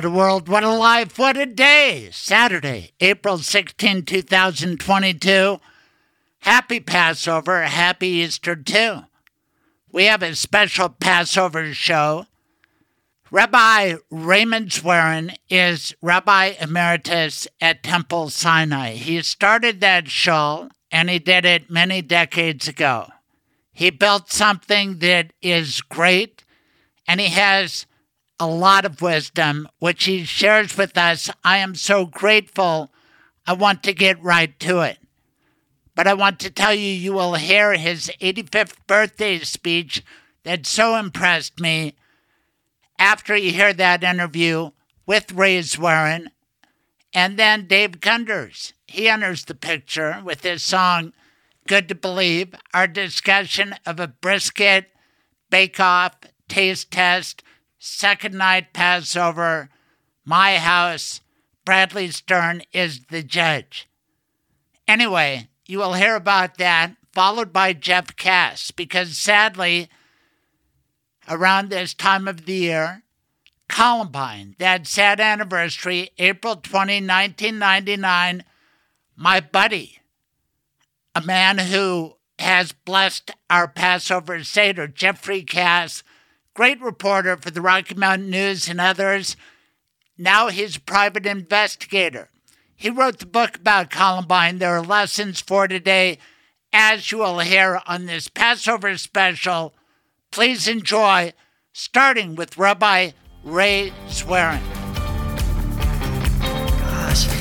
What a world, what a life, what a day. Saturday, April 16, 2022. Happy Passover, happy Easter too. We have a special Passover show. Rabbi Raymond Zwerin is Rabbi Emeritus at Temple Sinai. He started that show and he did it many decades ago. He built something that is great and he has a lot of wisdom, which he shares with us. I am so grateful. I want to get right to it. But I want to tell you, you will hear his 85th birthday speech that so impressed me after you hear that interview with Ray Zwerin. And then Dave Gunders. He enters the picture with his song, Good to Believe, our discussion of a brisket, bake off, taste test, second night Passover, my house, Bradley Stern is the judge. Anyway, you will hear about that, followed by Jeff Kass, because sadly, around this time of the year, Columbine, that sad anniversary, April 20, 1999, my buddy, a man who has blessed our Passover Seder, Jeffrey Kass, great reporter for the Rocky Mountain News and others. Now he's a private investigator. He wrote the book about Columbine. There are lessons for today, as you will hear on this Passover special. Please enjoy, starting with Rabbi Ray Zwerin. Gosh,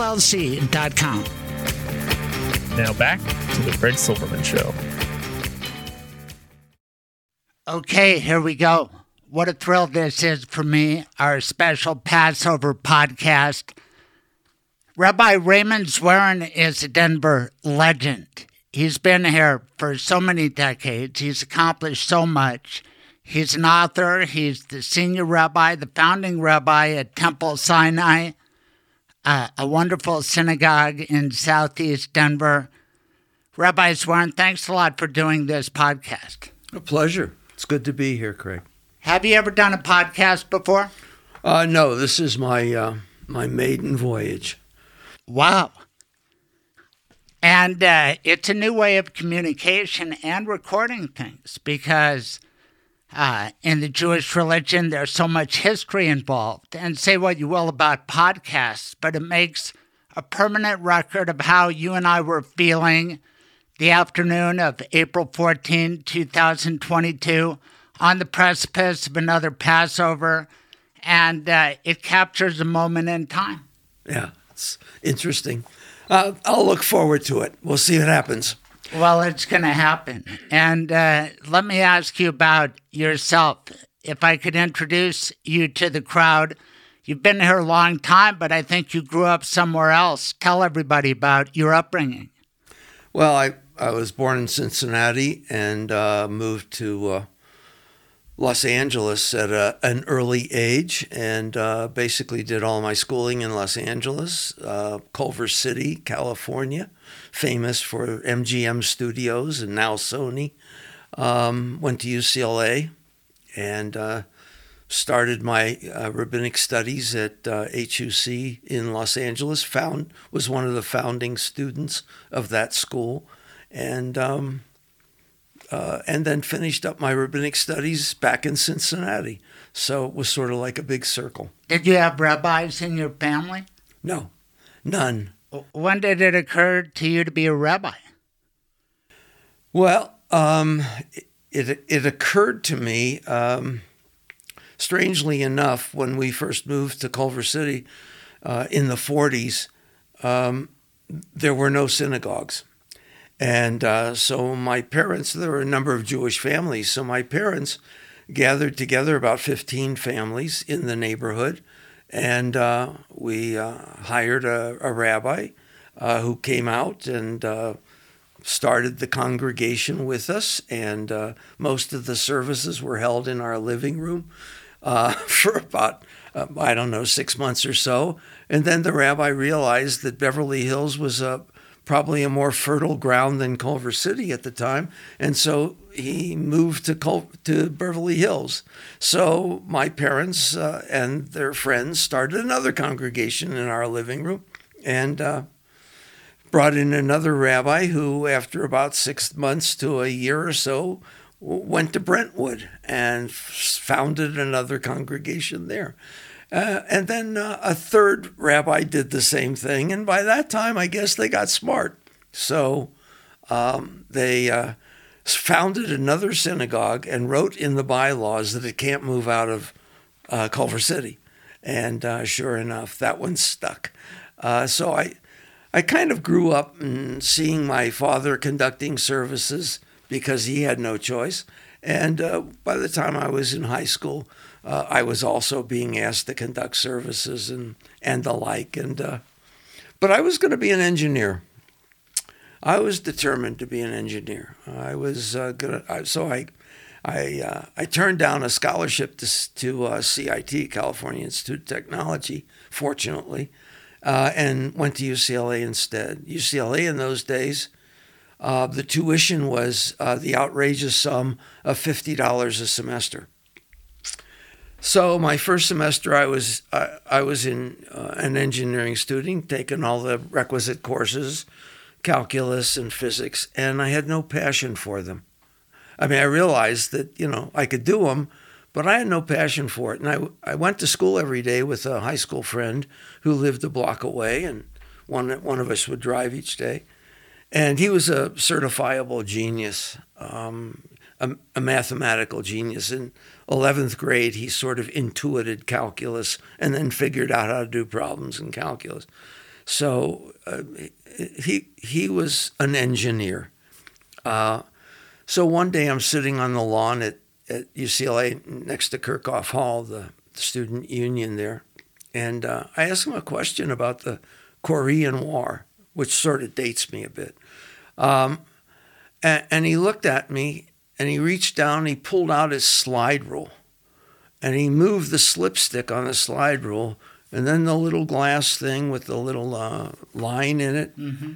mblawllc.com. Now back to The Fred Silverman Show. Okay, here we go. What a thrill this is for me, our special Passover podcast. Rabbi Raymond Zwerin is a Denver legend. He's been here for so many decades. He's accomplished so much. He's an author. He's the senior rabbi, the founding rabbi at Temple Sinai, uh, a wonderful synagogue in southeast Denver. Rabbi Zwerin, thanks a lot for doing this podcast. A pleasure. It's good to be here, Craig. Have you ever done a podcast before? Uh, no, this is my uh, my maiden voyage. Wow. And uh, it's a new way of communication and recording things because uh, in the Jewish religion, there's so much history involved. And say what you will about podcasts, but it makes a permanent record of how you and I were feeling the afternoon of April 14, 2022, on the precipice of another Passover. And uh, it captures a moment in time. Yeah, it's interesting. Uh, I'll look forward to it. We'll see what happens. Well, it's going to happen. And uh, let me ask you about yourself. If I could introduce you to the crowd, you've been here a long time, but I think you grew up somewhere else. Tell everybody about your upbringing. Well, I, I was born in Cincinnati and uh, moved to uh, Los Angeles at a, an early age and uh, basically did all my schooling in Los Angeles, uh, Culver City, California, famous for MGM Studios and now Sony. Um, went to UCLA and uh, started my uh, rabbinic studies at uh, HUC in Los Angeles. Found was one of the founding students of that school, and um, uh, and then finished up my rabbinic studies back in Cincinnati. So it was sort of like a big circle. Did you have rabbis in your family? No, none. When did it occur to you to be a rabbi? Well, um, it it occurred to me, um, strangely enough, when we first moved to Culver City uh, in the '40s, um, there were no synagogues. And uh, so my parents, there were a number of Jewish families. So my parents gathered together about 15 families in the neighborhood. And uh, we uh, hired a, a rabbi uh, who came out and uh, started the congregation with us. And uh, most of the services were held in our living room for about, I don't know, six months or so. And then the rabbi realized that Beverly Hills was a probably a more fertile ground than Culver City at the time, and so he moved to to Beverly Hills. So my parents uh, and their friends started another congregation in our living room, and uh, brought in another rabbi who, after about six months to a year or so, went to Brentwood and founded another congregation there. Uh, and then uh, a third rabbi did the same thing. And by that time, I guess they got smart. So um, they uh, founded another synagogue and wrote in the bylaws that it can't move out of uh, Culver City. And uh, sure enough, that one stuck. Uh, so I, I kind of grew up seeing my father conducting services because he had no choice. And by the time I was in high school, uh, I was also being asked to conduct services and and the like. And uh, but I was going to be an engineer. I was determined to be an engineer. I was uh, gonna. I, so I. I, uh, I turned down a scholarship to, to uh, CIT, California Institute of Technology, fortunately, uh, and went to UCLA instead. UCLA in those days, the tuition was the outrageous sum of $50 a semester. So my first semester, I was I, I was in uh, an engineering student, taking all the requisite courses, calculus and physics, and I had no passion for them. I mean, I realized that you know I could do them, but I had no passion for it. And I I went to school every day with a high school friend who lived a block away, and one one of us would drive each day, and he was a certifiable genius, um, a, a mathematical genius, and 11th grade, he sort of intuited calculus and then figured out how to do problems in calculus. So uh, he, he was an engineer. Uh, so one day I'm sitting on the lawn at, at UCLA next to Kerckhoff Hall, the, the student union there, and uh, I asked him a question about the Korean War, which sort of dates me a bit. Um, and, and he looked at me and he reached down, he pulled out his slide rule, and he moved the slipstick on the slide rule, and then the little glass thing with the little uh, line in it. Mm-hmm.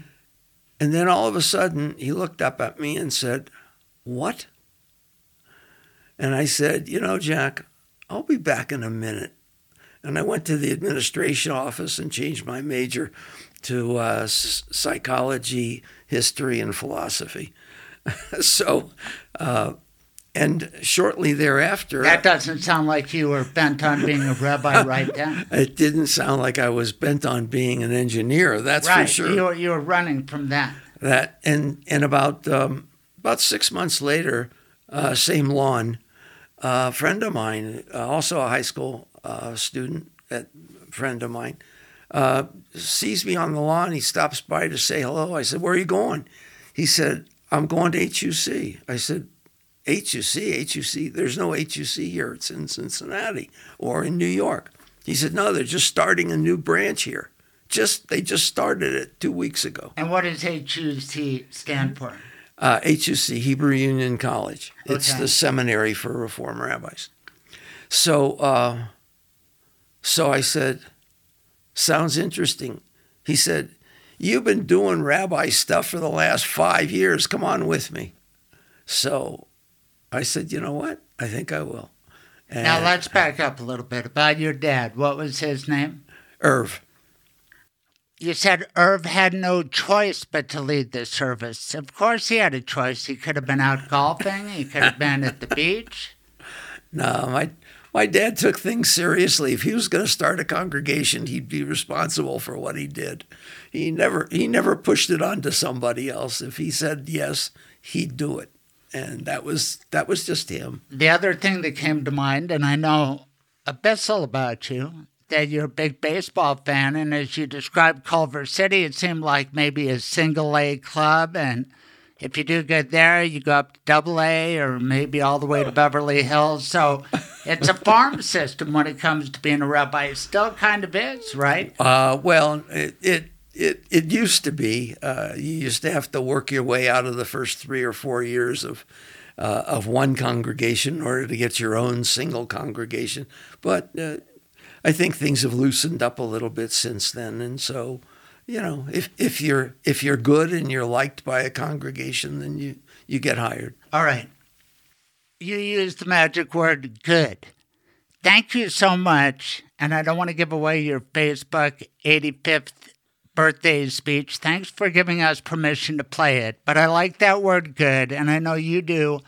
And then all of a sudden, he looked up at me and said, What? And I said, You know, Jack, I'll be back in a minute. And I went to the administration office and changed my major to uh, psychology, history, and philosophy. so, uh, and shortly thereafter. That doesn't sound like you were bent on being a rabbi right then. it didn't sound like I was bent on being an engineer, that's right. for sure. You were, you were running from that. That and and about um, about six months later, uh, same lawn, uh, a friend of mine, uh, also a high school uh, student, a friend of mine, uh, sees me on the lawn. He stops by to say hello. I said, "Where are you going?" He said, I'm going to HUC. I said, HUC, HUC, there's no HUC here. It's in Cincinnati or in New York. He said, no, they're just starting a new branch here. Just They just started it two weeks ago. And what does HUC stand for? Uh, HUC, Hebrew Union College. It's the seminary for Reform rabbis. So, uh, so I said, sounds interesting. He said, you've been doing rabbi stuff for the last five years. Come on with me. So I said, you know what? I think I will. And Now let's back up a little bit about your dad. What was his name? Irv. You said Irv had no choice but to lead the service. Of course, he had a choice. He could have been out golfing. He could have been at the beach. No, my my dad took things seriously. If he was going to start a congregation, he'd be responsible for what he did. He never he never pushed it onto somebody else. If he said yes, he'd do it, and that was that was just him. The other thing that came to mind, and I know a bissel about you, that you're a big baseball fan, and as you described Culver City, it seemed like maybe a single A club, and if you do good there, you go up to double A or maybe all the way to Beverly Hills. So it's a farm system when it comes to being a rabbi. It still kind of is, right? Uh, well, it, it it it used to be. Uh, you used to have to work your way out of the first three or four years of uh, of one congregation in order to get your own single congregation. But uh, I think things have loosened up a little bit since then, and so you know, if if you're if you're good and you're liked by a congregation, then you you get hired. All right. You used the magic word good. Thank you so much. And I don't want to give away your Facebook 85th birthday speech. Thanks for giving us permission to play it. But I like that word good, and I know you do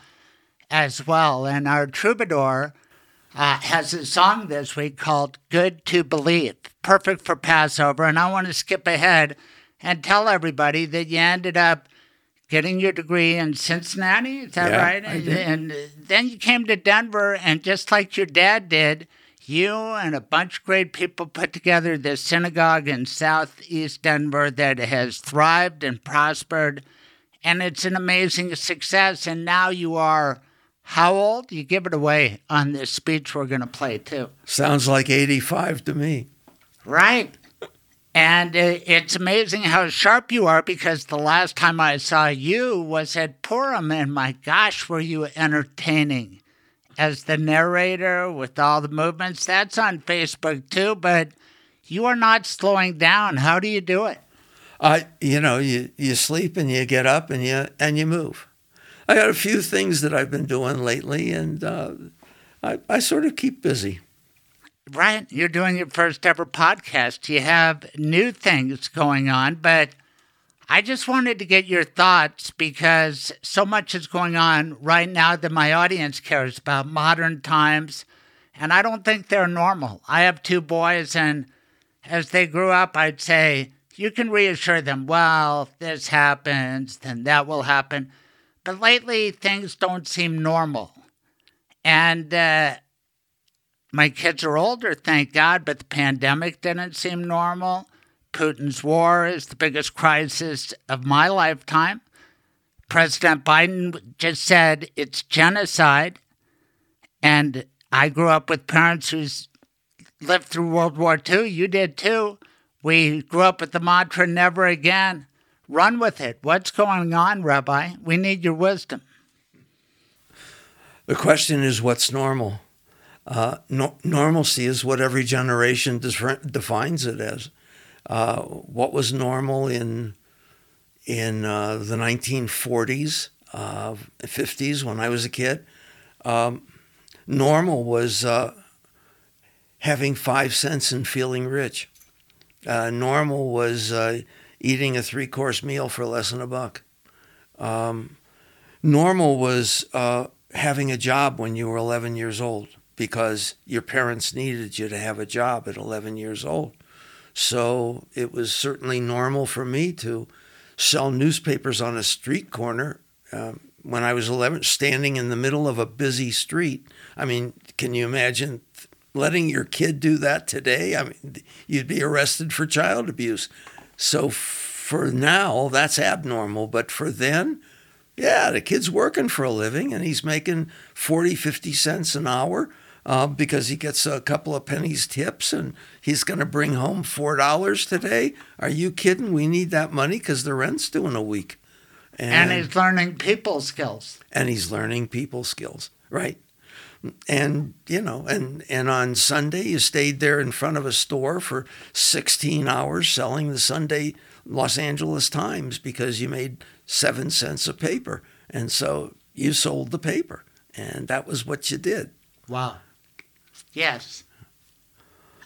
as well. And our troubadour uh, has a song this week called Good to Believe, perfect for Passover. And I want to skip ahead and tell everybody that you ended up getting your degree in Cincinnati. Is that Yeah, right? I And, did. and then you came to Denver, and just like your dad did, you and a bunch of great people put together this synagogue in southeast Denver that has thrived and prospered. And it's an amazing success. And now you are how old? You give it away on this speech we're going to play, too. Sounds like 85 to me. Right. And it's amazing how sharp you are because the last time I saw you was at Purim, and my gosh, were you entertaining as the narrator with all the movements. That's on Facebook too, but you are not slowing down. How do you do it? I, you know, you, you sleep and you get up and you and you move. I got a few things that I've been doing lately, and uh, I, I sort of keep busy. Right. You're doing your first ever podcast. You have new things going on, but I just wanted to get your thoughts because so much is going on right now that my audience cares about modern times, and I don't think they're normal. I have two boys, and as they grew up, I'd say, you can reassure them, well, this happens, then that will happen. But lately, things don't seem normal. And, uh, my kids are older, thank God, but the pandemic didn't seem normal. Putin's war is the biggest crisis of my lifetime. President Biden just said it's genocide. And I grew up with parents who lived through World War II. You did too. We grew up with the mantra never again. Run with it. What's going on, Rabbi? We need your wisdom. The question is, what's normal? Uh, no, normalcy is what every generation defines it as. Uh, what was normal in in uh, the 1940s, uh, 50s, when I was a kid? Um, normal was uh, having five cents and feeling rich. Uh, normal was eating a three course meal for less than a buck. Um, normal was having a job when you were 11 years old because your parents needed you to have a job at 11 years old. So it was certainly normal for me to sell newspapers on a street corner um, when I was 11, standing in the middle of a busy street. I mean, can you imagine letting your kid do that today? I mean, you'd be arrested for child abuse. So for now, that's abnormal. But for then, yeah, the kid's working for a living and he's making 40, 50 cents an hour uh, because he gets a couple of pennies tips and he's going to bring home $4 today. Are you kidding? We need that money because the rent's due in a week. And he's learning people skills. and he's learning people skills, right? And you know, and and on Sunday you stayed there in front of a store for 16 hours selling the Sunday Los Angeles Times because you made 7 cents a paper. And so you sold the paper and that was what you did. Wow. Yes.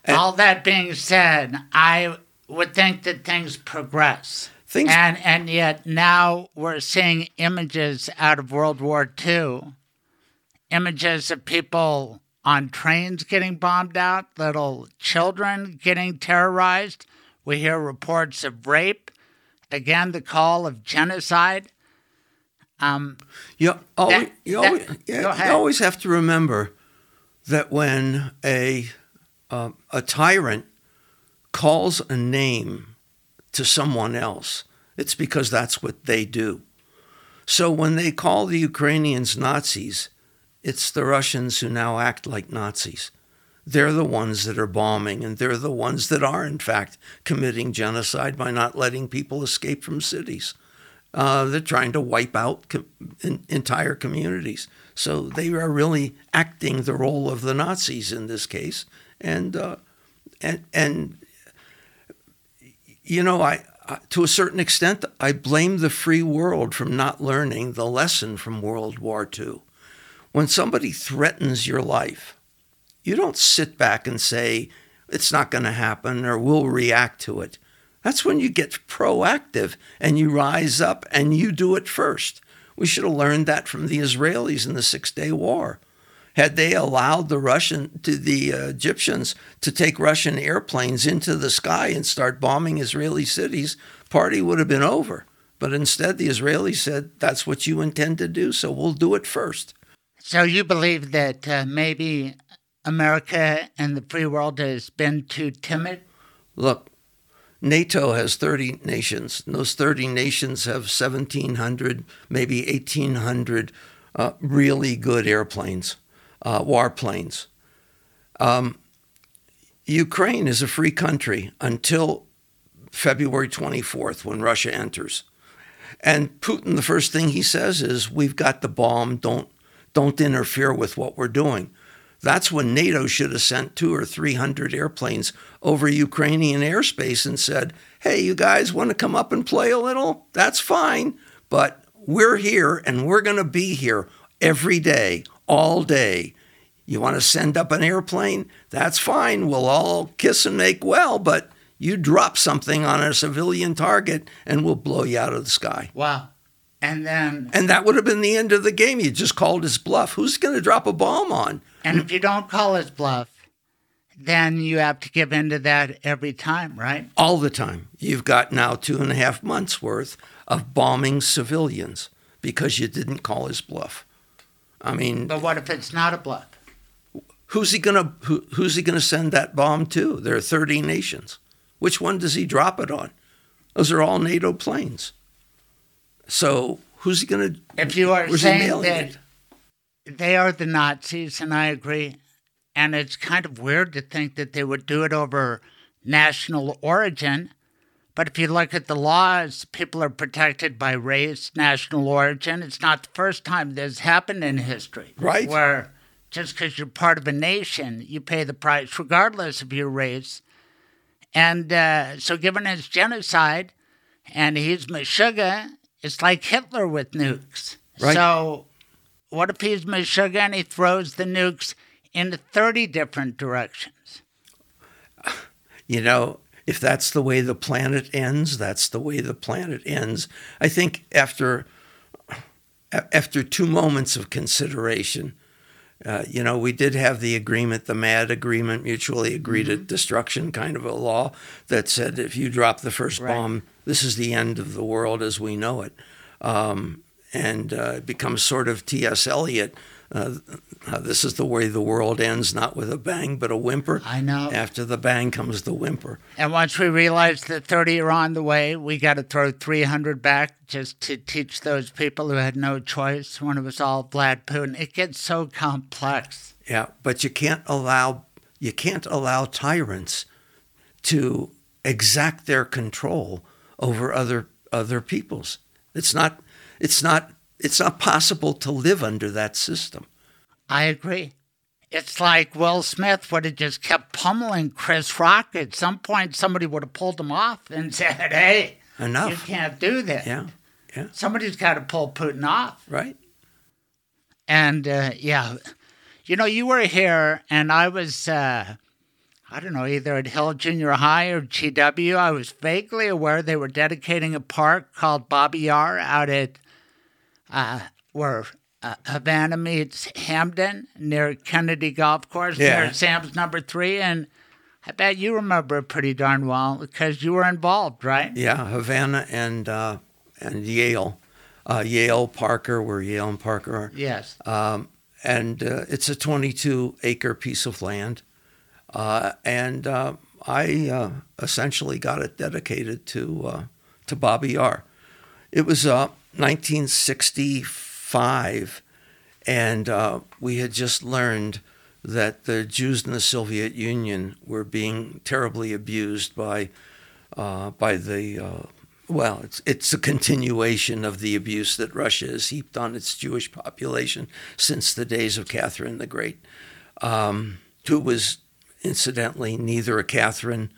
And- All that being said, I would think that things progress. Things And and yet now we're seeing images out of World War II, images of people on trains getting bombed out, little children getting terrorized. We hear reports of rape. Again, the call of genocide. Um, You always, That- you, always, go yeah, ahead. you always have to remember that when a um a tyrant calls a name to someone else, it's because that's what they do. So when they call the Ukrainians Nazis, it's the Russians who now act like Nazis. They're the ones that are bombing, and they're the ones that are, in fact, committing genocide by not letting people escape from cities. Uh, they're trying to wipe out com- entire communities. So they are really acting the role of the Nazis in this case, and uh, and and you know, I, I to a certain extent, I blame the free world from not learning the lesson from World War II. When somebody threatens your life, you don't sit back and say it's not going to happen or we'll react to it. That's when you get proactive and you rise up and you do it first. We should have learned that from the Israelis in the Six Day War. Had they allowed the Russian to the uh, Egyptians to take Russian airplanes into the sky and start bombing Israeli cities, party would have been over. But instead, the Israelis said, "That's what you intend to do, so we'll do it first. so you believe that uh, maybe America and the free world has been too timid? Look, NATO has 30 nations. And those 30 nations have 1,700, maybe 1,800 uh, really good airplanes, uh, warplanes. Um, Ukraine is a free country until February 24th when Russia enters. And Putin, the first thing he says is, "We've got the bomb. Don't don't interfere with what we're doing." That's when NATO should have sent two or three hundred airplanes over Ukrainian airspace and said, "Hey, you guys want to come up and play a little? That's fine, but we're here and we're going to be here every day, all day. You want to send up an airplane? That's fine. We'll all kiss and make well, but you drop something on a civilian target and we'll blow you out of the sky." Wow. And then, And that would have been the end of the game. You just called his bluff. Who's going to drop a bomb on? And if you don't call his bluff, then you have to give in to that every time, right? All the time. You've got now two and a half months worth of bombing civilians because you didn't call his bluff. I mean, But what if it's not a bluff? who's he gonna who, who's he gonna send that bomb to? There are 30 nations. Which one does he drop it on? Those are all NATO planes. So who's he gonna? If you are saying that it? They are the Nazis, and I agree, and it's kind of weird to think that they would do it over national origin. But if you look at the laws, people are protected by race, national origin. It's not the first time this happened in history. Right. Where just because you're part of a nation, you pay the price regardless of your race. And uh, so, given his genocide, and he's Meshuggah, it's like Hitler with nukes. Right. So, what if he's Meshuggah and he throws the nukes in 30 different directions? you know, if that's the way the planet ends, that's the way the planet ends. I think after after two moments of consideration, uh, you know, we did have the agreement, the MAD agreement, mutually agreed at destruction kind of a law that said if you drop the first Right. bomb, this is the end of the world as we know it. Um, and uh, it becomes sort of T.S. Eliot. Uh, uh, this is the way the world ends, not with a bang, but a whimper. I know. After the bang comes the whimper. And once we realize that 30 are on the way, we got to throw 300 back just to teach those people who had no choice. when it was all Vlad Putin. It gets so complex. Yeah, but you can't allow you can't allow tyrants to exact their control over other other peoples. It's not it's not it's not possible to live under that system. I agree. It's like Will Smith would have just kept pummeling Chris Rock. At some point, somebody would have pulled him off and said, "Hey, Enough. you can't do that. Yeah. Yeah. Somebody's got to pull Putin off." Right. And uh, yeah, you know, you were here, and I was, uh, I don't know, either at Hill Junior High or GW. I was vaguely aware they were dedicating a park called Babi Yar out at uh, where uh, Havana meets Hampden near Kennedy Golf Course Yeah. near Sam's number three. And I bet you remember it pretty darn well because you were involved, right? Yeah, Havana and uh, and Yale, uh, Yale Parker, where Yale and Parker are. Yes. um, and uh, it's a 22 acre piece of land. Uh, and uh, I uh, essentially got it dedicated to uh, to Babi Yar. It was uh, 1965, and uh, we had just learned that the Jews in the Soviet Union were being terribly abused by uh, by the uh, well, it's it's a continuation of the abuse that Russia has heaped on its Jewish population since the days of Catherine the Great, um, who was incidentally neither a Catherine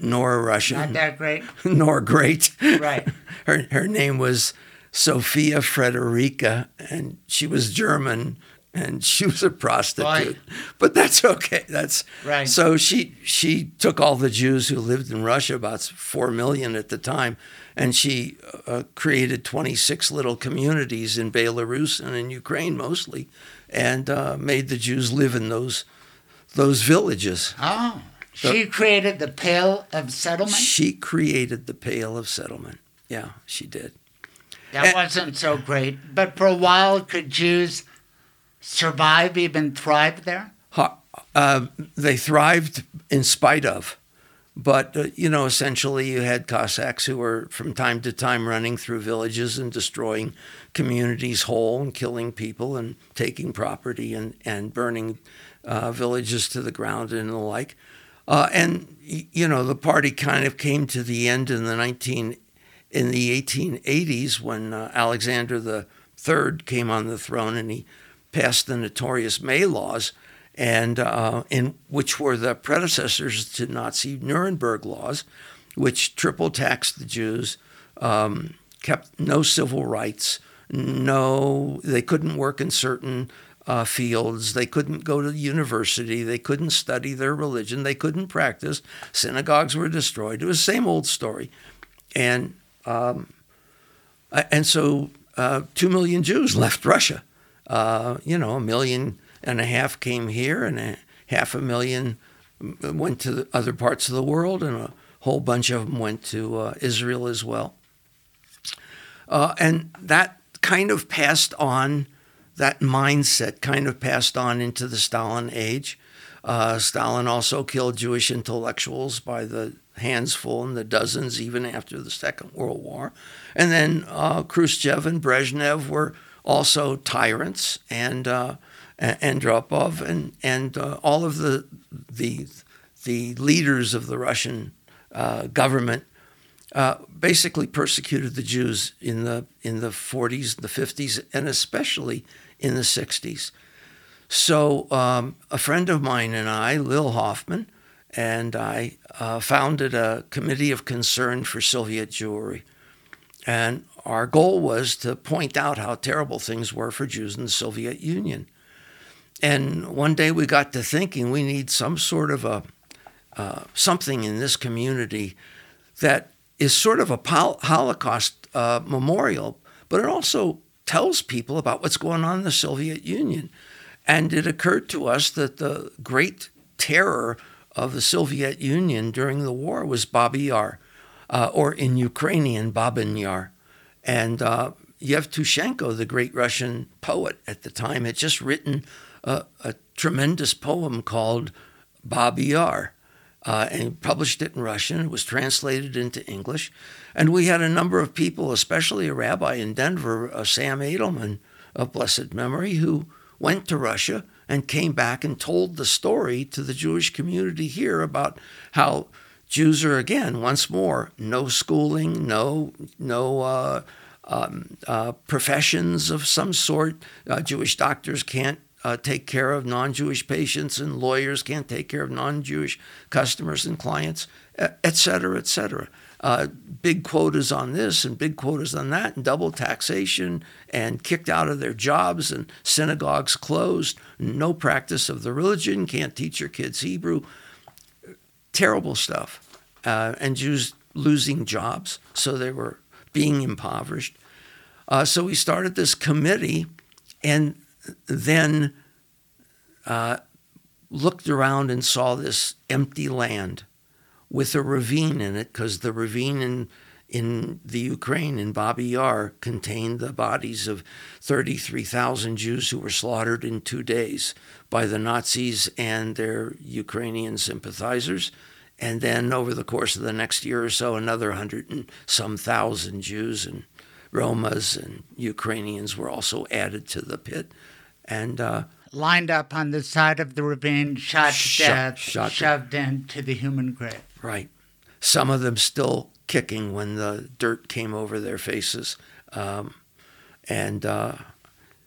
nor a Russian Not that great. nor great. Right. her her name was Sophia Frederica, and she was German, and she was a prostitute. Right. But that's okay. That's Right. So she she took all the Jews who lived in Russia, about four million at the time, and she uh, created 26 little communities in Belarus and in Ukraine mostly, and uh, made the Jews live in those those villages. Oh. She created the Pale of Settlement? She created the Pale of Settlement. Yeah, she did. That And- wasn't so great. But for a while, could Jews survive, even thrive there? Uh, they thrived in spite of. But, uh, you know, essentially you had Cossacks who were from time to time running through villages and destroying communities whole and killing people and taking property and, and burning uh, villages to the ground and the like. Uh, and, you know, the party kind of came to the end in the 19, in the 1880s when uh, Alexander Third came on the throne and he passed the notorious May laws, and uh, in which were the predecessors to Nazi Nuremberg laws, which triple taxed the Jews, um, kept no civil rights, no they couldn't work in certain uh, fields, they couldn't go to university, they couldn't study their religion, they couldn't practice. Synagogues were destroyed. It was the same old story, and um, uh, and so uh, two million Jews left Russia. Uh, you know, a million and a half came here, and a half a million went to the other parts of the world, and a whole bunch of them went to uh, Israel as well. Uh, and that kind of passed on, that mindset kind of passed on into the Stalin age. Uh, Stalin also killed Jewish intellectuals by the handsful and the dozens, even after the Second World War. And then uh, Khrushchev and Brezhnev were also tyrants, and uh, and Andropov and and uh, all of the the the leaders of the Russian uh, government uh, basically persecuted the Jews in the in the 40s, the 50s, and especially in the 60s. So um, a friend of mine and I, Lil Hoffman, and I uh, founded a committee of concern for Soviet Jewry. And our goal was to point out how terrible things were for Jews in the Soviet Union. And one day we got to thinking we need some sort of a uh, something in this community that is sort of a pol- Holocaust uh, memorial, but it also tells people about what's going on in the Soviet Union. And it occurred to us that the great terror of the Soviet Union during the war was Babi Yar, uh, or in Ukrainian, Babin Yar. And uh, Yevtushenko, the great Russian poet at the time, had just written a, a tremendous poem called Babi Yar. Uh, and published it in Russian. It was translated into English. And we had a number of people, especially a rabbi in Denver, uh, Sam Edelman of blessed memory, who went to Russia and came back and told the story to the Jewish community here about how Jews are, again, once more, no schooling, no, no uh, um, uh, professions of some sort. Uh, Jewish doctors can't uh, take care of non Jewish patients, and lawyers can't take care of non Jewish customers and clients, et cetera, et cetera. Uh, big quotas on this and big quotas on that, and double taxation, and kicked out of their jobs, and synagogues closed, no practice of the religion, can't teach your kids Hebrew. Terrible stuff. Uh, and Jews losing jobs, so they were being impoverished. Uh, so we started this committee, and then uh, looked around and saw this empty land with a ravine in it, because the ravine in in the Ukraine in Babi Yar contained the bodies of 33,000 Jews who were slaughtered in two days by the Nazis and their Ukrainian sympathizers. And then over the course of the next year or so, another hundred and some thousand Jews and Romas and Ukrainians were also added to the pit. And uh, Lined up on the side of the ravine, shot to Shot- death, shot to- shoved into the human grave. Right. Some of them still kicking when the dirt came over their faces. Um, and, uh,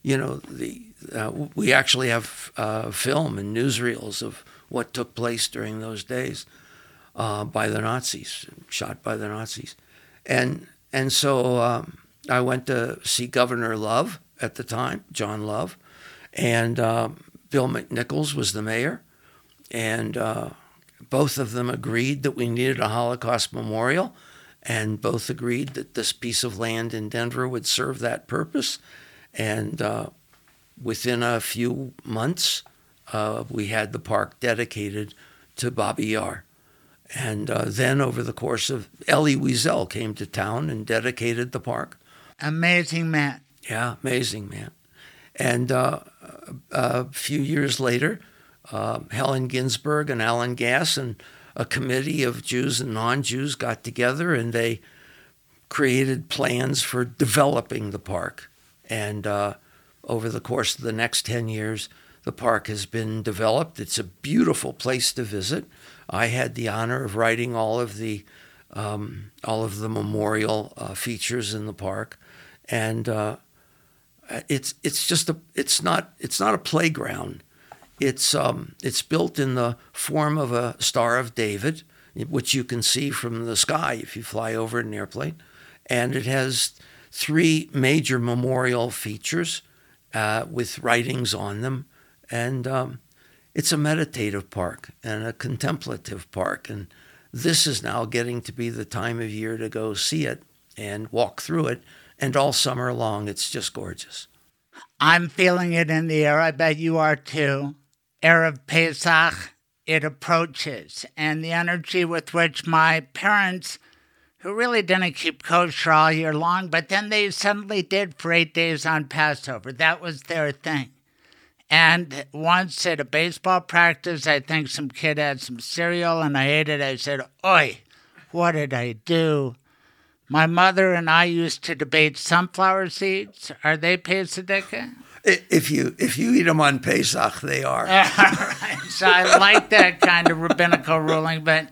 you know, the uh, we actually have uh, film and newsreels of what took place during those days uh, by the Nazis, shot by the Nazis. And, and so um, I went to see Governor Love at the time, John Love, and um, Bill McNichols was the mayor. And uh, both of them agreed that we needed a Holocaust memorial, and both agreed that this piece of land in Denver would serve that purpose. And uh, within a few months, uh, we had the park dedicated to Babi Yar. And uh, then, over the course of Elie Wiesel came to town and dedicated the park. Amazing man. Yeah, amazing, man. And uh, a few years later, uh, Helen Ginsberg and Alan Gass and a committee of Jews and non Jews got together and they created plans for developing the park. And uh, over the course of the next 10 years, the park has been developed. It's a beautiful place to visit. I had the honor of writing all of the um, all of the memorial uh, features in the park, and uh, it's it's just a it's not it's not a playground. It's um, it's built in the form of a Star of David, which you can see from the sky if you fly over in an airplane, and it has three major memorial features uh, with writings on them, and um, it's a meditative park and a contemplative park, and this is now getting to be the time of year to go see it and walk through it, and all summer long it's just gorgeous. I'm feeling it in the air. I bet you are too. Erev Pesach, it approaches, and the energy with which my parents, who really didn't keep kosher all year long, but then they suddenly did for eight days on Passover. That was their thing. And once at a baseball practice, I think some kid had some cereal and I ate it. I said, Oi, what did I do? My mother and I used to debate sunflower seeds. Are they Pesadika? If you if you eat them on Pesach, they are. so I like that kind of rabbinical ruling, but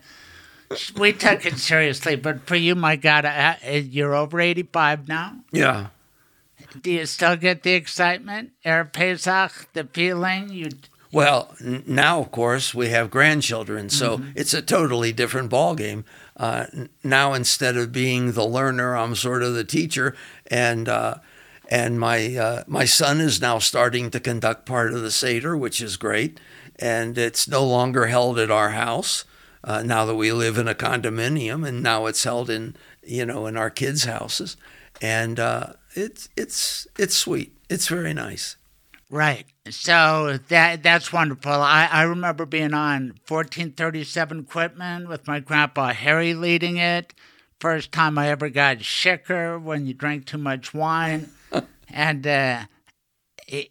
we took it seriously. But for you, my God, you're over 85 now. Yeah. Do you still get the excitement? Erev Pesach, the feeling? You Well, n- now of course we have grandchildren, so it's a totally different ballgame. Uh, now instead of being the learner, I'm sort of the teacher, and uh, and my uh, my son is now starting to conduct part of the seder, which is great, and it's no longer held at our house. Uh, now that we live in a condominium, and now it's held in you know in our kids' houses, and uh, it's it's it's sweet. It's very nice. Right. So that that's wonderful. I, I remember being on 1437 equipment with my grandpa Harry leading it. First time I ever got shicker when you drank too much wine. And uh,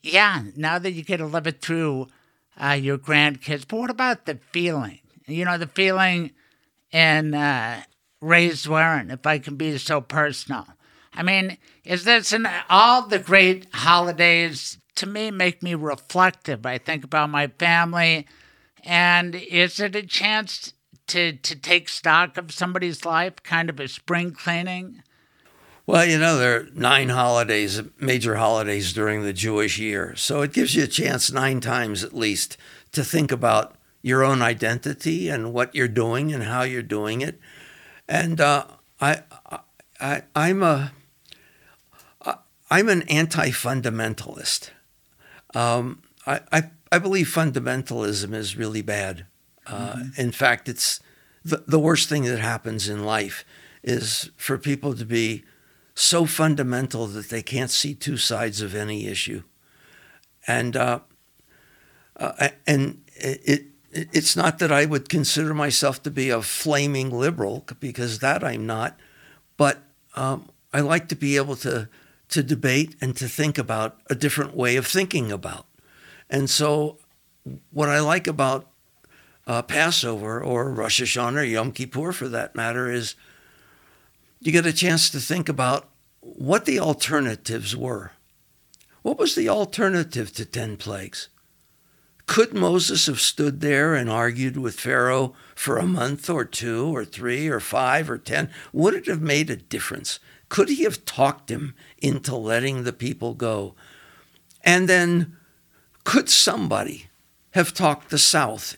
yeah, now that you get to live it through uh, your grandkids. But what about the feeling? You know, the feeling in uh, Ray Zwerin, if I can be so personal. I mean, is this an, all the great holidays to me make me reflective? I think about my family, and is it a chance to to take stock of somebody's life, kind of a spring cleaning? Well, you know, there are nine holidays, major holidays during the Jewish year. So it gives you a chance nine times at least to think about your own identity and what you're doing and how you're doing it. And uh, I, I, I'm a, I'm an anti-fundamentalist. Um, I, I, I believe fundamentalism is really bad. Uh, mm-hmm. In fact, it's the, the worst thing that happens in life is for people to be so fundamental that they can't see two sides of any issue. And uh, uh, and it, it it's not that I would consider myself to be a flaming liberal because that I'm not, but um, I like to be able to to debate and to think about a different way of thinking about. And so, what I like about uh, Passover or Rosh Hashanah or Yom Kippur, for that matter, is you get a chance to think about what the alternatives were. What was the alternative to 10 plagues? Could Moses have stood there and argued with Pharaoh for a month or two or three or five or 10? Would it have made a difference? Could he have talked him into letting the people go? And then, could somebody have talked the South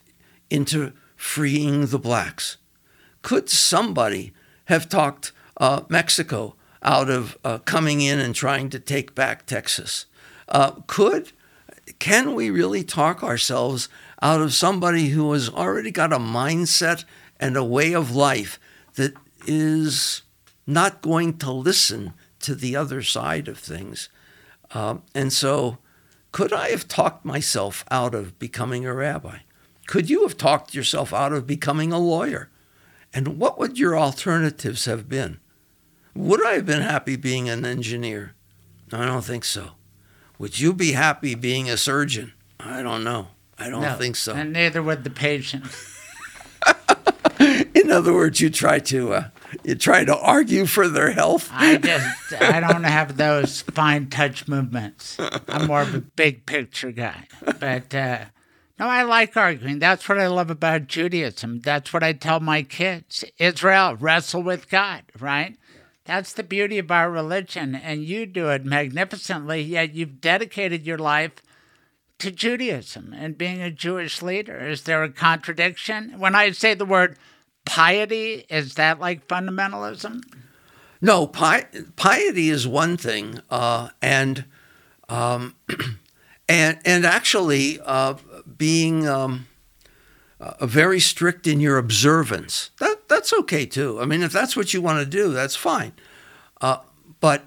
into freeing the blacks? Could somebody have talked uh, Mexico out of uh, coming in and trying to take back Texas. Uh, could, can we really talk ourselves out of somebody who has already got a mindset and a way of life that is not going to listen to the other side of things? Uh, and so, could I have talked myself out of becoming a rabbi? Could you have talked yourself out of becoming a lawyer? And what would your alternatives have been? Would I have been happy being an engineer? I don't think so. Would you be happy being a surgeon? I don't know. I don't no, think so. And neither would the patient. In other words, you try to uh, you try to argue for their health. I just I don't have those fine touch movements. I'm more of a big picture guy. But uh, no, I like arguing. That's what I love about Judaism. That's what I tell my kids. Israel, wrestle with God, right? That's the beauty of our religion, and you do it magnificently, yet you've dedicated your life to Judaism and being a Jewish leader. Is there a contradiction? When I say the word piety, is that like fundamentalism? No, pi- piety is one thing, uh, and um, and and actually uh, being um, uh, very strict in your observance. That that's okay too. I mean, if that's what you want to do, that's fine. Uh, but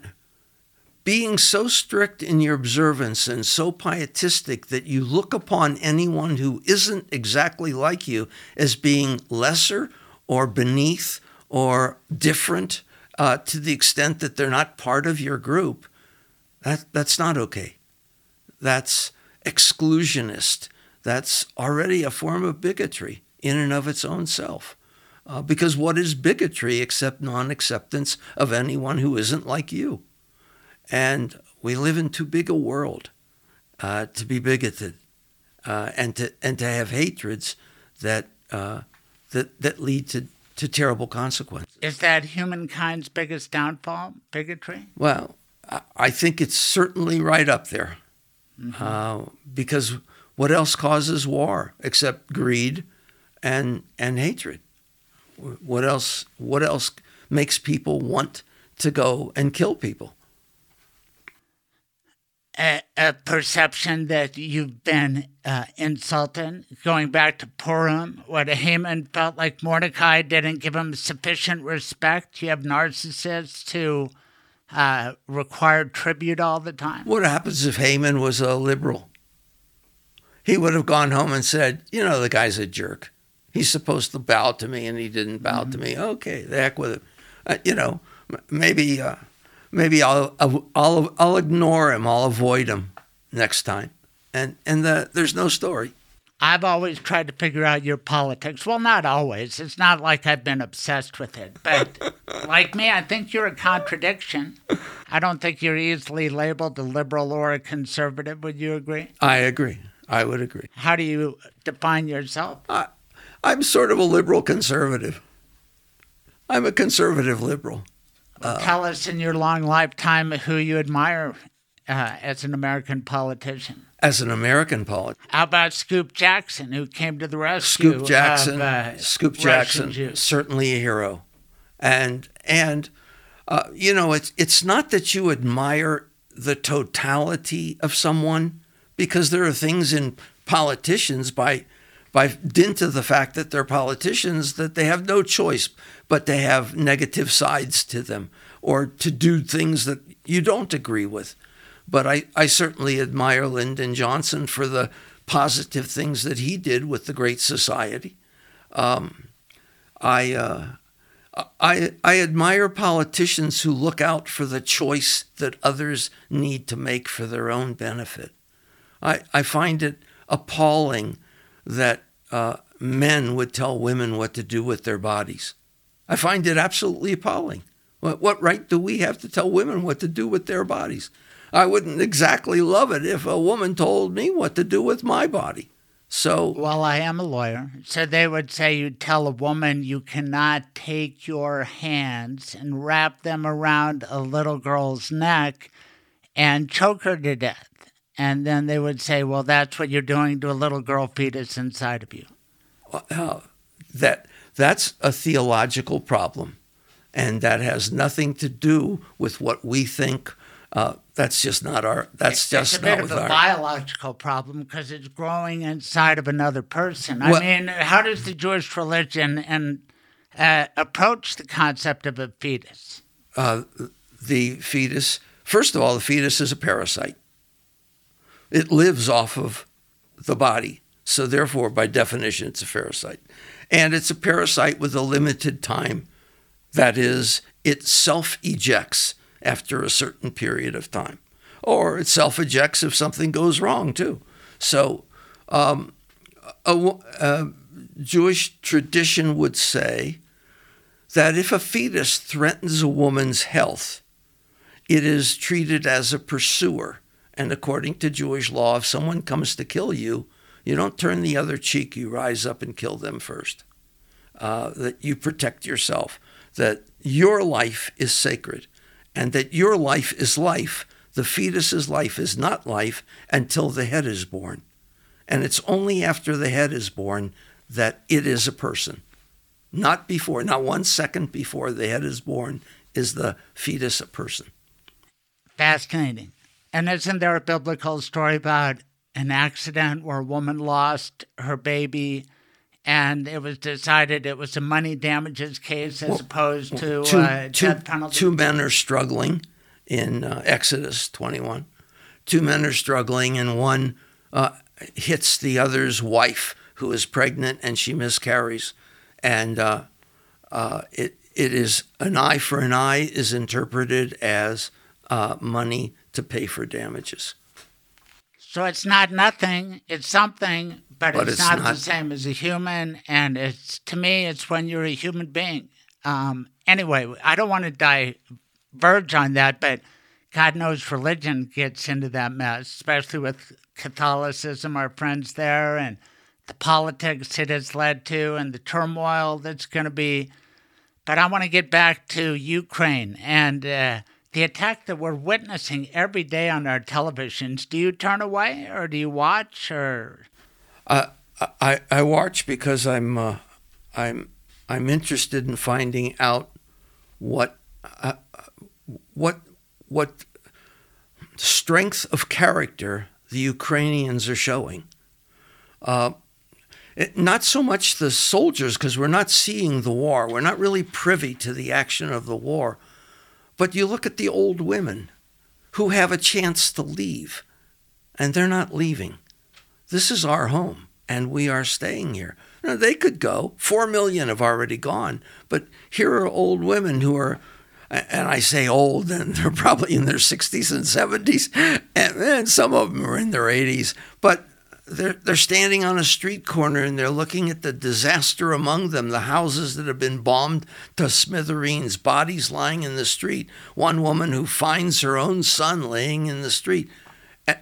being so strict in your observance and so pietistic that you look upon anyone who isn't exactly like you as being lesser or beneath or different uh, to the extent that they're not part of your group, that, that's not okay. That's exclusionist that's already a form of bigotry in and of its own self. Uh, because what is bigotry except non acceptance of anyone who isn't like you? And we live in too big a world uh, to be bigoted uh, and, to, and to have hatreds that, uh, that, that lead to, to terrible consequences. Is that humankind's biggest downfall, bigotry? Well, I think it's certainly right up there. Mm-hmm. Uh, because what else causes war except greed and and hatred? What else? What else makes people want to go and kill people? A, a perception that you've been uh, insulted. Going back to Purim, what Haman felt like Mordecai didn't give him sufficient respect. You have narcissists who uh, require tribute all the time. What happens if Haman was a liberal? He would have gone home and said, you know, the guy's a jerk. He's supposed to bow to me, and he didn't bow mm-hmm. to me. Okay, the heck with it. Uh, you know, maybe uh, maybe I'll, I'll I'll ignore him. I'll avoid him next time. And and the, there's no story. I've always tried to figure out your politics. Well, not always. It's not like I've been obsessed with it. But like me, I think you're a contradiction. I don't think you're easily labeled a liberal or a conservative. Would you agree? I agree. I would agree. How do you define yourself? I, I'm sort of a liberal conservative. I'm a conservative liberal. Tell us in your long lifetime who you admire uh, as an American politician. As an American poet, How about Scoop Jackson, who came to the rescue? Scoop Jackson, of, uh, Scoop Jackson, Jews? certainly a hero, and and uh, you know it's it's not that you admire the totality of someone because there are things in politicians by by dint of the fact that they're politicians that they have no choice but to have negative sides to them or to do things that you don't agree with. But I, I certainly admire Lyndon Johnson for the positive things that he did with the Great Society. Um, I, uh, I, I admire politicians who look out for the choice that others need to make for their own benefit. I, I find it appalling that uh, men would tell women what to do with their bodies. I find it absolutely appalling. What, what right do we have to tell women what to do with their bodies? I wouldn't exactly love it if a woman told me what to do with my body. So, Well, I am a lawyer. So they would say you tell a woman you cannot take your hands and wrap them around a little girl's neck and choke her to death. And then they would say, well, that's what you're doing to a little girl fetus inside of you. uh, that that's a theological problem, and that has nothing to do with what we think. Uh, that's just not our. That's just it's a not bit of a our. biological problem because it's growing inside of another person. Well- I mean, how does the Jewish religion and uh, approach the concept of a fetus? uh, the fetus. First of all, the fetus is a parasite. It lives off of the body, so therefore, by definition, it's a parasite, and it's a parasite with a limited time. That is, it self ejects after a certain period of time, or it self ejects if something goes wrong too. So, um, a, a Jewish tradition would say that if a fetus threatens a woman's health, it is treated as a pursuer. And according to Jewish law, if someone comes to kill you, you don't turn the other cheek, you rise up and kill them first. Uh, that you protect yourself, that your life is sacred, and that your life is life. The fetus's life is not life until the head is born. And it's only after the head is born that it is a person. Not before, not one second before the head is born is the fetus a person. Fascinating. And isn't there a biblical story about an accident where a woman lost her baby and it was decided it was a money damages case as opposed to two, uh, two- death penalty? two men are struggling in uh, Exodus 21. Two men are struggling, and one uh, hits the other's wife, who is pregnant, and she miscarries. And uh, uh, it it is an eye for an eye is interpreted as uh, money to pay for damages. So it's not nothing, it's something, but, But it's, it's not, not- the same as a human. And it's to me, it's when you're a human being. Um, anyway, I don't want to diverge on that, but God knows religion gets into that mess, especially with Catholicism, our friends there, and the politics it has led to, and the turmoil that's going to be. But I want to get back to Ukraine and uh, the attack that we're witnessing every day on our televisions. Do you turn away or do you watch or? I I, I watch because I'm uh, I'm I'm interested in finding out what uh, what what strength of character the Ukrainians are showing. Uh, it, not so much the soldiers because we're not seeing the war. We're not really privy to the action of the war. But you look at the old women who have a chance to leave, and they're not leaving. This is our home, and we are staying here. Now, they could go. Four million have already gone. But here are old women who are, and I say old, and they're probably in their 60s and 70s, and, and some of them are in their 80s. But they're, they're standing on a street corner and they're looking at the disaster among them, the houses that have been bombed to smithereens, bodies lying in the street. One woman who finds her own son laying in the street.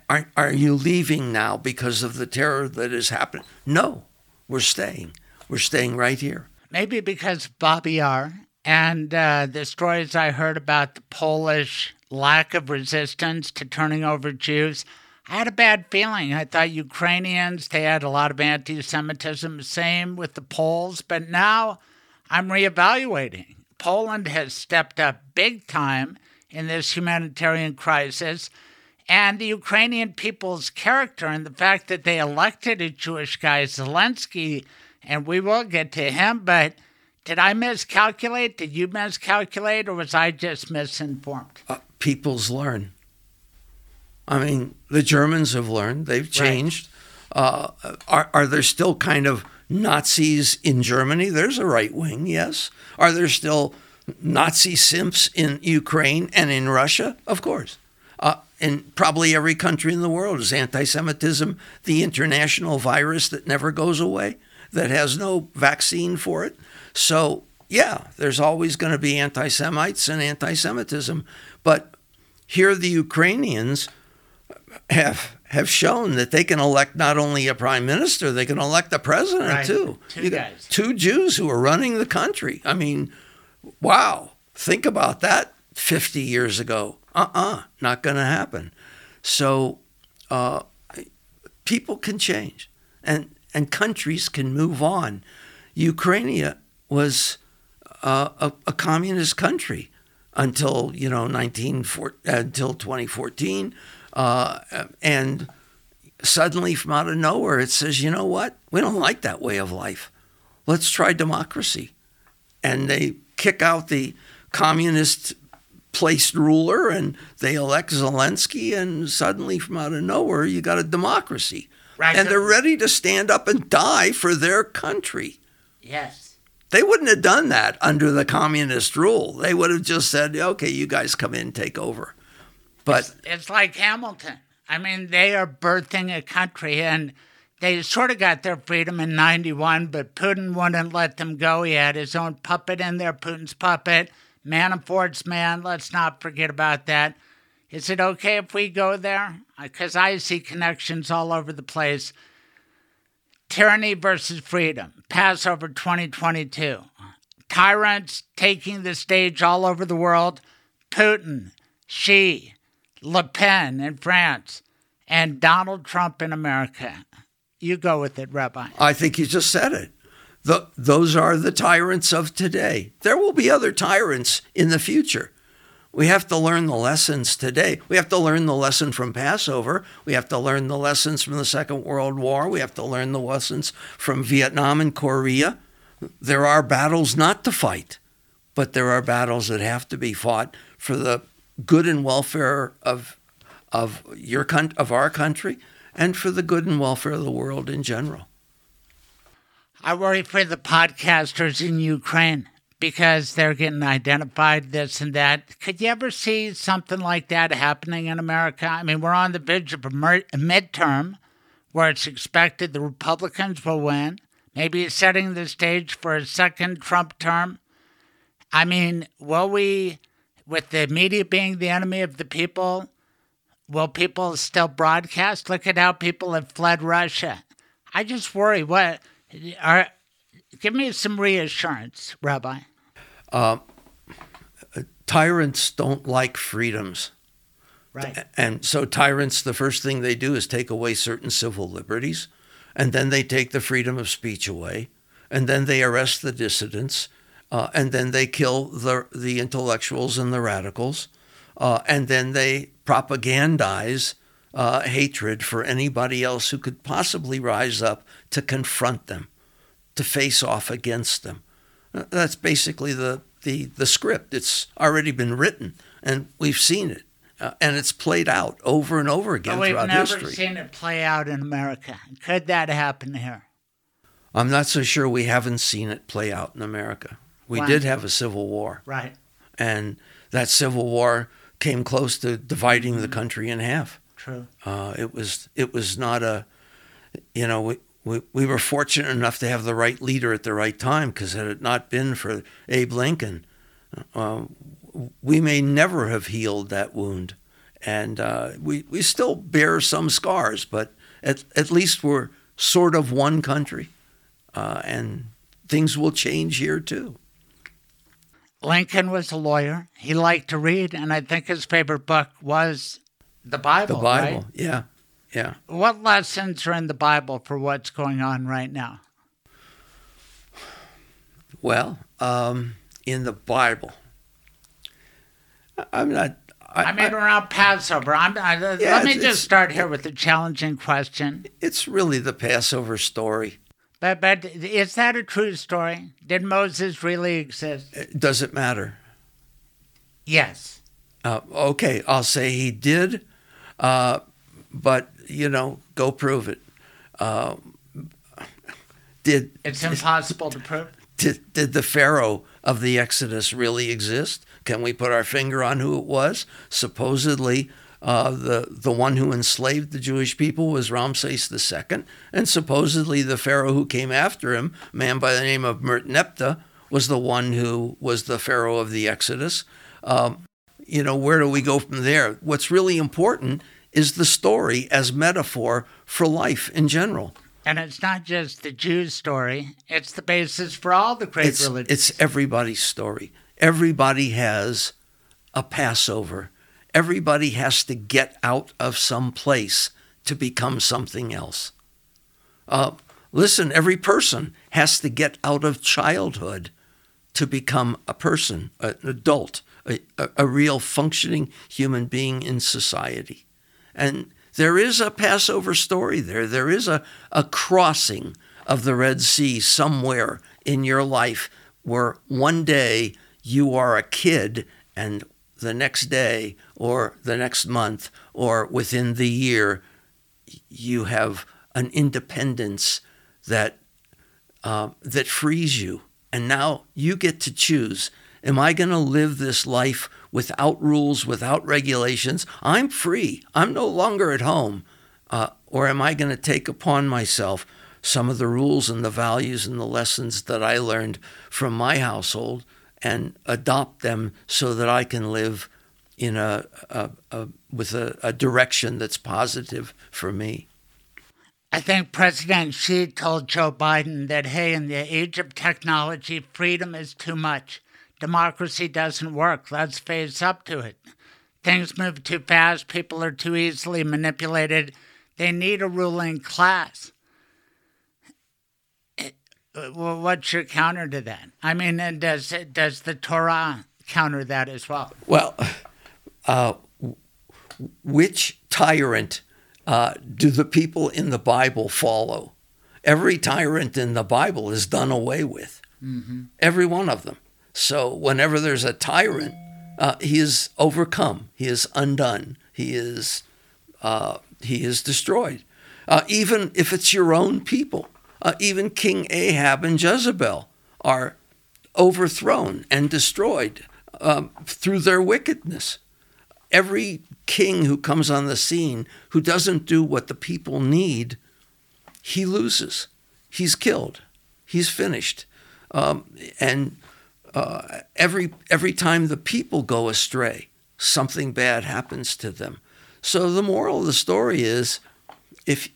Are, are you leaving now because of the terror that is happening? No, we're staying. We're staying right here. Maybe because Babi Yar. And uh, the stories I heard about the Polish lack of resistance to turning over Jews, I had a bad feeling. I thought Ukrainians, they had a lot of anti Semitism, same with the Poles, but now I'm reevaluating. Poland has stepped up big time in this humanitarian crisis. And the Ukrainian people's character and the fact that they elected a Jewish guy, Zelensky, and we will get to him, but did I miscalculate? Did you miscalculate, or was I just misinformed? Uh, peoples learn. I mean, the Germans have learned, they've changed. Right. Uh, are, are there still kind of Nazis in Germany? There's a right wing, yes. Are there still Nazi simps in Ukraine and in Russia? Of course. Uh, in probably every country in the world is anti Semitism the international virus that never goes away, that has no vaccine for it. So, yeah, there's always going to be anti Semites and anti Semitism. But here the Ukrainians have have shown that they can elect not only a prime minister, they can elect a president right. too. Two guys. Two Jews who are running the country. I mean, wow. Think about that 50 years ago. Uh uh-uh, uh not going to happen. So uh, people can change and, and countries can move on. Ukraine was uh, a, a, communist country until, you know, 19, until 2014. Uh, and suddenly, from out of nowhere, it says, you know what? We don't like that way of life. Let's try democracy. And they kick out the communist placed ruler and they elect Zelensky, and suddenly, from out of nowhere, you got a democracy. Right. And they're ready to stand up and die for their country. Yes. They wouldn't have done that under the communist rule. They would have just said, okay, you guys come in, take over. But it's, it's like Hamilton. I mean, they are birthing a country, and they sort of got their freedom in 91, but Putin wouldn't let them go. He had his own puppet in there, Putin's puppet, Manafort's man. Let's not forget about that. Is it okay if we go there? Uh, because I see connections all over the place. Tyranny versus freedom, Passover 2022. Tyrants taking the stage all over the world. Putin, Xi, Le Pen in France, and Donald Trump in America. You go with it, Rabbi. I think you just said it. The, those are the tyrants of today. There will be other tyrants in the future. We have to learn the lessons today. We have to learn the lesson from Passover. We have to learn the lessons from the Second World War. We have to learn the lessons from Vietnam and Korea. There are battles not to fight, but there are battles that have to be fought for the good and welfare of of your of our country and for the good and welfare of the world in general. I worry for the podcasters in Ukraine because they're getting identified this and that. Could you ever see something like that happening in America? I mean, we're on the verge of a midterm where it's expected the Republicans will win. Maybe it's setting the stage for a second Trump term. I mean, will we with the media being the enemy of the people, will people still broadcast? Look at how people have fled Russia. I just worry. What are? Give me some reassurance, Rabbi. Uh, tyrants don't like freedoms. Right. And so tyrants, the first thing they do is take away certain civil liberties, and then they take the freedom of speech away, and then they arrest the dissidents, uh, and then they kill the the intellectuals and the radicals, uh, and then they propagandize uh, hatred for anybody else who could possibly rise up to confront them, to face off against them. Uh, that's basically the, the the script. It's already been written, and we've seen it. Uh, and it's played out over and over again but we've throughout never seen it play out in America. Could that happen here? I'm not so sure we haven't seen it play out in America. We Why? did have a civil war, Right. and that civil war came close to dividing Mm-hmm. the country in half. True. Uh, it was it was not a, you know, we, we, we were fortunate enough to have the right leader at the right time because had it not been for Abe Lincoln, uh, we may never have healed that wound, and uh, we we still bear some scars, but at at least we're sort of one country, uh, and things will change here too. Lincoln was a lawyer. He liked to read, and I think his favorite book was the Bible. The Bible. right? Yeah. Yeah. What lessons are in the Bible for what's going on right now? Well, um, in the Bible, I- I'm not. I, I mean, around Passover. I'm, I, Yeah, let me just start here with a challenging question. it's really the Passover story. But, but is that a true story? Did Moses really exist? Does it matter? Yes. Uh, okay, I'll say he did, uh, but you know, go prove it. Uh, did It's impossible to prove. did, did the Pharaoh of the Exodus really exist? Can we put our finger on who it was? Supposedly, uh, the the one who enslaved the Jewish people was Ramses II, and supposedly the Pharaoh who came after him, a man by the name of Merneptah, was the one who was the Pharaoh of the Exodus. Um, you know, where do we go from there? What's really important is the story as metaphor for life in general. And it's not just the Jews' story, it's the basis for all the great it's, religions. it's everybody's story. Everybody has a Passover. Everybody has to get out of some place to become something else. Uh, listen, every person has to get out of childhood to become a person, an adult, a, a, a real functioning human being in society. And there is a Passover story there. There is a, a crossing of the Red Sea somewhere in your life where one day you are a kid and the next day or the next month or within the year you have an independence that uh, that frees you. And now you get to choose am i going to live this life without rules without regulations? I'm free. I'm no longer at home. Uh, or am i going to take upon myself some of the rules and the values and the lessons that i learned from my household and adopt them so that i can live in a, a, a with a, a direction that's positive for me I think President Xi told Joe Biden that, hey, in the age of technology, freedom is too much. Democracy doesn't work. Let's face up to it. Things move too fast. People are too easily manipulated. They need a ruling class. It- well, what's your counter to that? I mean, and does does the Torah counter that as well? Well, uh, which tyrant uh, do the people in the Bible follow? Every tyrant in the Bible is done away with. Every one of them. So whenever there's a tyrant, uh, he is overcome. He is undone. He is uh, he is destroyed. Uh, even if it's your own people, uh, even King Ahab and Jezebel are overthrown and destroyed um, through their wickedness. Every king who comes on the scene who doesn't do what the people need, he loses. He's killed. He's finished. Um, and uh, every every time the people go astray, something bad happens to them. So the moral of the story is, if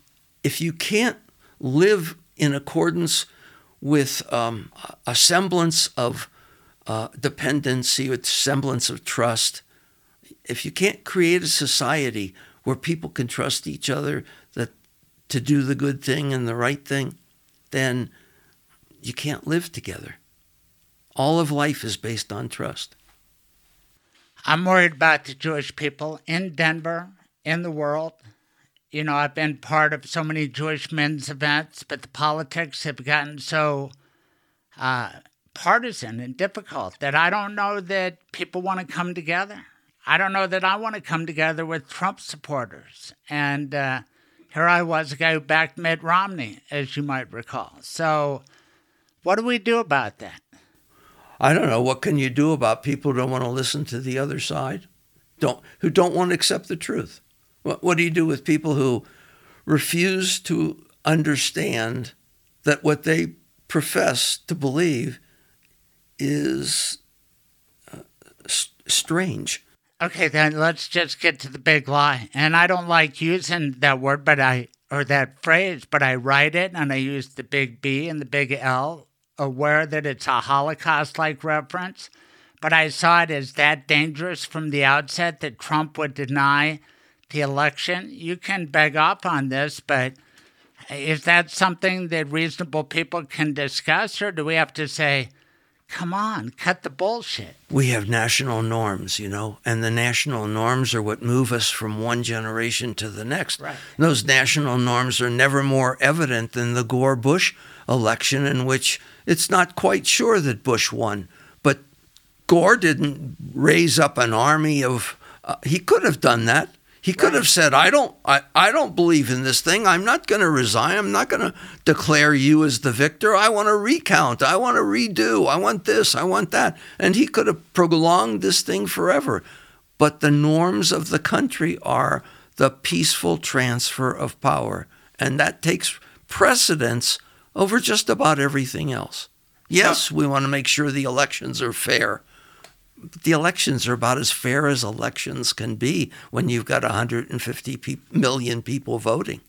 if you can't live in accordance with um, a semblance of uh, dependency, with semblance of trust, if you can't create a society where people can trust each other that to do the good thing and the right thing, then you can't live together. All of life is based on trust. I'm worried about the Jewish people in Denver, in the world. You know, I've been part of so many Jewish men's events, but the politics have gotten so uh, partisan and difficult that I don't know that people want to come together. I don't know that I want to come together with Trump supporters. And uh, here I was, a guy who backed Mitt Romney, as you might recall. So, what do we do about that? I don't know what can you do about people who don't want to listen to the other side, don't who don't want to accept the truth. What what do you do with people who refuse to understand that what they profess to believe is uh, s- strange? Okay, then let's just get to the big lie. And I don't like using that word, but I or that phrase, but I write it and I use the big B and the big L, aware that it's a Holocaust like reference. but I saw it as that dangerous from the outset that Trump would deny the election. You can beg off on this, but is that something that reasonable people can discuss, or do we have to say, come on, cut the bullshit? We have national norms, you know, and the national norms are what move us from one generation to the next. Right. Those national norms are never more evident than the Gore Bush election, in which it's not quite sure that Bush won. But Gore didn't raise up an army of, uh, he could have done that. He could have said, "I don't, I, I don't believe in this thing. I'm not going to resign. I'm not going to declare you as the victor. I want to recount. I want to redo. I want this. I want that." And he could have prolonged this thing forever. But the norms of the country are the peaceful transfer of power, and that takes precedence over just about everything else. Yes, we want to make sure the elections are fair the elections are about as fair as elections can be when you've got 150 pe- million people voting.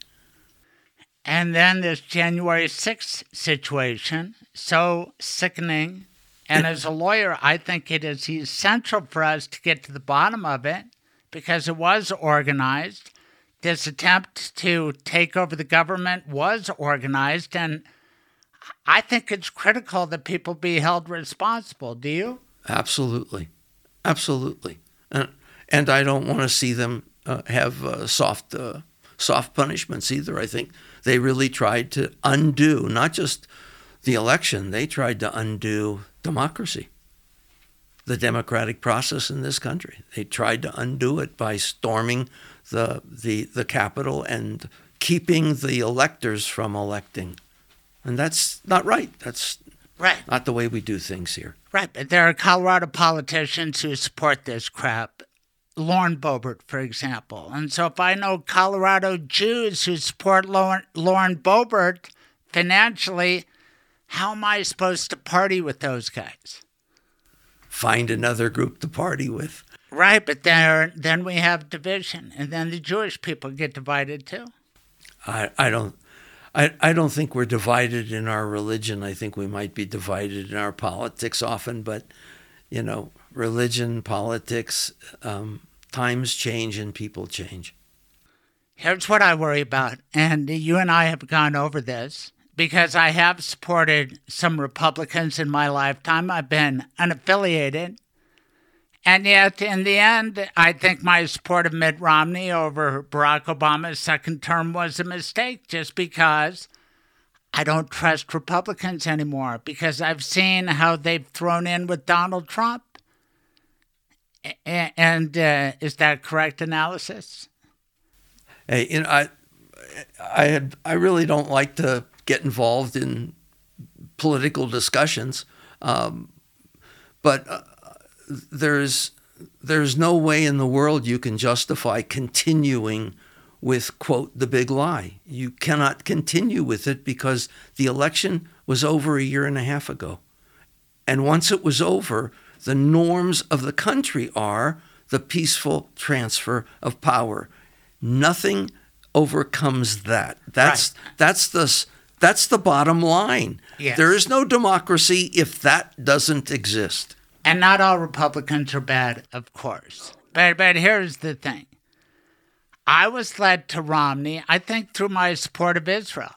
And then this January 6th situation, so sickening. And as a lawyer, I think it is essential for us to get to the bottom of it because it was organized. This attempt to take over the government was organized. And I think it's critical that people be held responsible. Do you? Absolutely, absolutely, and, and I don't want to see them uh, have uh, soft uh, soft punishments either. I think they really tried to undo not just the election; they tried to undo democracy, the democratic process in this country. They tried to undo it by storming the the the Capitol and keeping the electors from electing, and that's not right. That's Right. not the way we do things here. Right, but there are Colorado politicians who support this crap. Lauren Boebert, for example. And so if I know Colorado Jews who support Lauren, Lauren Boebert financially, how am I supposed to party with those guys? Find another group to party with. Right, but there, then we have division, and then the Jewish people get divided too. I, I don't I, I don't think we're divided in our religion. I think we might be divided in our politics often, but you know, religion, politics, um, times change and people change. Here's what I worry about, and you and I have gone over this because I have supported some Republicans in my lifetime. I've been unaffiliated. And yet, in the end, I think my support of Mitt Romney over Barack Obama's second term was a mistake just because I don't trust Republicans anymore because I've seen how they've thrown in with Donald Trump. And uh, is that correct analysis? Hey, you know, I I had I really don't like to get involved in political discussions, um, but uh, there's there's no way in the world you can justify continuing with quote the big lie. You cannot continue with it because the election was over a year and a half ago. And once it was over, the norms of the country are the peaceful transfer of power. Nothing overcomes that. That's that's the that's the bottom line. Yes. There is no democracy if that doesn't exist. And not all Republicans are bad, of course. But, but here's the thing I was led to Romney, I think, through my support of Israel.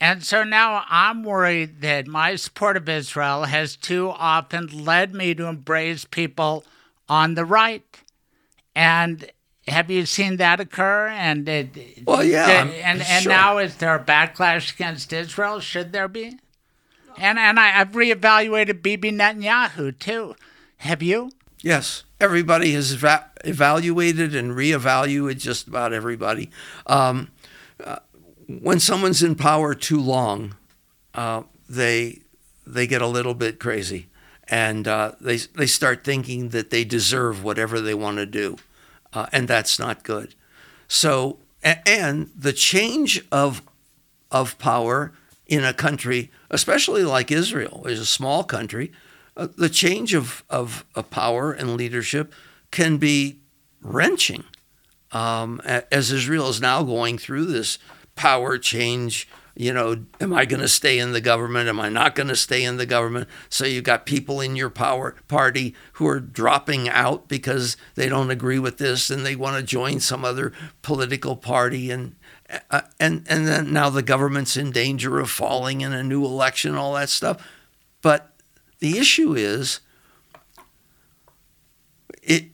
And so now I'm worried that my support of Israel has too often led me to embrace people on the right. And have you seen that occur? And it, Well, yeah, the- and and now is there a backlash against Israel? Should there be? And and I, I've reevaluated Bibi Netanyahu too. Have you? Yes, everybody has eva- evaluated and reevaluated just about everybody. Um, uh, when someone's in power too long, uh, they they get a little bit crazy, and uh, they they start thinking that they deserve whatever they want to do, uh, and that's not good. So, and the change of of power in a country, especially like Israel, is a small country, uh, the change of, of, of power and leadership can be wrenching. Um, as Israel is now going through this power change you know, am I going to stay in the government? Am I not going to stay in the government? So you've got people in your power party who are dropping out because they don't agree with this and they want to join some other political party and uh, and and then now the government's in danger of falling in a new election, all that stuff. But the issue is, it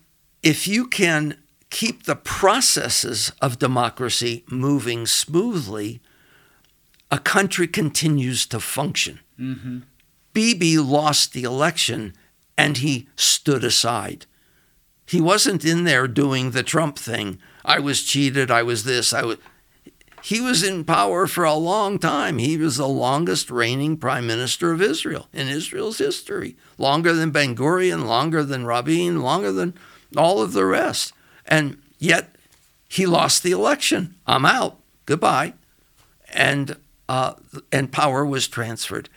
if you can keep the processes of democracy moving smoothly a country continues to function. Mm-hmm. Bibi lost the election and he stood aside. He wasn't in there doing the Trump thing. I was cheated. I was this. I was. He was in power for a long time. He was the longest reigning prime minister of Israel in Israel's history, longer than Ben Gurion, longer than Rabin, longer than all of the rest. And yet he lost the election. I'm out. Goodbye. And uh, and power was transferred.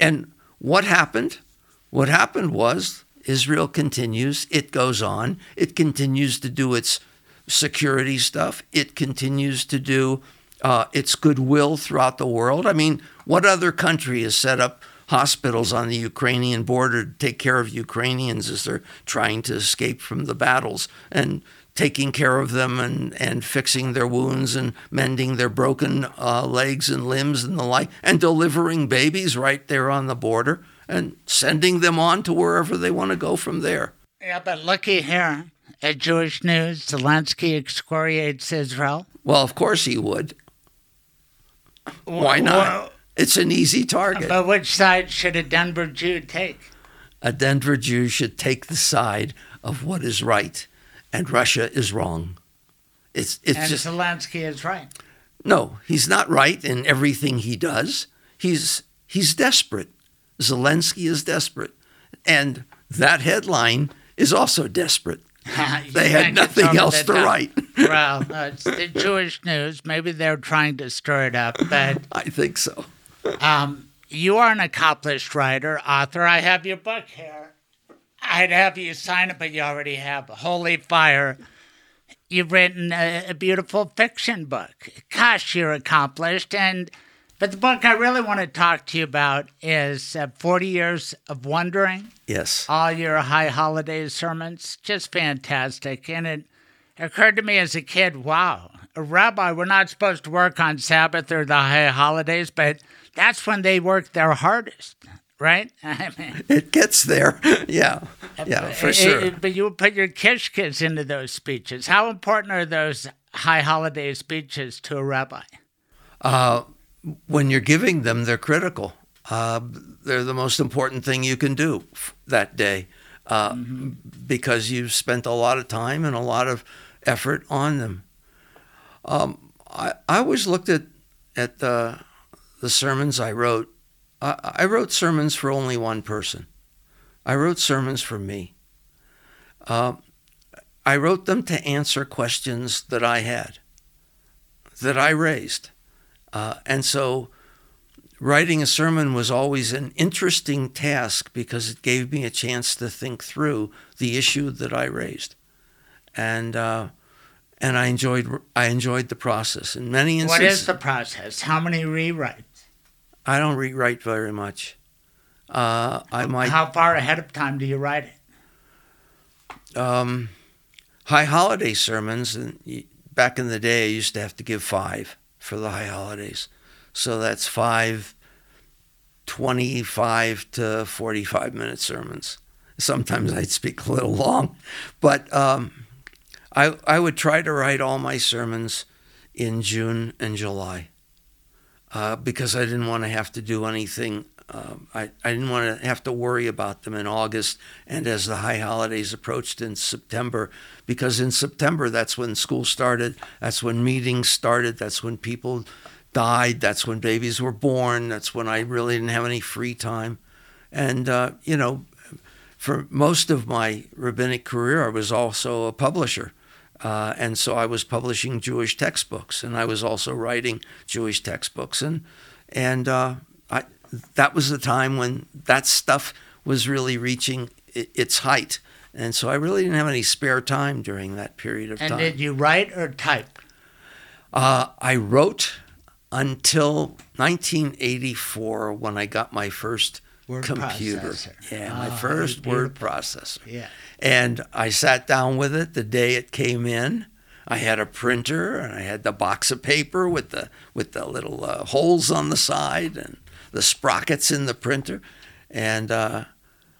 And what happened? What happened was Israel continues, it goes on, it continues to do its security stuff, it continues to do uh, its goodwill throughout the world. I mean, what other country has set up hospitals on the Ukrainian border to take care of Ukrainians as they're trying to escape from the battles and taking care of them and, and fixing their wounds and mending their broken uh, legs and limbs and the like, and delivering babies right there on the border and sending them on to wherever they want to go from there. Yeah, but looky here at Jewish News, Zelensky excoriates Israel. Well, of course he would. Why not? Well, it's an easy target. But which side should a Denver Jew take? A Denver Jew should take the side of what is right and Russia is wrong. It's it's and just Zelensky is right. No, he's not right in everything he does. He's he's desperate. Zelensky is desperate, and that headline is also desperate. They had nothing else to write. well, uh, it's the Jewish news. Maybe they're trying to stir it up, but I think so. um, you are an accomplished writer, author. I have your book here. I'd have you sign it, but you already have Holy Fire. You've written a, a beautiful fiction book. Gosh, you're accomplished. And but the book I really want to talk to you about is uh, 40 Years of Wondering. Yes. All your high holiday sermons. Just fantastic. And it occurred to me as a kid wow, a rabbi, we're not supposed to work on Sabbath or the high holidays, but that's when they work their hardest right? I mean, it gets there. yeah. Yeah, for sure. It, but you put your kishkes into those speeches. How important are those high holiday speeches to a rabbi? Uh, when you're giving them, they're critical. Uh, they're the most important thing you can do that day uh, mm-hmm. because you've spent a lot of time and a lot of effort on them. Um, I, I always looked at at the, the sermons I wrote I wrote sermons for only one person. I wrote sermons for me. Uh, I wrote them to answer questions that I had, that I raised. Uh, and so writing a sermon was always an interesting task because it gave me a chance to think through the issue that I raised. And uh, and I enjoyed I enjoyed the process. In many instances, what is the process? How many rewrites? I don't rewrite very much. Uh, I might. How far ahead of time do you write it? Um, high holiday sermons. And back in the day, I used to have to give five for the high holidays, so that's five 25 to 45 minute sermons. Sometimes I'd speak a little long, but um, I, I would try to write all my sermons in June and July uh, because I didn't want to have to do anything. Uh, I, I didn't want to have to worry about them in August and as the high holidays approached in September, because in September, that's when school started, that's when meetings started, that's when people died, that's when babies were born, that's when I really didn't have any free time. And, uh, you know, for most of my rabbinic career, I was also a publisher. Uh, and so I was publishing Jewish textbooks, and I was also writing Jewish textbooks, and and uh, that was the time when that stuff was really reaching its height, and so I really didn't have any spare time during that period of and time. And did you write or type? Uh, I wrote until 1984 when I got my first Word computer. processor. Yeah, my Oh, first word processor. Yeah. And I sat down with it the day it came in. I had a printer and I had the box of paper with the with the little uh, holes on the side and the sprockets in the printer, and uh,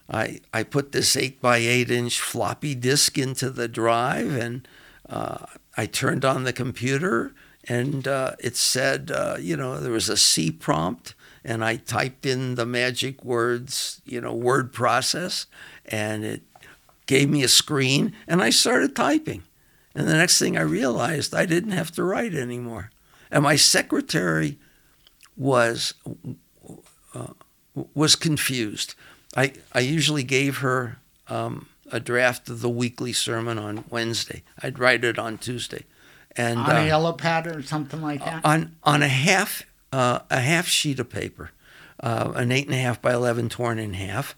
I I put this eight by eight inch floppy disk into the drive and uh, I turned on the computer and uh, it said uh, you know there was a C prompt and I typed in the magic words you know word process and it gave me a screen and I started typing. And the next thing I realized, I didn't have to write anymore. And my secretary was was confused. I I usually gave her um, a draft of the weekly sermon on Wednesday. I'd write it on Tuesday, and On a uh, yellow pad or something like that? on on a half uh, a half sheet of paper, uh, an eight and a half by eleven torn in half,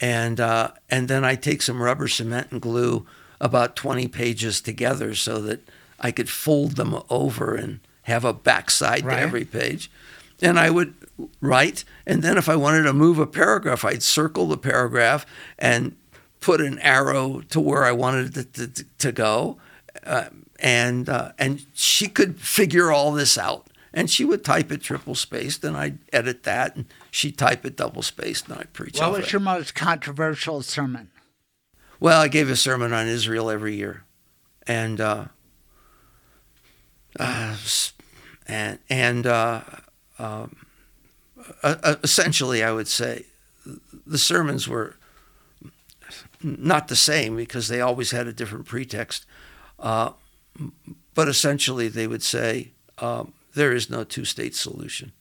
and uh, and then I take some rubber cement and glue about twenty pages together so that I could fold them over and have a backside Right. to every page, and I would write, and then if I wanted to move a paragraph, I'd circle the paragraph and put an arrow to where I wanted it to, to, to go, uh, and uh, and she could figure all this out. And she would type it triple spaced, and I'd edit that, and she'd type it double spaced, and I'd preach what was it. your most controversial sermon? Well, I gave a sermon on Israel every year, and uh, uh, and and uh, um, uh, uh, essentially, I would say the sermons were not the same because they always had a different pretext, uh, but essentially they would say um, there is no two-state solution;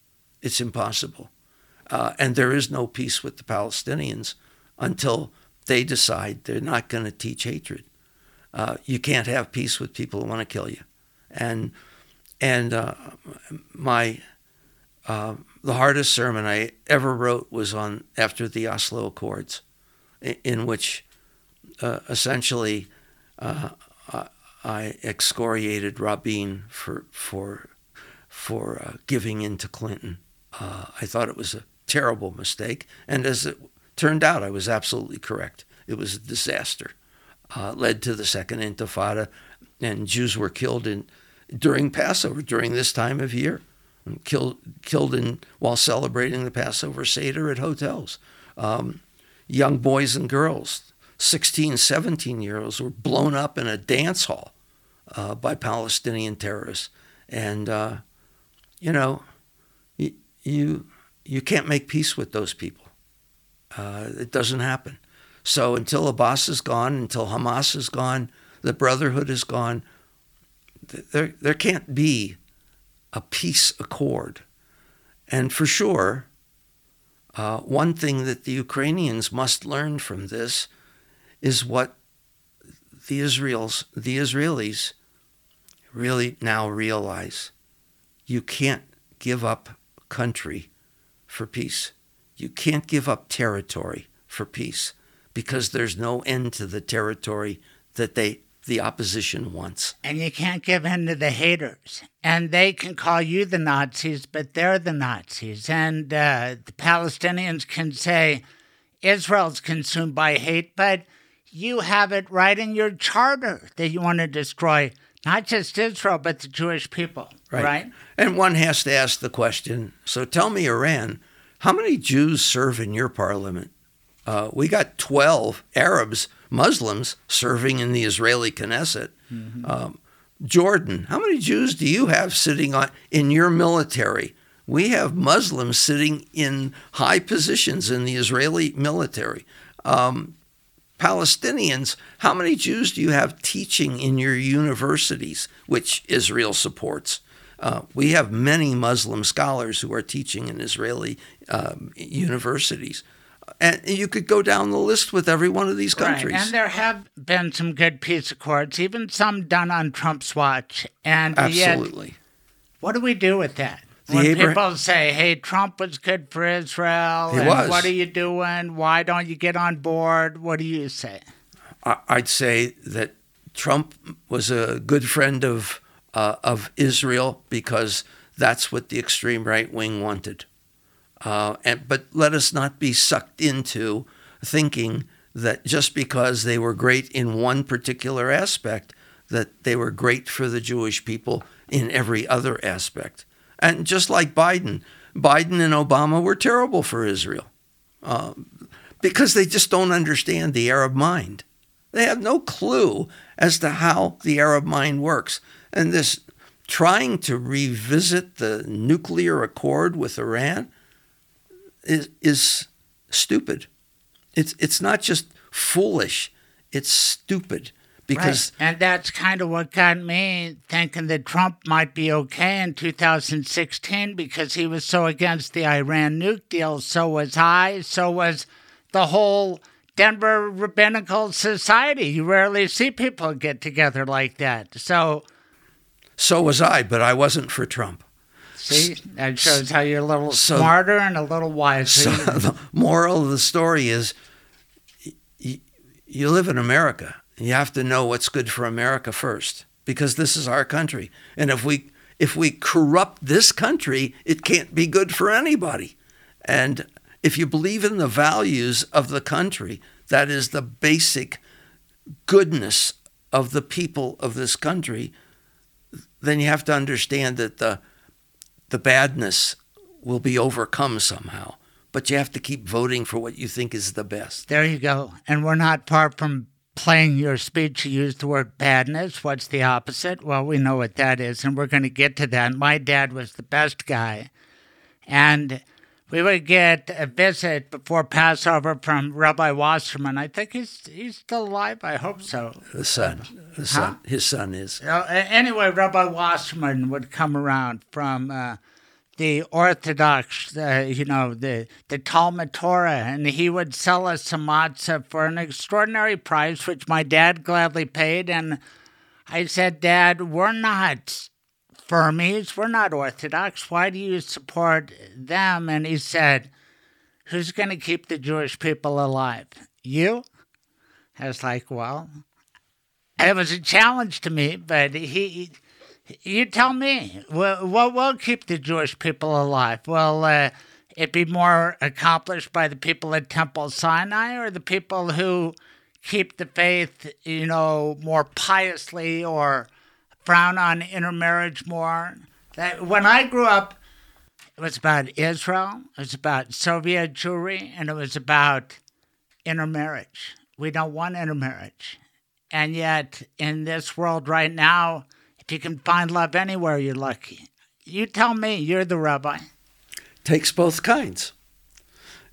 it's impossible, uh, and there is no peace with the Palestinians until they decide they're not going to teach hatred. Uh, you can't have peace with people who want to kill you, and and uh, my uh, the hardest sermon I ever wrote was on after the Oslo Accords, in, in which uh, essentially uh, I- excoriated Rabin for for for uh, giving in to Clinton. Uh, I thought it was a terrible mistake, and as it turned out, I was absolutely correct. It was a disaster. Uh, led to the Second Intifada, and Jews were killed in during Passover during this time of year, killed killed in while celebrating the Passover Seder at hotels. Um, young boys and girls, 16, 17 year olds, were blown up in a dance hall uh, by Palestinian terrorists, and uh, you know, you, you you can't make peace with those people. Uh, it doesn't happen. So until Abbas is gone, until Hamas is gone, the Brotherhood is gone, th- there there can't be a peace accord. And for sure, uh, one thing that the Ukrainians must learn from this is what the Israels the Israelis really now realize: you can't give up country for peace. You can't give up territory for peace because there's no end to the territory that they the opposition wants. And you can't give in to the haters. And they can call you the Nazis, but they're the Nazis. And uh, the Palestinians can say Israel's consumed by hate, but you have it right in your charter that you want to destroy not just Israel, but the Jewish people. Right. And one has to ask the question so tell me, Iran, how many Jews serve in your parliament? Uh, we got 12 Arabs, Muslims, serving in the Israeli Knesset. Um, Jordan, how many Jews do you have sitting on in your military? We have Muslims sitting in high positions in the Israeli military. Um, Palestinians, how many Jews do you have teaching in your universities, which Israel supports? Uh, we have many Muslim scholars who are teaching in Israeli um, universities. And you could go down the list with every one of these countries. Right. And there have been some good peace accords, even some done on Trump's watch. And yet, Absolutely. what do we do with that? The when Abra- people say, "Hey, Trump was good for Israel," He and was. what are you doing? Why don't you get on board? What do you say? I'd say that Trump was a good friend of uh, of Israel because That's what the extreme right wing wanted. Uh, and, but let us not be sucked into thinking that just because they were great in one particular aspect, that they were great for the Jewish people in every other aspect. And just like Biden, Biden and Obama were terrible for Israel uh, because they just don't understand the Arab mind. They have no clue as to how the Arab mind works. And this trying to revisit the nuclear accord with Iran is, is stupid. It's, it's not just foolish, it's stupid. Because right. and that's kind of what got me thinking that Trump might be okay in 2016 because he was so against the Iran nuke deal. So was I. So was the whole Denver Rabbinical Society. You rarely see people get together like that. So so was I, but I wasn't for Trump. See, that shows how you're a little so, smarter and a little wiser. So the moral of the story is you, you live in America you have to know what's good for America first because this is our country. And if we if we corrupt this country, it can't be good for anybody. And if you believe in the values of the country, that is the basic goodness of the people of this country, then you have to understand that the the badness will be overcome somehow. But you have to keep voting for what you think is the best. There you go. And we're not far from playing your speech, you used the word badness. What's the opposite? Well, we know what that is, and we're going to get to that. My dad was the best guy. And we would get a visit before Passover from Rabbi Wasserman. I think he's he's still alive. I hope so. The son, the son, huh? his son is. Uh, anyway, Rabbi Wasserman would come around from uh, the Orthodox, uh, you know, the, the Talmud Torah, and he would sell us some matzah for an extraordinary price, which my dad gladly paid. And I said, Dad, we're not Fermis, we're not Orthodox. Why do you support them? And he said, Who's going to keep the Jewish people alive? You? I was like, Well, it was a challenge to me, but he you tell me. What will will keep the Jewish people alive? Will uh, it be more accomplished by the people at Temple Sinai or the people who keep the faith, you know, more piously or frown on intermarriage more? That when I grew up, it was about Israel, it was about Soviet Jewry, and it was about intermarriage. We don't want intermarriage. And yet, in this world right now, if you can find love anywhere, you're lucky. You tell me, you're the rabbi. Takes both kinds.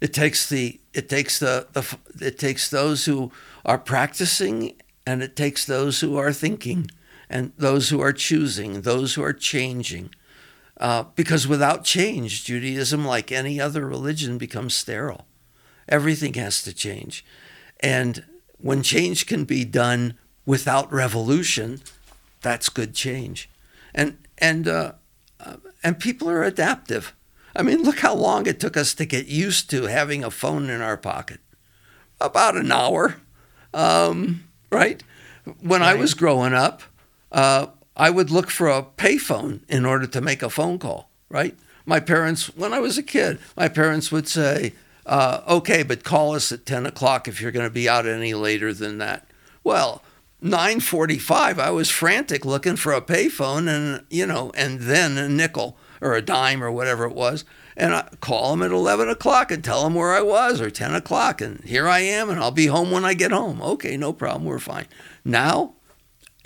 It takes the it takes the, the it takes those who are practicing and it takes those who are thinking and those who are choosing, those who are changing. Uh, because without change, Judaism, like any other religion, becomes sterile. Everything has to change. And when change can be done without revolution, that's good change. And and uh, uh, and people are adaptive. I mean, look how long it took us to get used to having a phone in our pocket. About an hour, um, right? When right. I was growing up, uh, I would look for a payphone in order to make a phone call, right? My parents, when I was a kid, my parents would say, uh, okay, but call us at 10 o'clock if you're going to be out any later than that. Well, 9:45, I was frantic looking for a payphone and you know, and then a nickel or a dime or whatever it was, and I call them at 11 o'clock and tell them where I was or 10 o'clock, and here I am, and I'll be home when I get home. Okay, no problem, we're fine. Now,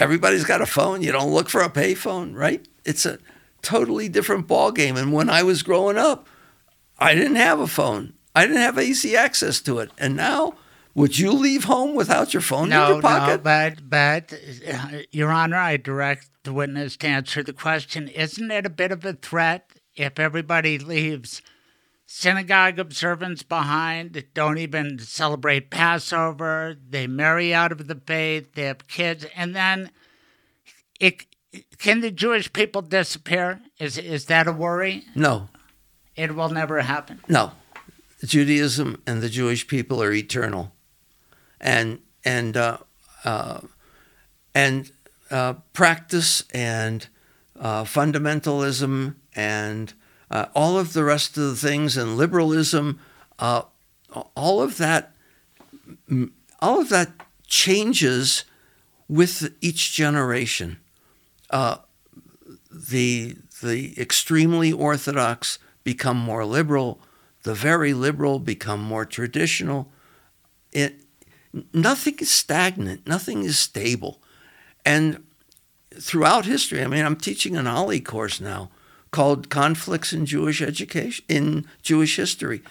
everybody's got a phone. You don't look for a payphone, right? It's a totally different ball game. And when I was growing up, I didn't have a phone. I didn't have easy access to it, and now would you leave home without your phone no, in your pocket? No, but, but, uh, Your Honor, I direct the witness to answer the question. Isn't it a bit of a threat if everybody leaves synagogue observance behind, don't even celebrate Passover, they marry out of the faith, they have kids, and then it, can the Jewish people disappear? Is, is that a worry? No. It will never happen? No. Judaism and the Jewish people are eternal and and uh, uh, and uh, practice and uh, fundamentalism and uh, all of the rest of the things and liberalism, uh, all of that, all of that changes with each generation. Uh, the the extremely orthodox become more liberal, the very liberal become more traditional. It nothing is stagnant, nothing is stable, and throughout history, I mean, I'm teaching an OLLI course now called Conflicts in Jewish Education in Jewish History,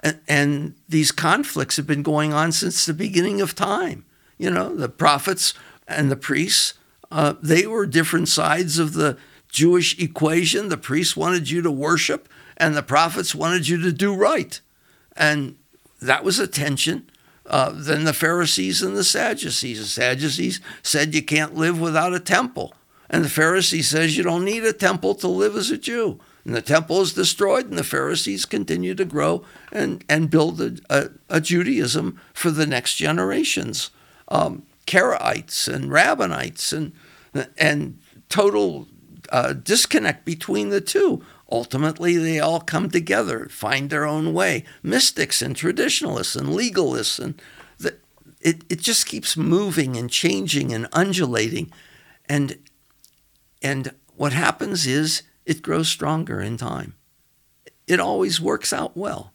and, and these conflicts have been going on since the beginning of time. You know, the prophets and the priests, uh, they were different sides of the Jewish equation. The priests wanted you to worship, and the prophets wanted you to do right. And that was a tension. Uh, then the Pharisees and the Sadducees. The Sadducees said you can't live without a temple. And the Pharisee says you don't need a temple to live as a Jew. And the temple is destroyed, and the Pharisees continue to grow and, and build a, a, a Judaism for the next generations. Um, Karaites and Rabbinites and, and total uh, disconnect between the two. Ultimately, they all come together, find their own way. Mystics and traditionalists and legalists, and the, it, it just keeps moving and changing and undulating. And, and what happens is it grows stronger in time. It always works out well.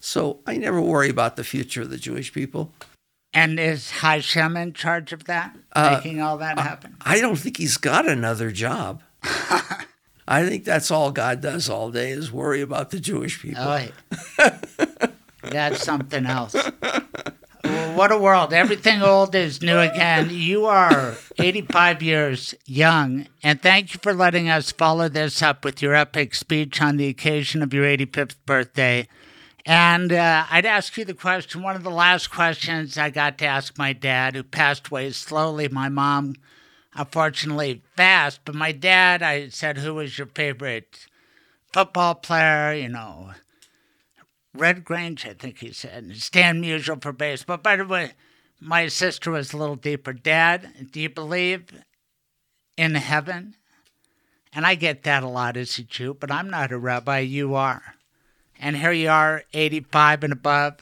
So I never worry about the future of the Jewish people. And is Hashem in charge of that, uh, making all that happen? I don't think he's got another job. I think that's all God does all day is worry about the Jewish people. Oh, that's something else. What a world. Everything old is new again. You are 85 years young, and thank you for letting us follow this up with your epic speech on the occasion of your 85th birthday. And uh, I'd ask you the question one of the last questions I got to ask my dad, who passed away slowly. My mom unfortunately fast. But my dad, I said, who was your favorite football player? You know, Red Grange, I think he said. Stan Musial for bass. But By the way, my sister was a little deeper. Dad, do you believe in heaven? And I get that a lot as a Jew, but I'm not a rabbi. You are. And here you are, 85 and above.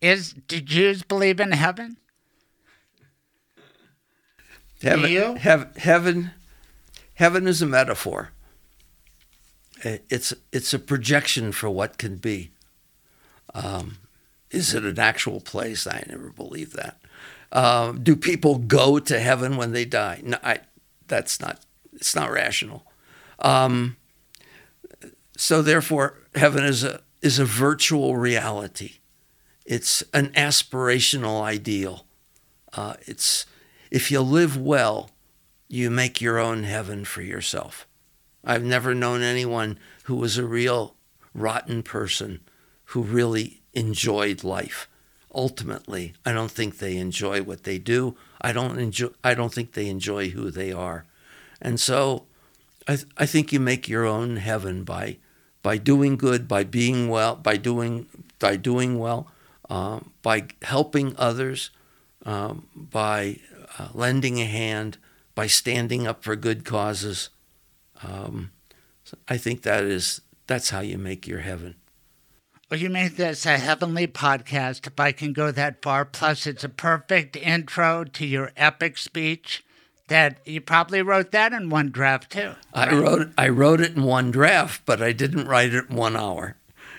Is do Jews believe in heaven? Heaven, heaven, heaven, heaven is a metaphor. It's it's a projection for what can be. Um, is it an actual place? I never believed that. Uh, do people go to heaven when they die? No, I, that's not. It's not rational. Um, so therefore, heaven is a is a virtual reality. It's an aspirational ideal. Uh, it's if you live well, you make your own heaven for yourself. I've never known anyone who was a real rotten person who really enjoyed life. Ultimately, I don't think they enjoy what they do. I don't enjoy I don't think they enjoy who they are. And so I th- I think you make your own heaven by by doing good, by being well, by doing by doing well, um, by helping others, um, by uh, lending a hand, by standing up for good causes. Um, so I think that is that's how you make your heaven. Well, you made this a heavenly podcast, if I can go that far. Plus, it's a perfect intro to your epic speech. That you probably wrote that in one draft too. Right? I wrote I wrote it in one draft, but I didn't write it in one hour.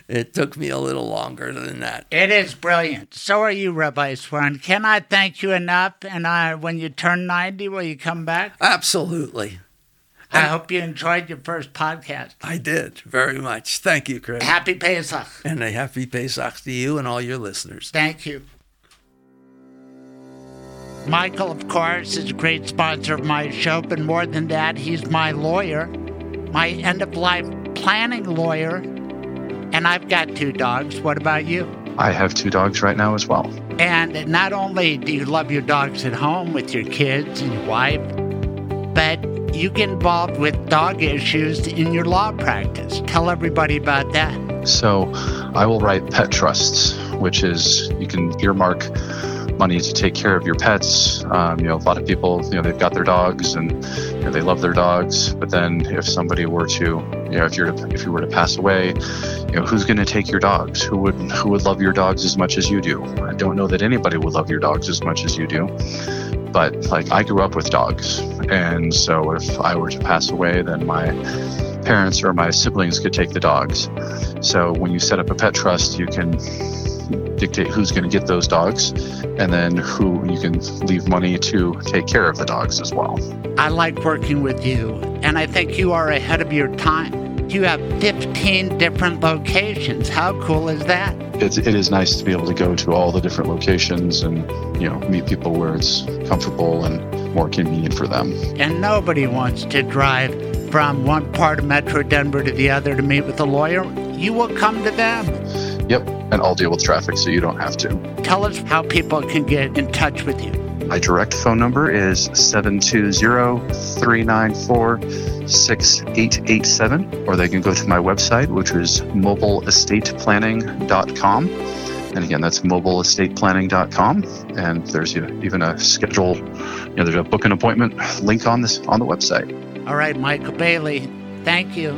It took me a little longer than that. It is brilliant. So are you, Rabbi Zwerin. Can I thank you enough? And I, when you turn 90, will you come back? Absolutely. I hope you enjoyed your first podcast. I did very much. Thank you, Chris. Happy Pesach. And a happy Pesach to you and all your listeners. Thank you. Michael, of course, is a great sponsor of my show, but more than that, he's my lawyer, my end of life planning lawyer and I've got two dogs. What about you? I have two dogs right now as well. And not only do you love your dogs at home with your kids and your wife, but you get involved with dog issues in your law practice. Tell everybody about that. So, I will write pet trusts, which is you can earmark money to take care of your pets. Um, you know, a lot of people, you know, they've got their dogs and you know, they love their dogs, but then if somebody were to You know, if you're to, if you were to pass away, you know, who's going to take your dogs? Who would who would love your dogs as much as you do? I don't know that anybody would love your dogs as much as you do. But like I grew up with dogs, and so if I were to pass away, then my parents or my siblings could take the dogs. So when you set up a pet trust, you can dictate who's going to get those dogs and then who you can leave money to take care of the dogs as well. I like working with you, and I think you are ahead of your time. You have 15 different locations. How cool is that? It's, it is nice to be able to go to all the different locations and you know meet people where it's comfortable and more convenient for them. And nobody wants to drive from one part of Metro Denver to the other to meet with a lawyer. You will come to them. Yep, and I'll deal with traffic so you don't have to. Tell us how people can get in touch with you. My direct phone number is 720-394-6887 or they can go to my website which is mobileestateplanning.com. And again, that's mobileestateplanning.com and there's even a schedule, you know, there's a book an appointment link on this on the website. All right, Michael Bailey. Thank you.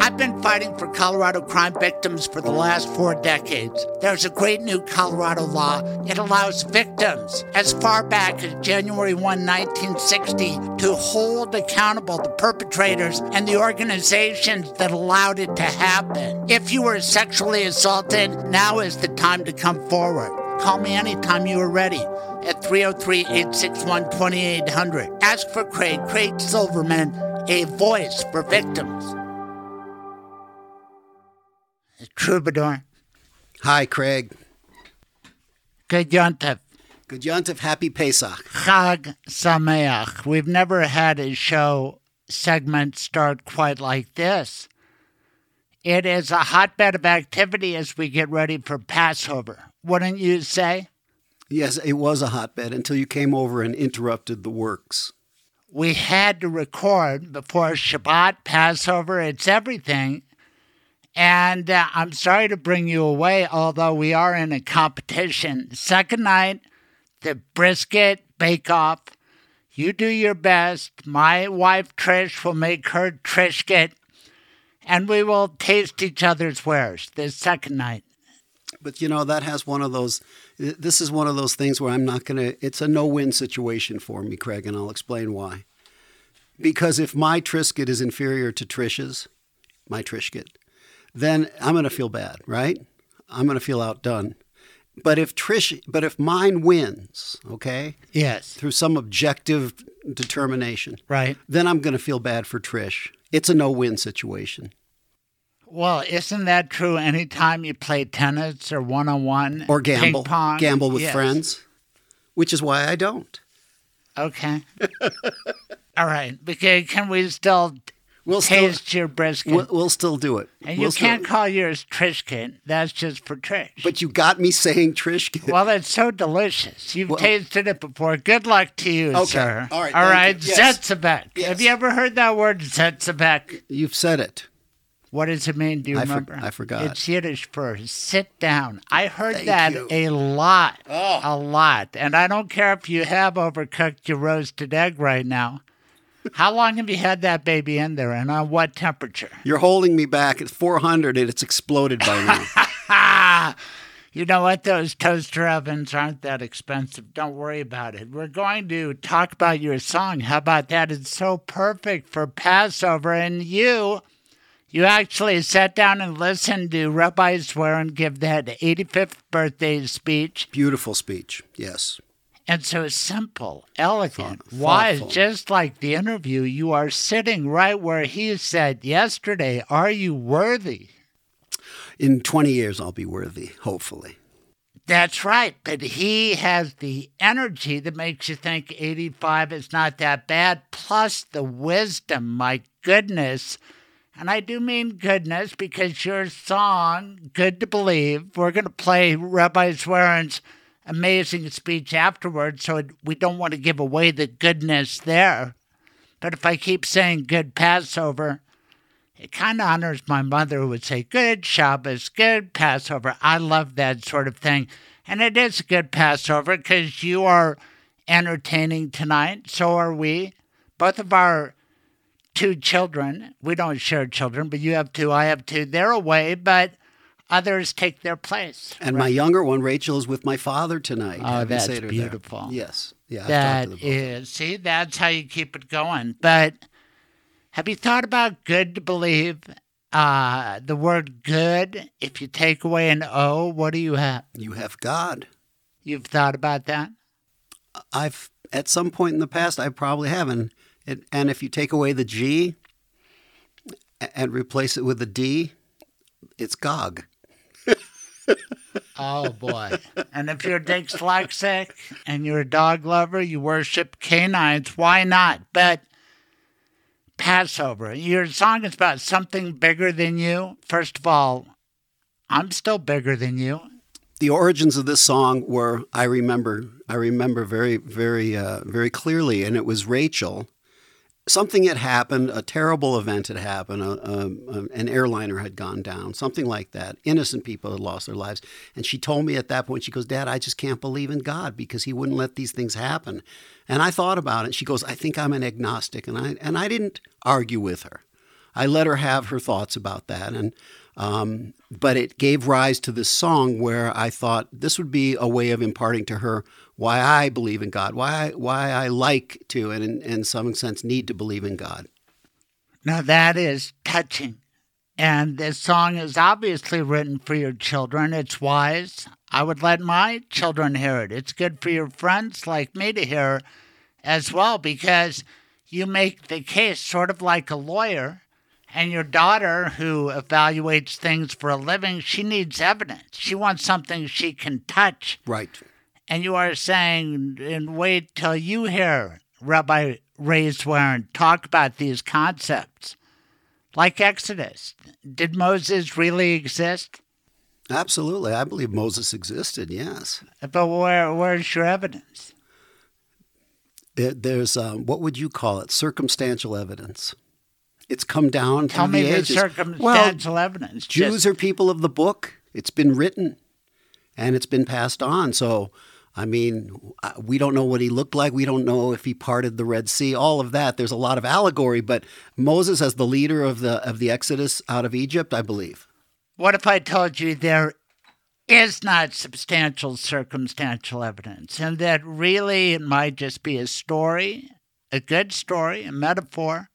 I've been fighting for Colorado crime victims for the last four decades. There's a great new Colorado law. It allows victims, as far back as January 1, 1960, to hold accountable the perpetrators and the organizations that allowed it to happen. If you were sexually assaulted, now is the time to come forward. Call me anytime you are ready at 303 861 2800. Ask for Craig, Craig Silverman, a voice for victims. Troubadour. Hi, Craig. Good Yontif. Good Yontif. Happy Pesach. Chag Sameach. We've never had a show segment start quite like this. It is a hotbed of activity as we get ready for Passover. Wouldn't you say? Yes, it was a hotbed until you came over and interrupted the works. We had to record before Shabbat, Passover, it's everything. And uh, I'm sorry to bring you away, although we are in a competition. Second night, the brisket bake off. You do your best. My wife Trish will make her Trishket, and we will taste each other's wares the second night. But you know, that has one of those, this is one of those things where I'm not going to, it's a no win situation for me, Craig, and I'll explain why. Because if my Trisket is inferior to Trish's, my Trishket, then I'm going to feel bad, right? I'm going to feel outdone. But if Trish, but if mine wins, okay, Yes. through some objective determination, Right. then I'm going to feel bad for Trish. It's a no-win situation. Well, isn't that true anytime you play tennis or one on one? Or gamble, Ping pong? gamble with Yes. friends, which is why I don't. Okay. All right. Because can we still We'll still, taste your brisket? we'll, we'll still do it. and We'll you still- can't call yours Trishkin. That's just for Trish. But you got me saying Trish. well, it's so delicious. You've Well- tasted it before. Good luck to you, Okay. sir. All right, All right. Yes. Yes. Have you ever heard that word, Zetzebek? You've said it. What does it mean? Do you I for- remember? I forgot. It's Yiddish for sit down. I heard Thank that you. a lot, Oh. a lot. And I don't care if you have overcooked your roasted egg right now. How long have you had that baby in there and on what temperature? You're holding me back. It's 400 and it's exploded by now. You know what? Those toaster ovens aren't that expensive. Don't worry about it. We're going to talk about your song. How about that? It's so perfect for Passover. And you, you actually sat down and listened to Rabbi Zwerin give that 85th birthday speech. Beautiful speech. Yes. And so simple, elegant, Thought- wise, just like the interview. You are sitting right where he said yesterday, Are you worthy? In 20 years, I'll be worthy, hopefully. That's right, but he has the energy that makes you think 85 is not that bad, plus the wisdom. My goodness. And I do mean goodness because your song, Good to Believe, we're going to play Rabbi Zwerin's amazing speech afterwards, so we don't want to give away the goodness there. But if I keep saying good Passover, it kind of honors my mother who would say, Good Shabbos, good Passover. I love that sort of thing. And it is a good Passover because you are entertaining tonight. So are we. Both of our two children. We don't share children, but you have two. I have two. They're away, but others take their place. And my younger one, Rachel, is with my father tonight. Oh, that's Seder there. beautiful. Yes. Yeah. That talked to the both of them. is, see, that's how you keep it going. But have you thought about good to believe? Uh, the word good, if you take away an O, what do you have? You have God. You've thought about that? I've at some point in the past I probably haven't. It, and if you take away the G and replace it with a D, it's Gog. Oh boy. and if you're dyslexic and you're a dog lover, you worship canines, why not? But Passover, your song is about something bigger than you. First of all, I'm still bigger than you. The origins of this song were I remember I remember very very uh, very clearly, and it was Rachel. Something had happened. A terrible event had happened. A, a, an airliner had gone down. Something like that. Innocent people had lost their lives. And she told me at that point, she goes, "Dad, I just can't believe in God because He wouldn't let these things happen." And I thought about it. She goes, "I think I'm an agnostic," and I and I didn't argue with her. I let her have her thoughts about that, and um, but it gave rise to this song where I thought this would be a way of imparting to her why I believe in God, why I, why I like to, and in, in some sense need to believe in God. Now that is touching. And this song is obviously written for your children. It's wise. I would let my children hear it. It's good for your friends like me to hear as well because you make the case sort of like a lawyer. And your daughter, who evaluates things for a living, she needs evidence. She wants something she can touch. Right. And you are saying, and wait till you hear Rabbi Ray Zwerin talk about these concepts. Like Exodus. Did Moses really exist? Absolutely. I believe Moses existed, yes. But where where's your evidence? There- There's, um, what would you call it? Circumstantial evidence. It's come down Tell through me the the circumstantial evidence. Jews Just- are people of the book. It's been written and it's been passed on. So, I mean, uh, we don't know what he looked like. We don't know if he parted the Red Sea. All of that. There's a lot of allegory, but Moses as the leader of the of the Exodus out of Egypt, I believe. What if I told you there is not substantial circumstantial evidence and that really it might just be a story, a good story, a metaphor?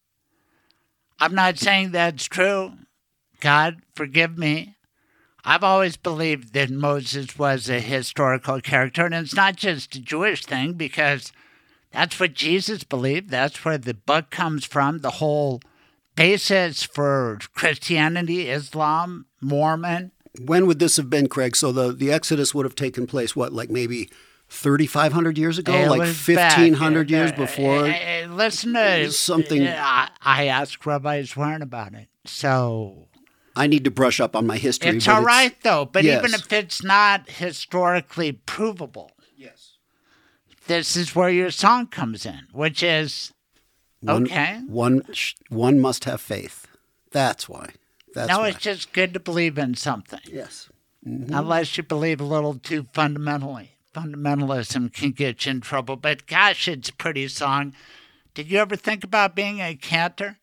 I'm not saying that's true. God, forgive me. I've always believed that Moses was a historical character, and it's not just a Jewish thing because that's what Jesus believed. That's where the book comes from. The whole basis for Christianity, Islam, Mormon. When would this have been, Craig? So the the Exodus would have taken place what, like maybe 3,500 years ago, It like was back. 1,500 years Uh, before. uh, uh, listen to Something- I, I asked Rabbi Zwerin about it. So I need to brush up on my history. it's but all right, though. But even if it's not historically provable, Yes. this is where your song comes in, which is One, Okay. One one must have faith. That's why. That's no, why. it's just good to believe in something, yes. Mm-hmm. unless you believe a little too fundamentally. Fundamentalism can get you in trouble. But gosh, it's a pretty song. Did you ever think about being a cantor?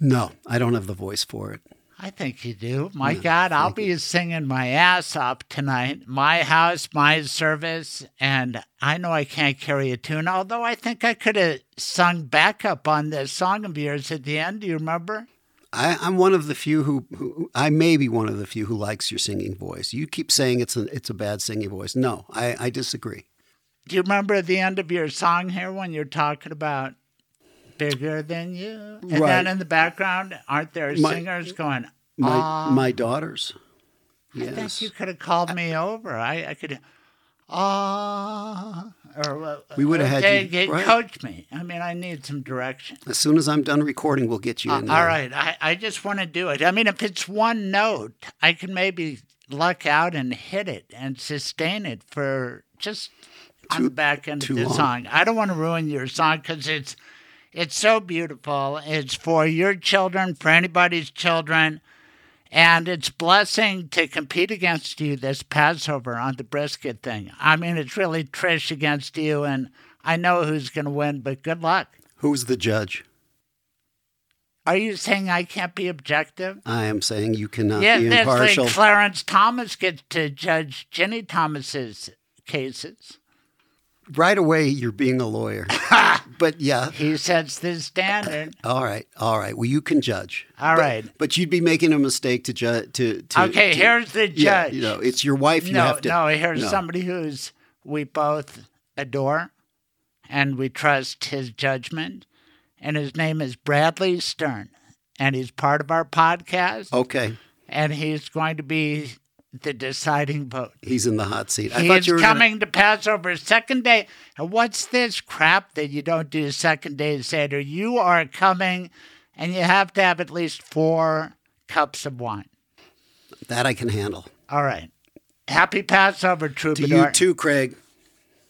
No, I don't have the voice for it. I think you do. My God, I'll be singing my ass up tonight. My house, my service, and I know I can't carry a tune, although I think I could have sung backup on this song of yours at the end. Do you remember? I, I'm one of the few who, who I may be one of the few who likes your singing voice. You keep saying it's a it's a bad singing voice. No, I, I disagree. Do you remember the end of your song here when you're talking about bigger than you? And Right. then in the background, aren't there My- singers going, My Ah. my daughters. I think Yes. you could have called me over. I, I could, ah, or uh, We would have had okay, you- get- right. coach me. I mean, I need some direction. As soon as I'm done recording, we'll get you Uh, in. there. right, I, I just want to do it. I mean, if it's one note, I can maybe luck out and hit it and sustain it for just on the back end of the long. song. I don't want to ruin your song because it's it's so beautiful. It's for your children, for anybody's children. And it's blessing to compete against you this Passover on the brisket thing. I mean, it's really Trish against you, and I know who's going to win, but good luck. Who's the judge? Are you saying I can't be objective? I am saying you cannot yeah, be impartial. like Clarence Thomas gets to judge Ginni Thomas's cases. Right away, you're being a lawyer. but yeah, He sets the standard. all right, all right. Well, you can judge. All but, right. but you'd be making a mistake to judge. To, to Okay, to- here's the Yeah, judge. you know, it's your wife. You no, have to. no, here's no. somebody who's we both adore and we trust his judgment. And his name is Bradley Stern. And he's part of our podcast. Okay, And he's going to be the deciding vote. he's in the hot seat. I He thought is you were gonna- coming to Passover second day. And what's this crap that you don't do second day Seder? You are coming and you have to have at least four cups of wine. that I can handle. All right. Happy Passover, Troubadour. To you too, Craig.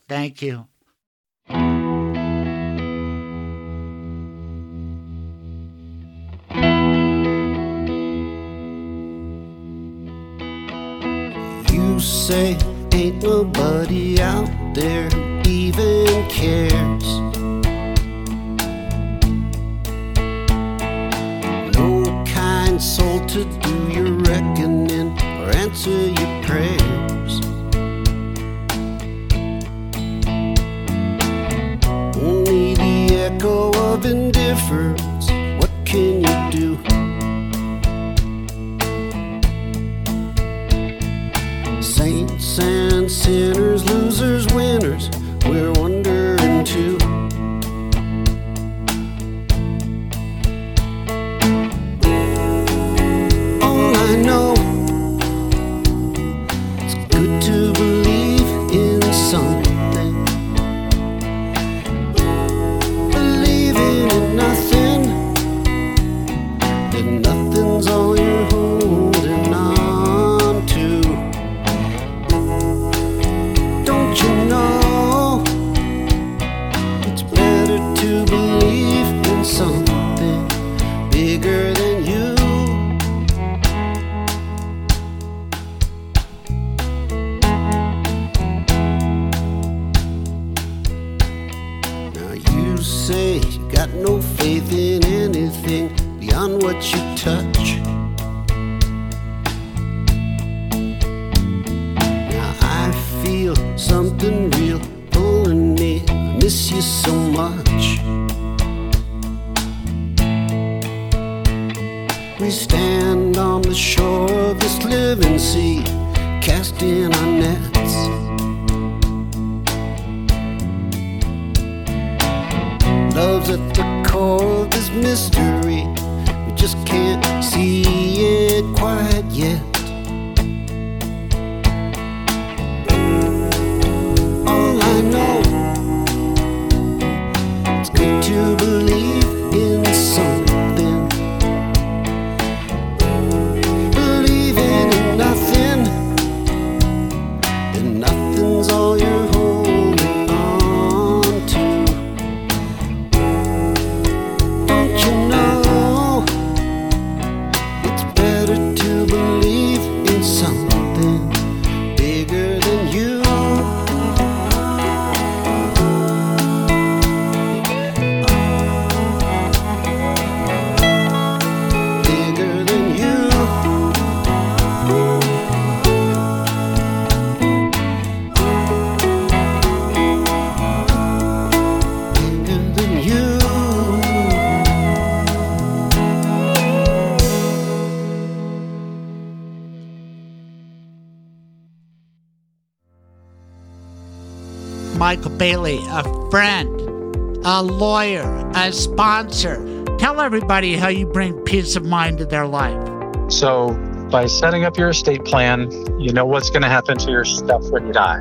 Thank you. Say ain't nobody out there even cares. No kind soul to do your reckoning or answer your prayers. Only the echo of indifference. And Bailey, a friend, a lawyer, a sponsor. Tell everybody how you bring peace of mind to their life. So, by setting up your estate plan, you know what's going to happen to your stuff when you die.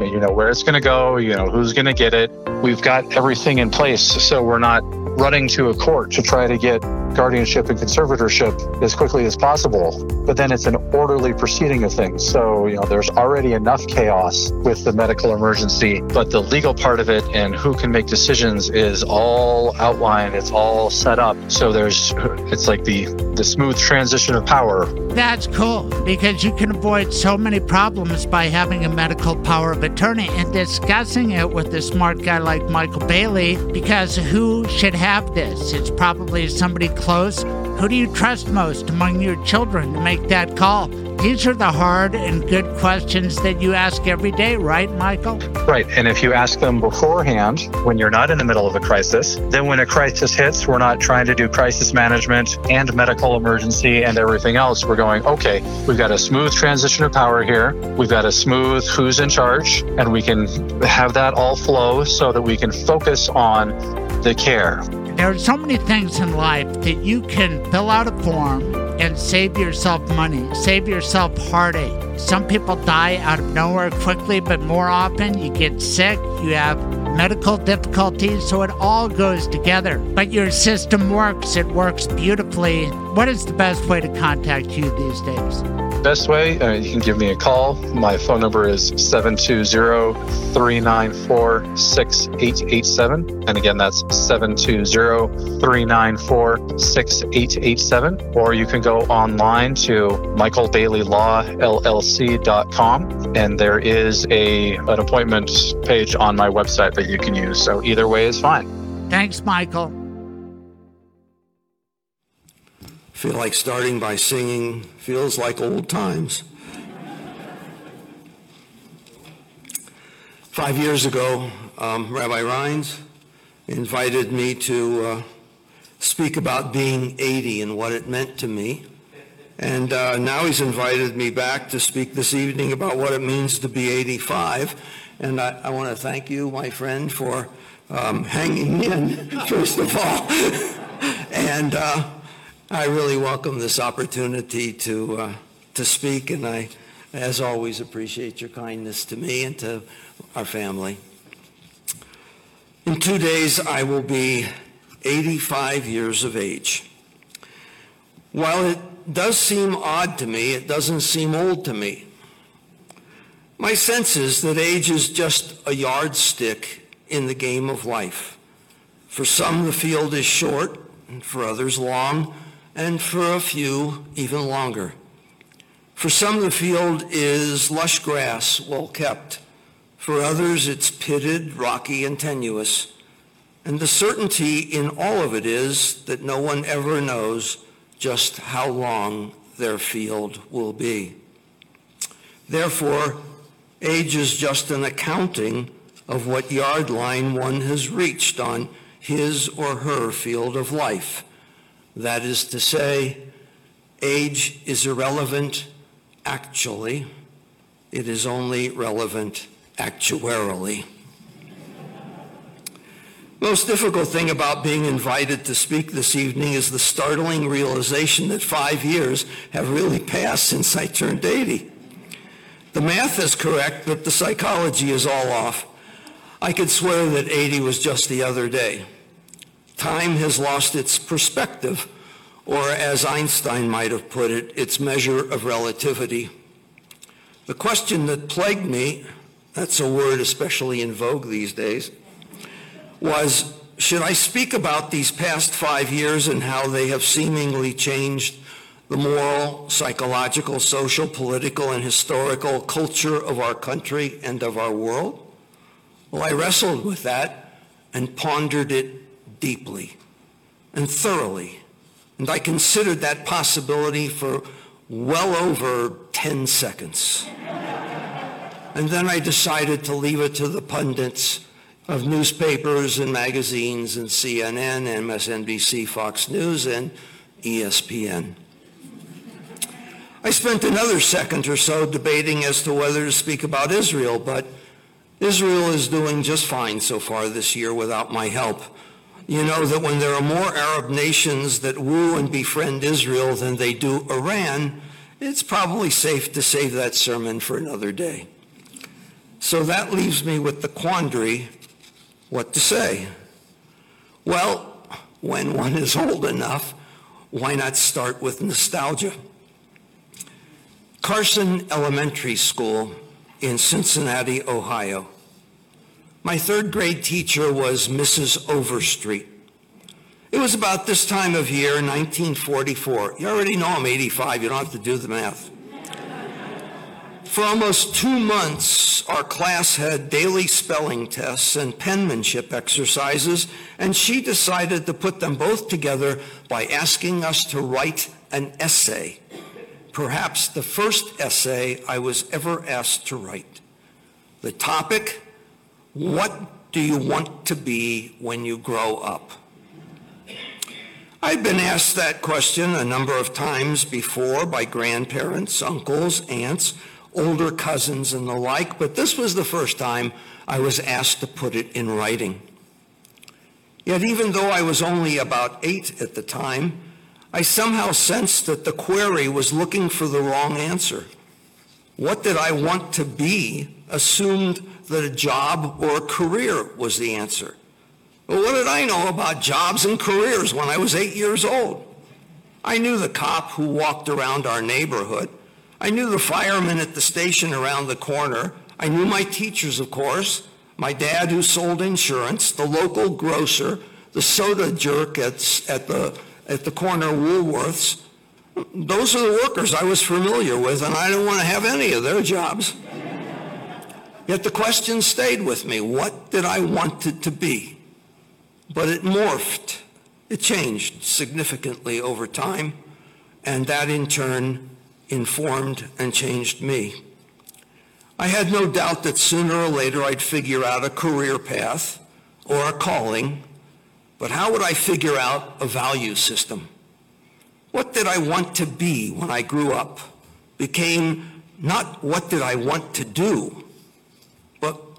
You know where it's going to go, you know who's going to get it. We've got everything in place, so we're not running to a court to try to get guardianship and conservatorship as quickly as possible. But then it's an orderly proceeding of things. So, you know, there's already enough chaos with the medical emergency, but the legal part of it and who can make decisions is all outlined, it's all set up. So there's it's like the the smooth transition of power That's cool because you can avoid so many problems by having a medical power of attorney and discussing it with a smart guy like Michael Bailey because who should have this? It's probably somebody close, who do you trust most among your children to make that call? These are the hard and good questions that you ask every day, right, Michael? Right. And if you ask them beforehand, when you're not in the middle of a crisis, then when a crisis hits, we're not trying to do crisis management and medical emergency and everything else. We're going, okay, we've got a smooth transition of power here. We've got a smooth who's in charge, and we can have that all flow so that we can focus on the care. There are so many things in life that you can fill out a form and save yourself money, save yourself heartache. Some people die out of nowhere quickly, but more often you get sick, you have medical difficulties, so it all goes together. But your system works, it works beautifully. What is the best way to contact you these days? Best way, uh, you can give me a call. My phone number is 720-394-6887. And again, that's 720-394-6887. Or you can go online to michaeldailyllawllc.com and there is a an appointment page on my website that you can use. So either way is fine. Thanks, Michael. Feel like starting by singing Feels Like Old Times. Five years ago, um, Rabbi Rheins invited me to uh, speak about being 80 and what it meant to me. And uh, now he's invited me back to speak this evening about what it means to be 85. And I, I want to thank you, my friend, for um, hanging in, first of all. and uh, I really welcome this opportunity to, uh, to speak, and I, as always, appreciate your kindness to me and to our family. In two days, I will be 85 years of age. While it does seem odd to me, it doesn't seem old to me. My sense is that age is just a yardstick in the game of life. For some, the field is short, and for others, long and for a few, even longer. For some, the field is lush grass, well kept. For others, it's pitted, rocky, and tenuous. And the certainty in all of it is that no one ever knows just how long their field will be. Therefore, age is just an accounting of what yard line one has reached on his or her field of life. That is to say, age is irrelevant actually, it is only relevant actuarially. Most difficult thing about being invited to speak this evening is the startling realization that five years have really passed since I turned 80. The math is correct, but the psychology is all off. I could swear that 80 was just the other day. Time has lost its perspective, or as Einstein might have put it, its measure of relativity. The question that plagued me, that's a word especially in vogue these days, was should I speak about these past five years and how they have seemingly changed the moral, psychological, social, political, and historical culture of our country and of our world? Well, I wrestled with that and pondered it deeply and thoroughly. And I considered that possibility for well over 10 seconds. and then I decided to leave it to the pundits of newspapers and magazines and CNN, MSNBC, Fox News, and ESPN. I spent another second or so debating as to whether to speak about Israel, but Israel is doing just fine so far this year without my help. You know that when there are more Arab nations that woo and befriend Israel than they do Iran, it's probably safe to save that sermon for another day. So that leaves me with the quandary what to say. Well, when one is old enough, why not start with nostalgia? Carson Elementary School in Cincinnati, Ohio. My third grade teacher was Mrs. Overstreet. It was about this time of year, 1944. You already know I'm 85. You don't have to do the math. For almost two months, our class had daily spelling tests and penmanship exercises, and she decided to put them both together by asking us to write an essay. Perhaps the first essay I was ever asked to write. The topic, What do you want to be when you grow up? I've been asked that question a number of times before by grandparents, uncles, aunts, older cousins, and the like, but this was the first time I was asked to put it in writing. Yet, even though I was only about eight at the time, I somehow sensed that the query was looking for the wrong answer. What did I want to be assumed that a job or a career was the answer. Well, what did I know about jobs and careers when I was eight years old? I knew the cop who walked around our neighborhood. I knew the fireman at the station around the corner. I knew my teachers, of course, my dad who sold insurance, the local grocer, the soda jerk at, at, the, at the corner Woolworths. Those are the workers I was familiar with, and I didn't want to have any of their jobs. Yet the question stayed with me. What did I want it to be? But it morphed. It changed significantly over time, and that in turn informed and changed me. I had no doubt that sooner or later I'd figure out a career path or a calling, but how would I figure out a value system? What did I want to be when I grew up became not what did I want to do,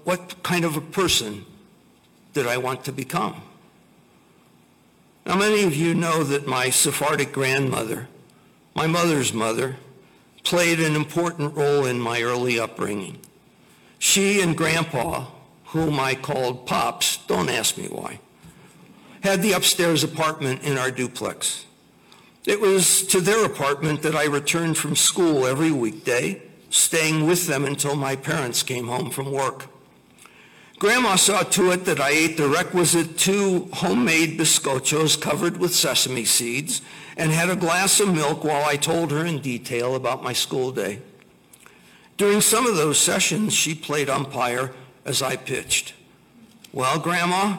what kind of a person did I want to become? Now, many of you know that my Sephardic grandmother, my mother's mother, played an important role in my early upbringing. She and Grandpa, whom I called Pops, don't ask me why, had the upstairs apartment in our duplex. It was to their apartment that I returned from school every weekday, staying with them until my parents came home from work. Grandma saw to it that I ate the requisite two homemade biscochos covered with sesame seeds and had a glass of milk while I told her in detail about my school day. During some of those sessions, she played umpire as I pitched. Well, Grandma,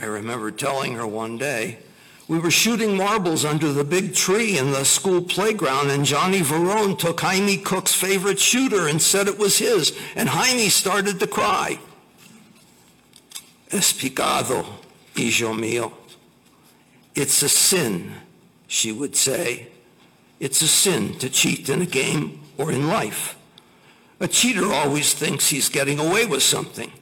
I remember telling her one day, we were shooting marbles under the big tree in the school playground, and Johnny Verone took Jaime Cook's favorite shooter and said it was his, and Jaime started to cry. Es pecado, hijo mío. It's a sin, she would say. It's a sin to cheat in a game or in life. A cheater always thinks he's getting away with something,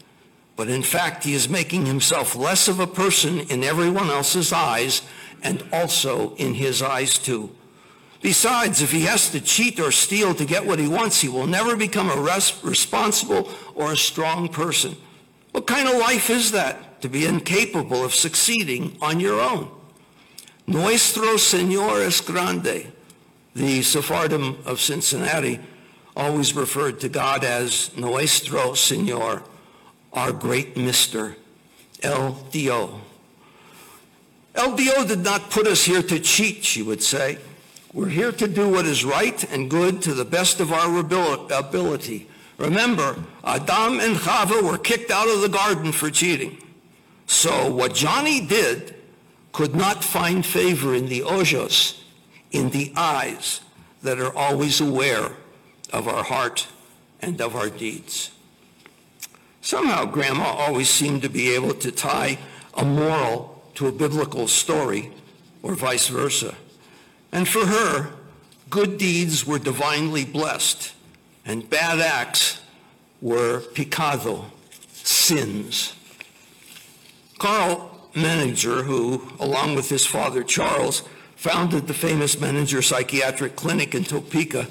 but in fact he is making himself less of a person in everyone else's eyes and also in his eyes too. Besides, if he has to cheat or steal to get what he wants, he will never become a res- responsible or a strong person. What kind of life is that to be incapable of succeeding on your own? Nuestro Señor es grande. The Sephardim of Cincinnati always referred to God as Nuestro Señor, our great mister, El Dio. El Dio did not put us here to cheat, she would say. We're here to do what is right and good to the best of our ability. Remember, Adam and Chava were kicked out of the garden for cheating. So what Johnny did could not find favor in the ojos, in the eyes that are always aware of our heart and of our deeds. Somehow, Grandma always seemed to be able to tie a moral to a biblical story or vice versa. And for her, good deeds were divinely blessed and bad acts were pecado, sins. Karl Menninger, who, along with his father Charles, founded the famous Menninger Psychiatric Clinic in Topeka,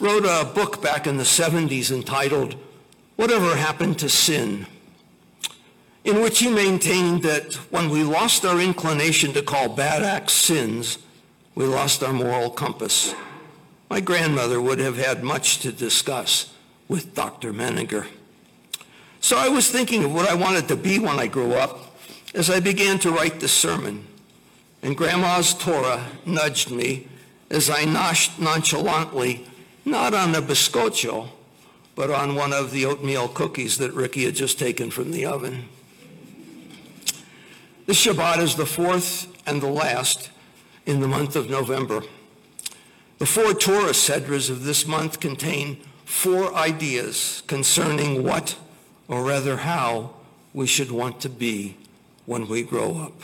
wrote a book back in the 70s entitled Whatever Happened to Sin, in which he maintained that when we lost our inclination to call bad acts sins, we lost our moral compass. My grandmother would have had much to discuss with Dr. Menninger. So I was thinking of what I wanted to be when I grew up as I began to write this sermon. And Grandma's Torah nudged me as I noshed nonchalantly, not on a biscocho, but on one of the oatmeal cookies that Ricky had just taken from the oven. This Shabbat is the fourth and the last in the month of November. The four Torah Sedras of this month contain four ideas concerning what, or rather how, we should want to be when we grow up.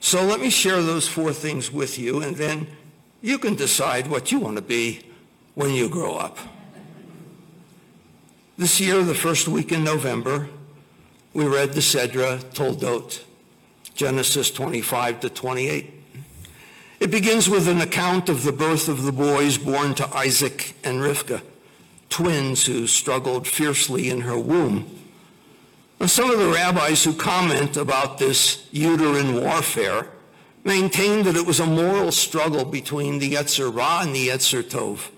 So let me share those four things with you, and then you can decide what you want to be when you grow up. This year, the first week in November, we read the Sedra Toldot, Genesis 25 to 28. It begins with an account of the birth of the boys born to Isaac and Rivka, twins who struggled fiercely in her womb. Some of the rabbis who comment about this uterine warfare maintain that it was a moral struggle between the Yetzer Ra and the Yetzer Tov,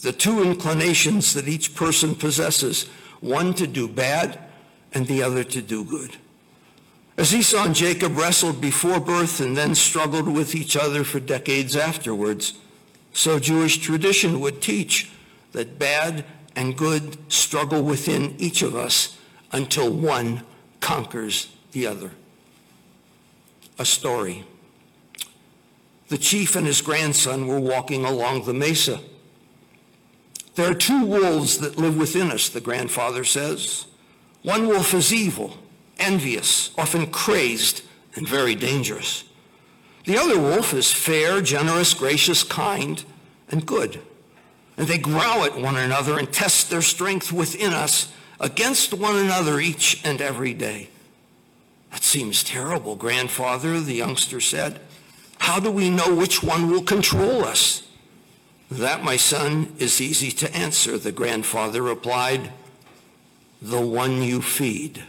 the two inclinations that each person possesses, one to do bad and the other to do good. As Esau and Jacob wrestled before birth and then struggled with each other for decades afterwards, so Jewish tradition would teach that bad and good struggle within each of us until one conquers the other. A story. The chief and his grandson were walking along the mesa. There are two wolves that live within us, the grandfather says. One wolf is evil envious, often crazed, and very dangerous. The other wolf is fair, generous, gracious, kind, and good. And they growl at one another and test their strength within us against one another each and every day. That seems terrible, grandfather, the youngster said. How do we know which one will control us? That, my son, is easy to answer, the grandfather replied. The one you feed.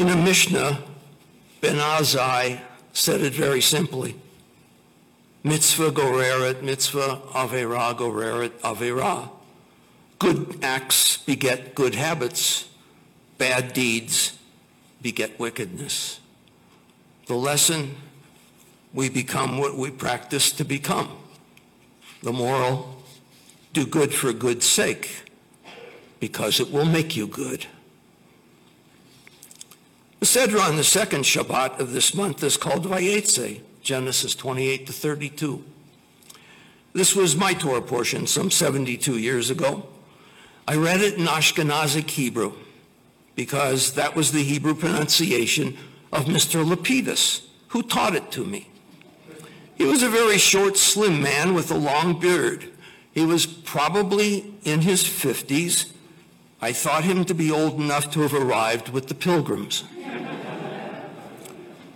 In a Mishnah, Ben Azai said it very simply. Mitzvah goreret, mitzvah avera goreret avera. Good acts beget good habits. Bad deeds beget wickedness. The lesson, we become what we practice to become. The moral, do good for good's sake, because it will make you good. The Sedra on the second Shabbat of this month is called Vayetze, Genesis 28 to 32. This was my Torah portion some 72 years ago. I read it in Ashkenazic Hebrew because that was the Hebrew pronunciation of Mr. Lapidus, who taught it to me. He was a very short, slim man with a long beard. He was probably in his 50s. I thought him to be old enough to have arrived with the pilgrims.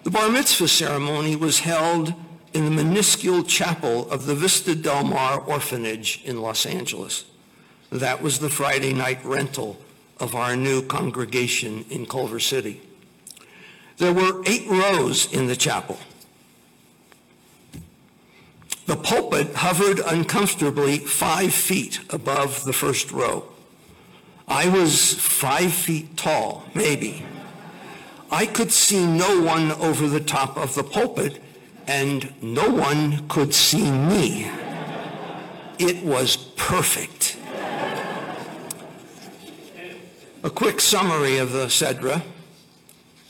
The bar mitzvah ceremony was held in the minuscule chapel of the Vista Del Mar Orphanage in Los Angeles. That was the Friday night rental of our new congregation in Culver City. There were eight rows in the chapel. The pulpit hovered uncomfortably five feet above the first row. I was five feet tall, maybe. I could see no one over the top of the pulpit, and no one could see me. It was perfect. A quick summary of the Sedra.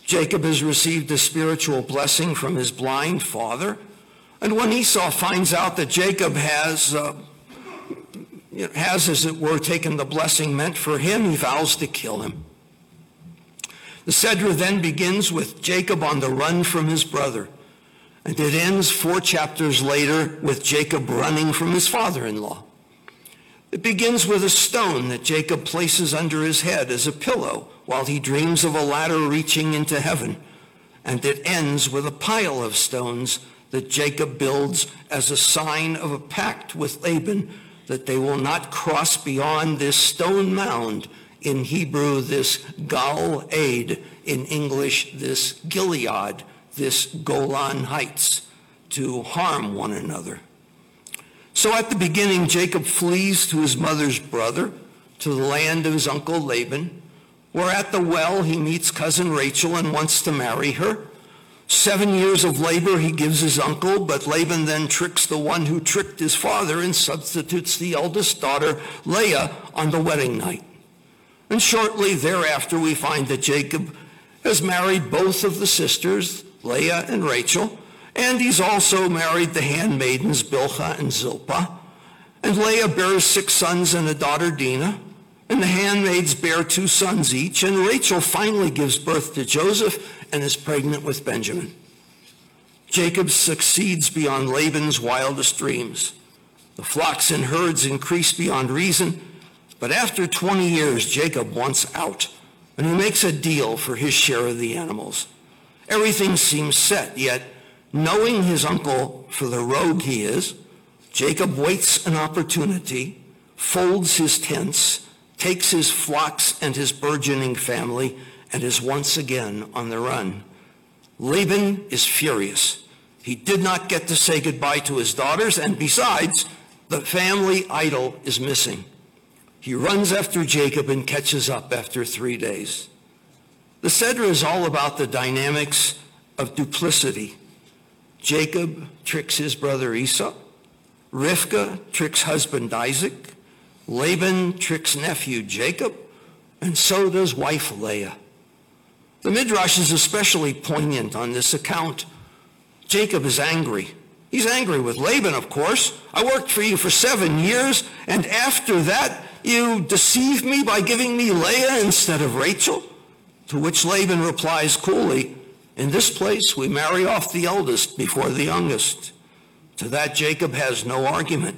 Jacob has received a spiritual blessing from his blind father. And when Esau finds out that Jacob has, uh, has, as it were, taken the blessing meant for him, he vows to kill him. The Sedra then begins with Jacob on the run from his brother. And it ends four chapters later with Jacob running from his father-in-law. It begins with a stone that Jacob places under his head as a pillow while he dreams of a ladder reaching into heaven. And it ends with a pile of stones that Jacob builds as a sign of a pact with Laban that they will not cross beyond this stone mound in Hebrew, this Gal Aid, in English, this Gilead, this Golan Heights, to harm one another. So at the beginning, Jacob flees to his mother's brother, to the land of his uncle Laban, where at the well he meets cousin Rachel and wants to marry her. Seven years of labor he gives his uncle, but Laban then tricks the one who tricked his father and substitutes the eldest daughter, Leah, on the wedding night. And shortly thereafter, we find that Jacob has married both of the sisters, Leah and Rachel, and he's also married the handmaidens, Bilhah and Zilpah. And Leah bears six sons and a daughter, Dinah. And the handmaids bear two sons each. And Rachel finally gives birth to Joseph and is pregnant with Benjamin. Jacob succeeds beyond Laban's wildest dreams. The flocks and herds increase beyond reason. But after 20 years, Jacob wants out, and he makes a deal for his share of the animals. Everything seems set, yet knowing his uncle for the rogue he is, Jacob waits an opportunity, folds his tents, takes his flocks and his burgeoning family, and is once again on the run. Laban is furious. He did not get to say goodbye to his daughters, and besides, the family idol is missing. He runs after Jacob and catches up after three days. The Sedra is all about the dynamics of duplicity. Jacob tricks his brother Esau. Rivka tricks husband Isaac. Laban tricks nephew Jacob. And so does wife Leah. The Midrash is especially poignant on this account. Jacob is angry. He's angry with Laban, of course. I worked for you for seven years, and after that, you deceive me by giving me Leah instead of Rachel? To which Laban replies coolly, In this place we marry off the eldest before the youngest. To that Jacob has no argument.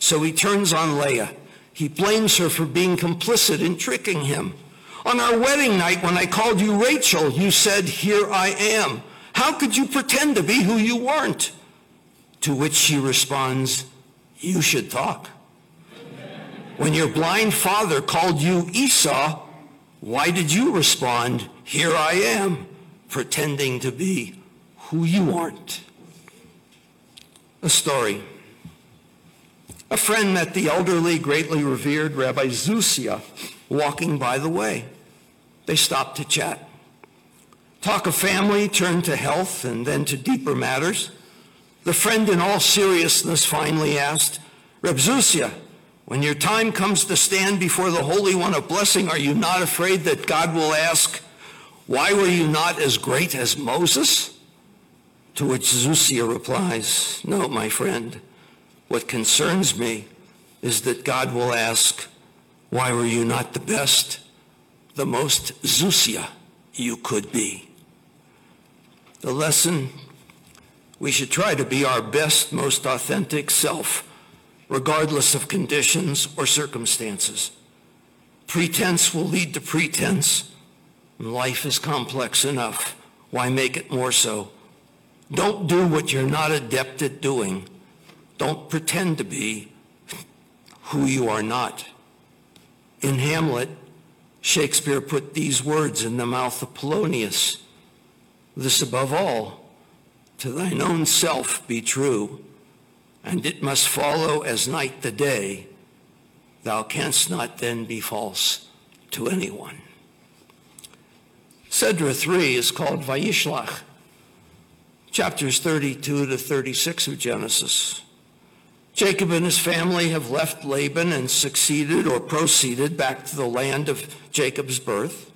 So he turns on Leah. He blames her for being complicit in tricking him. On our wedding night, when I called you Rachel, you said, Here I am. How could you pretend to be who you weren't? To which she responds, You should talk. When your blind father called you Esau, why did you respond, Here I am, pretending to be who you aren't? A story. A friend met the elderly, greatly revered Rabbi Zusia walking by the way. They stopped to chat. Talk of family turned to health and then to deeper matters. The friend, in all seriousness, finally asked, Reb Zusia, when your time comes to stand before the Holy One of Blessing, are you not afraid that God will ask, Why were you not as great as Moses? To which Zusia replies, No, my friend. What concerns me is that God will ask, Why were you not the best, the most Zusia you could be? The lesson we should try to be our best, most authentic self regardless of conditions or circumstances. Pretense will lead to pretense. Life is complex enough. Why make it more so? Don't do what you're not adept at doing. Don't pretend to be who you are not. In Hamlet, Shakespeare put these words in the mouth of Polonius. This above all, to thine own self be true and it must follow as night the day, thou canst not then be false to anyone. Sedra 3 is called Vayishlach, chapters 32 to 36 of Genesis. Jacob and his family have left Laban and succeeded or proceeded back to the land of Jacob's birth.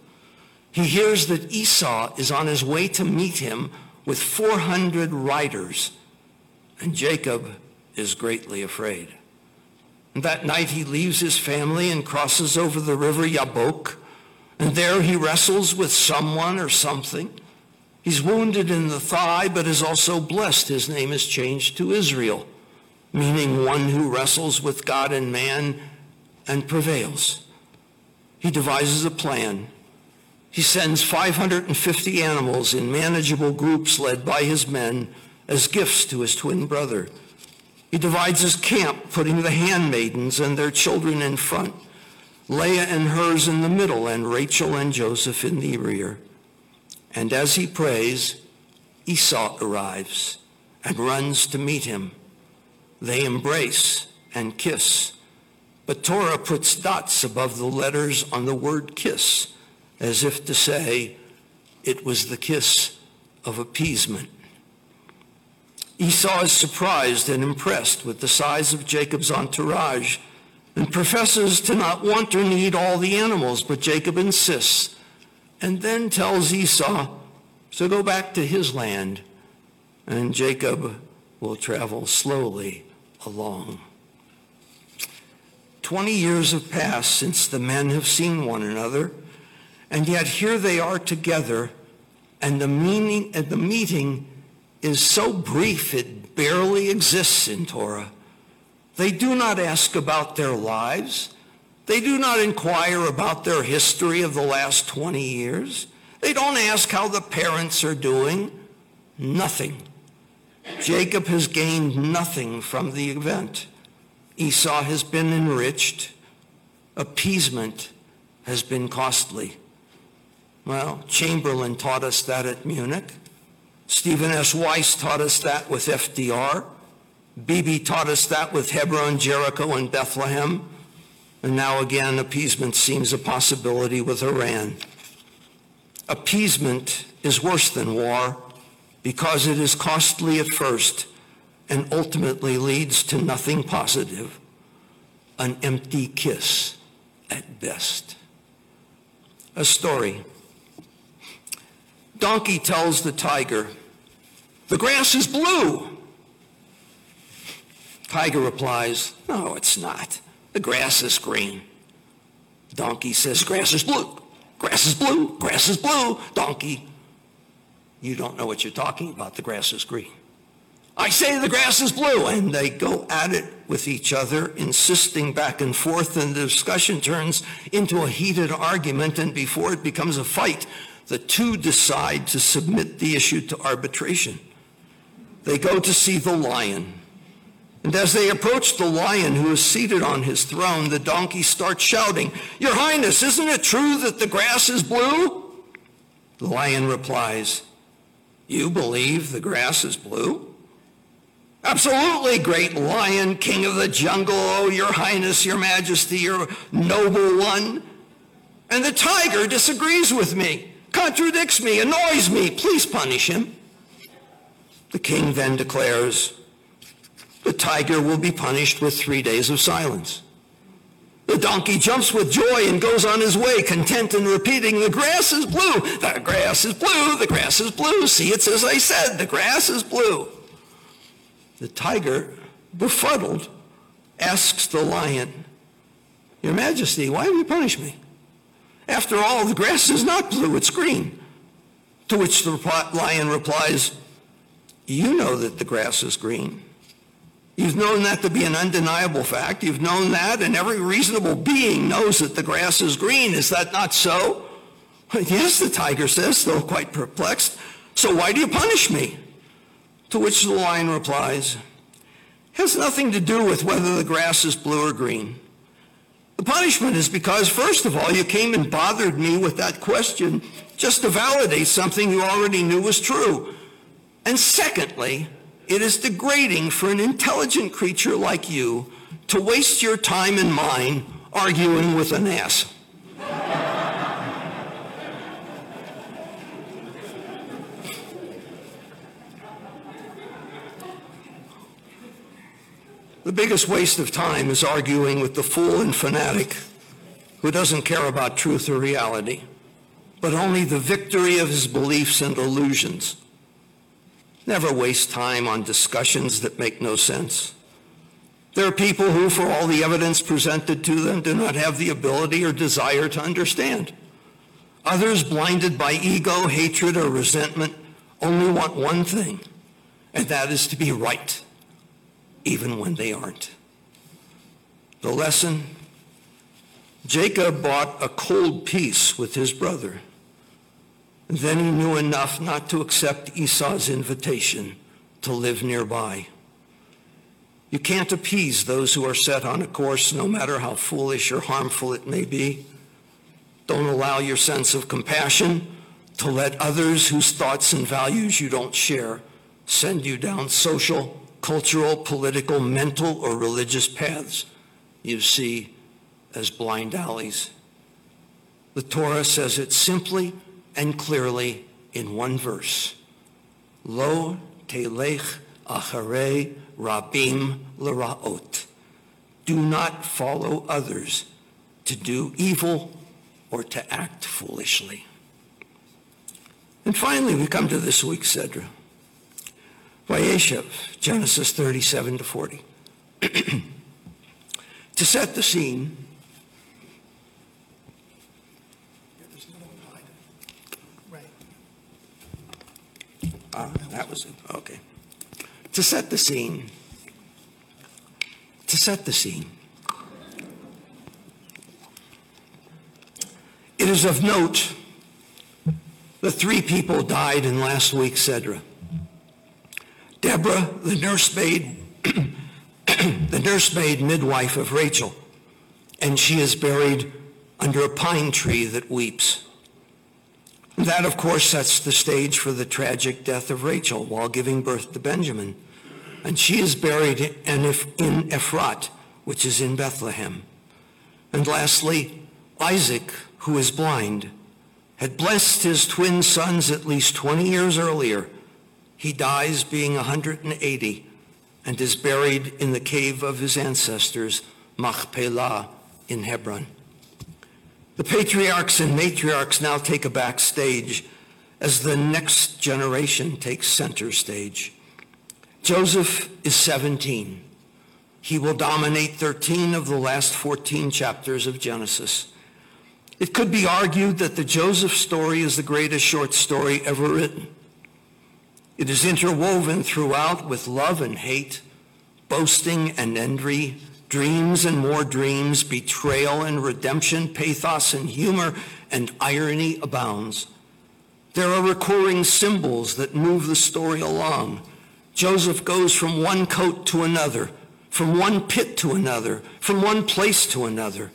He hears that Esau is on his way to meet him with 400 riders, and Jacob is greatly afraid. And that night he leaves his family and crosses over the river Yabok, and there he wrestles with someone or something. He's wounded in the thigh, but is also blessed. His name is changed to Israel, meaning one who wrestles with God and man and prevails. He devises a plan. He sends 550 animals in manageable groups led by his men as gifts to his twin brother. He divides his camp, putting the handmaidens and their children in front, Leah and hers in the middle, and Rachel and Joseph in the rear. And as he prays, Esau arrives and runs to meet him. They embrace and kiss. But Torah puts dots above the letters on the word kiss, as if to say, it was the kiss of appeasement. Esau is surprised and impressed with the size of Jacob's entourage and professes to not want or need all the animals, but Jacob insists and then tells Esau to go back to his land, and Jacob will travel slowly along. Twenty years have passed since the men have seen one another, and yet here they are together, and the meaning and the meeting is so brief it barely exists in Torah. They do not ask about their lives. They do not inquire about their history of the last 20 years. They don't ask how the parents are doing. Nothing. Jacob has gained nothing from the event. Esau has been enriched. Appeasement has been costly. Well, Chamberlain taught us that at Munich. Stephen S. Wise taught us that with FDR. Bibi taught us that with Hebron, Jericho, and Bethlehem. And now again, appeasement seems a possibility with Iran. Appeasement is worse than war because it is costly at first and ultimately leads to nothing positive, an empty kiss at best. A story. Donkey tells the tiger, the grass is blue. Tiger replies, no, it's not. The grass is green. Donkey says, grass is blue. Grass is blue. Grass is blue. Donkey, you don't know what you're talking about. The grass is green. I say the grass is blue. And they go at it with each other, insisting back and forth, and the discussion turns into a heated argument. And before it becomes a fight, the two decide to submit the issue to arbitration. They go to see the lion. And as they approach the lion who is seated on his throne, the donkey starts shouting, Your Highness, isn't it true that the grass is blue? The lion replies, You believe the grass is blue? Absolutely, great lion, king of the jungle, oh, your highness, your majesty, your noble one. And the tiger disagrees with me, contradicts me, annoys me. Please punish him. The king then declares, the tiger will be punished with three days of silence. The donkey jumps with joy and goes on his way, content and repeating, the grass is blue, the grass is blue, the grass is blue. See, it's as I said, the grass is blue. The tiger, befuddled, asks the lion, Your Majesty, why have you punish me? After all, the grass is not blue, it's green. To which the lion replies, You know that the grass is green. You've known that to be an undeniable fact. You've known that, and every reasonable being knows that the grass is green. Is that not so? Yes, the tiger says, still quite perplexed. So why do you punish me? To which the lion replies, has nothing to do with whether the grass is blue or green. The punishment is because, first of all, you came and bothered me with that question just to validate something you already knew was true. And secondly, it is degrading for an intelligent creature like you to waste your time and mine arguing with an ass. The biggest waste of time is arguing with the fool and fanatic who doesn't care about truth or reality, but only the victory of his beliefs and illusions. Never waste time on discussions that make no sense. There are people who, for all the evidence presented to them, do not have the ability or desire to understand. Others, blinded by ego, hatred, or resentment, only want one thing, and that is to be right, even when they aren't. The lesson Jacob bought a cold peace with his brother. Then he knew enough not to accept Esau's invitation to live nearby. You can't appease those who are set on a course, no matter how foolish or harmful it may be. Don't allow your sense of compassion to let others whose thoughts and values you don't share send you down social, cultural, political, mental, or religious paths you see as blind alleys. The Torah says it simply and clearly in one verse Lo telech acharei rabim leraot. Do not follow others to do evil or to act foolishly. And finally, we come to this week's Sedra. Vayeshev, Genesis 37 to 40. to set the scene, Ah, that was it. Okay. To set the scene, to set the scene, it is of note the three people died in last week's Sedra. Deborah, the nursemaid, the nursemaid midwife of Rachel, and she is buried under a pine tree that weeps. That, of course, sets the stage for the tragic death of Rachel while giving birth to Benjamin. And she is buried in Ephrat, which is in Bethlehem. And lastly, Isaac, who is blind, had blessed his twin sons at least 20 years earlier. He dies being 180 and is buried in the cave of his ancestors, Machpelah, in Hebron. The patriarchs and matriarchs now take a back stage as the next generation takes center stage. Joseph is 17. He will dominate 13 of the last 14 chapters of Genesis. It could be argued that the Joseph story is the greatest short story ever written. It is interwoven throughout with love and hate, boasting and envy, dreams and more dreams, betrayal and redemption, pathos and humor, and irony abounds. There are recurring symbols that move the story along. Joseph goes from one coat to another, from one pit to another, from one place to another.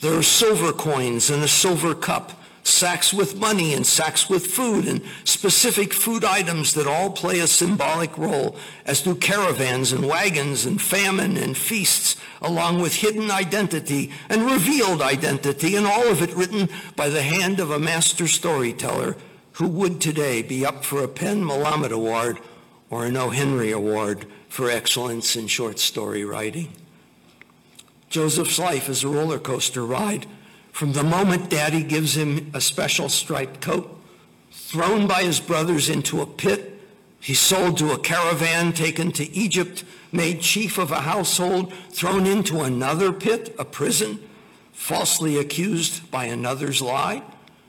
There are silver coins and a silver cup, sacks with money and sacks with food, and specific food items that all play a symbolic role, as do caravans and wagons and famine and feasts, along with hidden identity and revealed identity, and all of it written by the hand of a master storyteller who would today be up for a PEN Malamud Award or an O. Henry Award for excellence in short story writing. Joseph's life is a roller coaster ride. From the moment daddy gives him a special striped coat, thrown by his brothers into a pit, he's sold to a caravan, taken to Egypt, made chief of a household, thrown into another pit, a prison, falsely accused by another's lie,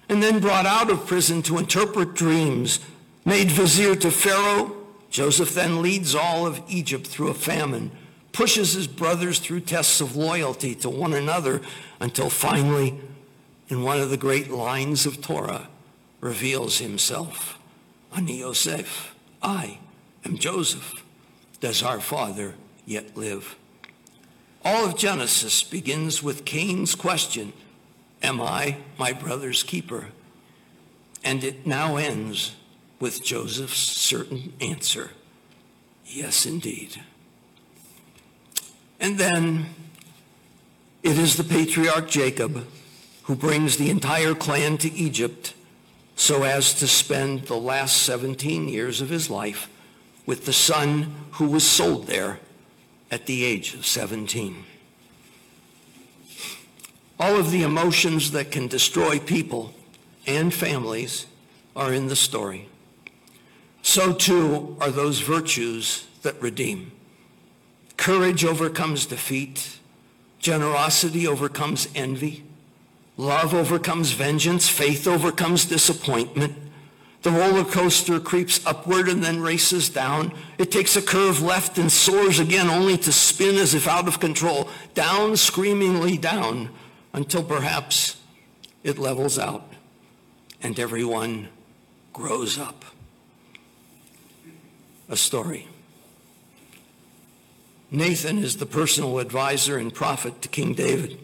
and then brought out of prison to interpret dreams, made vizier to Pharaoh. Joseph then leads all of Egypt through a famine pushes his brothers through tests of loyalty to one another until finally, in one of the great lines of Torah, reveals himself. Ani Yosef, I am Joseph. Does our father yet live? All of Genesis begins with Cain's question, Am I my brother's keeper? And it now ends with Joseph's certain answer, Yes, indeed. And then it is the patriarch Jacob who brings the entire clan to Egypt so as to spend the last 17 years of his life with the son who was sold there at the age of 17. All of the emotions that can destroy people and families are in the story. So too are those virtues that redeem. Courage overcomes defeat. Generosity overcomes envy. Love overcomes vengeance. Faith overcomes disappointment. The roller coaster creeps upward and then races down. It takes a curve left and soars again only to spin as if out of control, down, screamingly down, until perhaps it levels out and everyone grows up. A story. Nathan is the personal advisor and prophet to King David.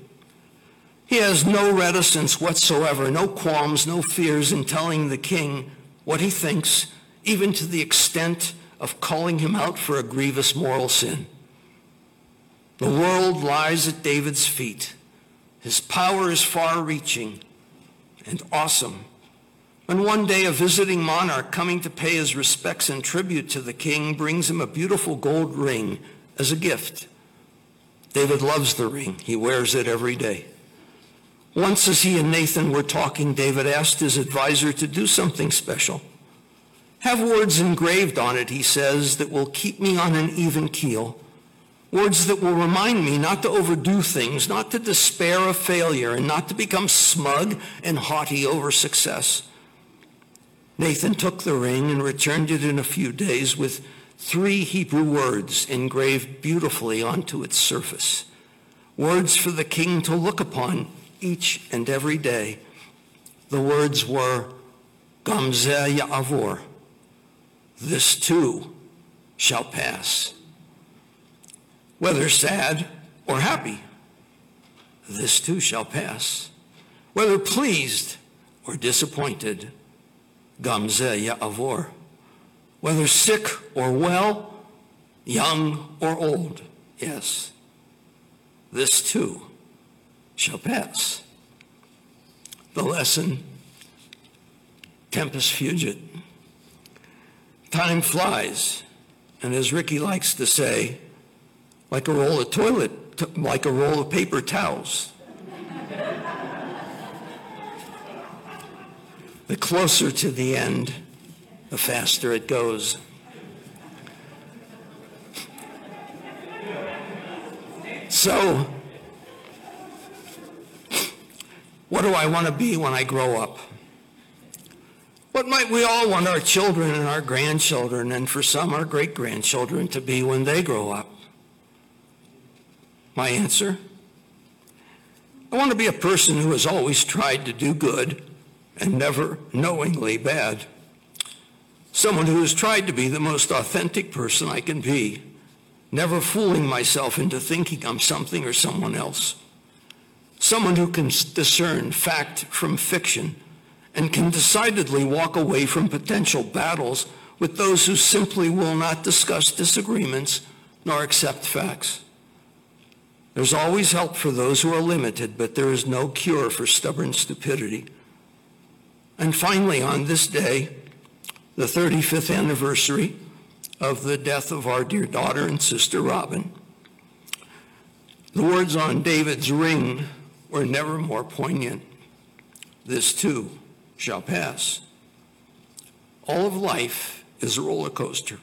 He has no reticence whatsoever, no qualms, no fears in telling the king what he thinks, even to the extent of calling him out for a grievous moral sin. The world lies at David's feet. His power is far reaching and awesome. When one day a visiting monarch coming to pay his respects and tribute to the king brings him a beautiful gold ring as a gift. David loves the ring. He wears it every day. Once as he and Nathan were talking, David asked his advisor to do something special. Have words engraved on it, he says, that will keep me on an even keel. Words that will remind me not to overdo things, not to despair of failure, and not to become smug and haughty over success. Nathan took the ring and returned it in a few days with three Hebrew words engraved beautifully onto its surface. Words for the king to look upon each and every day. The words were, Gamzeh Ya'avor, this too shall pass. Whether sad or happy, this too shall pass. Whether pleased or disappointed, Gamzeh Ya'avor. Whether sick or well, young or old, yes, this too shall pass. The lesson, tempus fugit. Time flies, and as Ricky likes to say, like a roll of toilet, like a roll of paper towels. the closer to the end, the faster it goes. So, what do I want to be when I grow up? What might we all want our children and our grandchildren, and for some our great grandchildren, to be when they grow up? My answer? I want to be a person who has always tried to do good and never knowingly bad. Someone who has tried to be the most authentic person I can be, never fooling myself into thinking I'm something or someone else. Someone who can discern fact from fiction and can decidedly walk away from potential battles with those who simply will not discuss disagreements nor accept facts. There's always help for those who are limited, but there is no cure for stubborn stupidity. And finally, on this day, the 35th anniversary of the death of our dear daughter and sister Robin, the words on David's ring were never more poignant. This too shall pass. All of life is a roller coaster.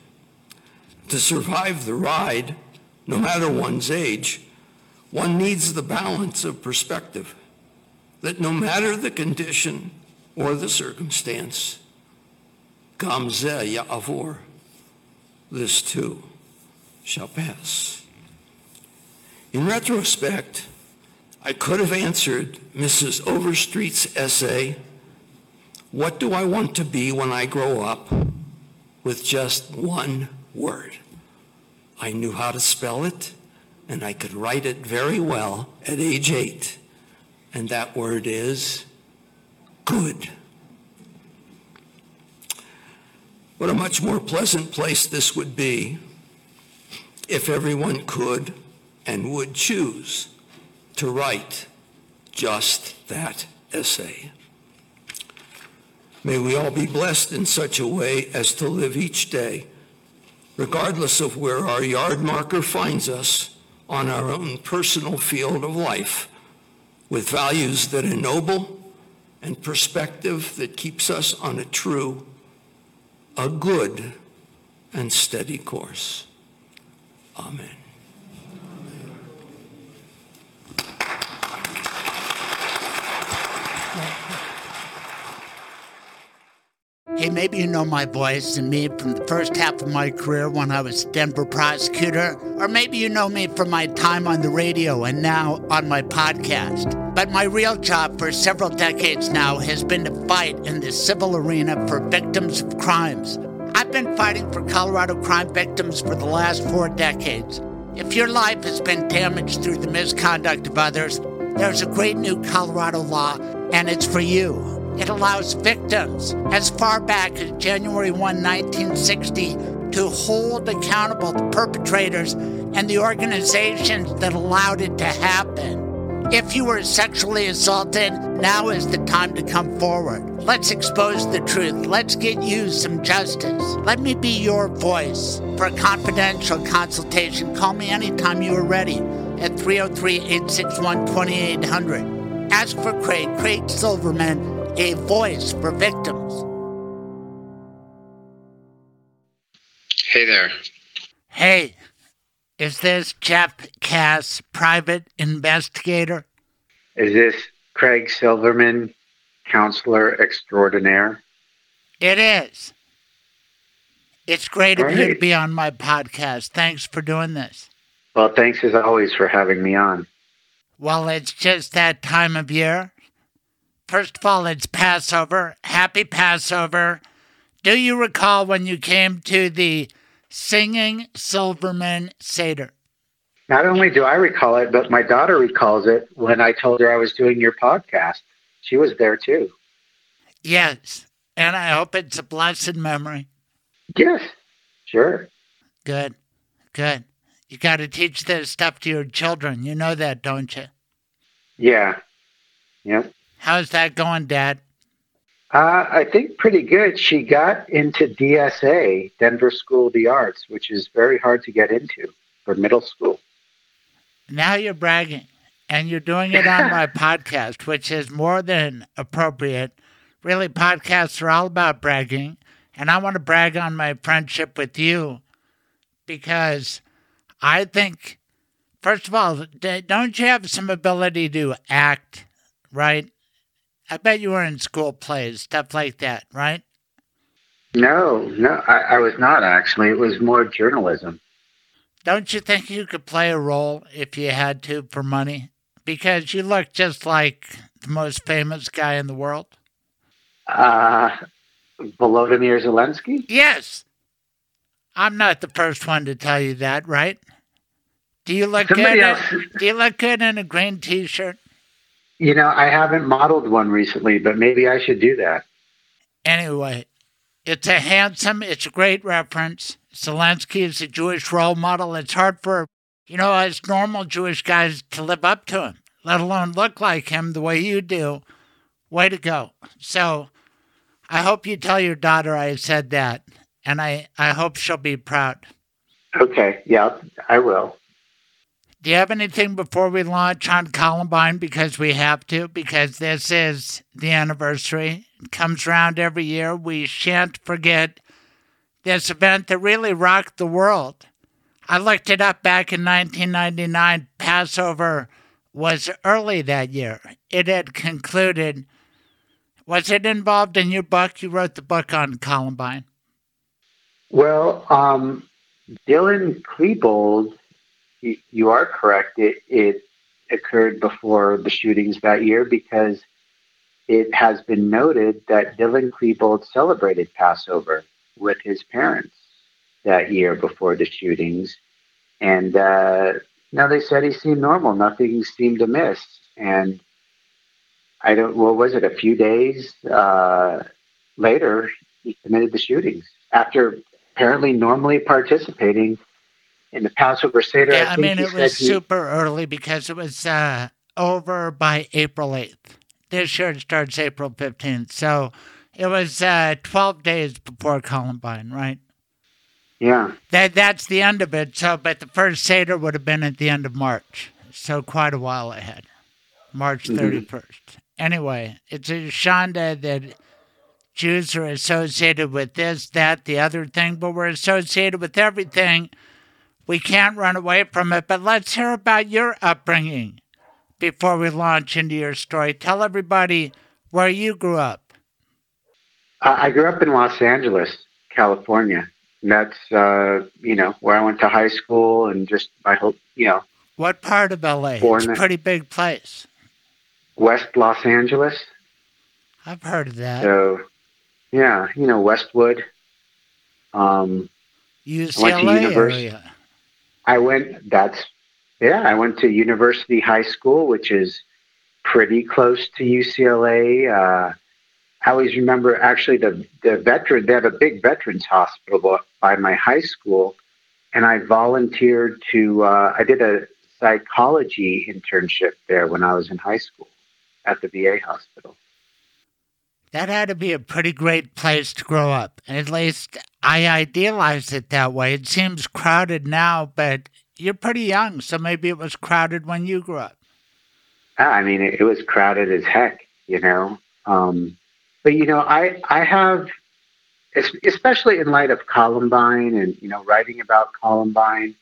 To survive the ride, no matter one's age, one needs the balance of perspective that no matter the condition or the circumstance, Gamzeh Ya'avor, this too shall pass. In retrospect, I could have answered Mrs. Overstreet's essay, What do I want to be when I grow up? with just one word. I knew how to spell it and I could write it very well at age eight. And that word is good. What a much more pleasant place this would be if everyone could and would choose to write just that essay. May we all be blessed in such a way as to live each day, regardless of where our yard marker finds us, on our own personal field of life with values that ennoble and perspective that keeps us on a true, a good, and steady course. Amen. Hey, maybe you know my voice and me from the first half of my career when I was Denver prosecutor, or maybe you know me from my time on the radio and now on my podcast. But my real job for several decades now has been to fight in the civil arena for victims of crimes. I've been fighting for Colorado crime victims for the last four decades. If your life has been damaged through the misconduct of others, there's a great new Colorado law, and it's for you. It allows victims, as far back as January 1, 1960, to hold accountable the perpetrators and the organizations that allowed it to happen. If you were sexually assaulted, now is the time to come forward. Let's expose the truth. Let's get you some justice. Let me be your voice. For a confidential consultation, call me anytime you are ready at 303 861 2800. Ask for Craig, Craig Silverman, a voice for victims. Hey there. Hey, is this Jeff Kass, private investigator? Is this Craig Silverman, counselor extraordinaire? It is. It's great of All you to be on my podcast. Thanks for doing this. Well, thanks as always for having me on. Well, it's just that time of year. First of all, it's Passover. Happy Passover. Do you recall when you came to the Singing Silverman Seder? Not only do I recall it, but my daughter recalls it when I told her I was doing your podcast. She was there too. Yes. And I hope it's a blessed memory. Yes, sure. Good. Good. You got to teach this stuff to your children. You know that, don't you? Yeah. Yep. How's that going, Dad? Uh, I think pretty good. She got into DSA, Denver School of the Arts, which is very hard to get into for middle school. Now you're bragging, and you're doing it on my podcast, which is more than appropriate. Really, podcasts are all about bragging, and I want to brag on my friendship with you because I think, first of all, don't you have some ability to act, right? I bet you were in school plays, stuff like that, right? No, no, I, I was not actually. It was more journalism. Don't you think you could play a role if you had to for money? Because you look just like the most famous guy in the world. Uh, Volodymyr Zelensky? Yes. I'm not the first one to tell you that, right? Do you look Somebody good? In, do you look good in a green T-shirt? You know, I haven't modeled one recently, but maybe I should do that. Anyway, it's a handsome, it's a great reference. Zelensky is a Jewish role model. It's hard for, you know, us normal Jewish guys to live up to him, let alone look like him the way you do. Way to go. So I hope you tell your daughter I said that, and I, I hope she'll be proud. Okay, yeah, I will. Do you have anything before we launch on Columbine? Because we have to, because this is the anniversary. It comes around every year. We shan't forget this event that really rocked the world. I looked it up back in 1999. Passover was early that year. It had concluded. Was it involved in your book? You wrote the book on Columbine. Well, um, Dylan Klebold, you, are correct. It, it occurred before the shootings that year because it has been noted that Dylan Klebold celebrated Passover with his parents that year before the shootings. And uh, now they said he seemed normal. Nothing seemed amiss. And I don't, what was it, a few days uh, later, he committed the shootings after apparently normally participating in the Passover Seder. Yeah, I, think mean, it was he- super early because it was uh, over by April 8th. This year it starts April 15th. So it was uh, 12 days before Columbine, right? Yeah. That That's the end of it. So, But the first Seder would have been at the end of March. So quite a while ahead. March Mhm. 31st. Anyway, it's a shanda that Jews are associated with this, that, the other thing, but we're associated with everything. We can't run away from it. But let's hear about your upbringing before we launch into your story. Tell everybody where you grew up. I I grew up in Los Angeles, California. And that's, uh, you know, where I went to high school and just I hope, you know, What part of LA? It's a pretty big place. West Los Angeles. I've heard of that. So, yeah, you know, Westwood. Um, UCLA univers- area. I went, that's, yeah, I went to University High School, which is pretty close to UCLA. Uh, I always remember actually the, the veteran, they have a big veterans hospital by my high school. And I volunteered to, uh, I did a psychology internship there when I was in high school at the VA hospital. That had to be a pretty great place to grow up. At least I idealized it that way. It seems crowded now, but you're pretty young, so maybe it was crowded when you grew up. I mean, it, it was crowded as heck, you know. Um, but you know, I I have, especially in light of Columbine and you know, writing about Columbine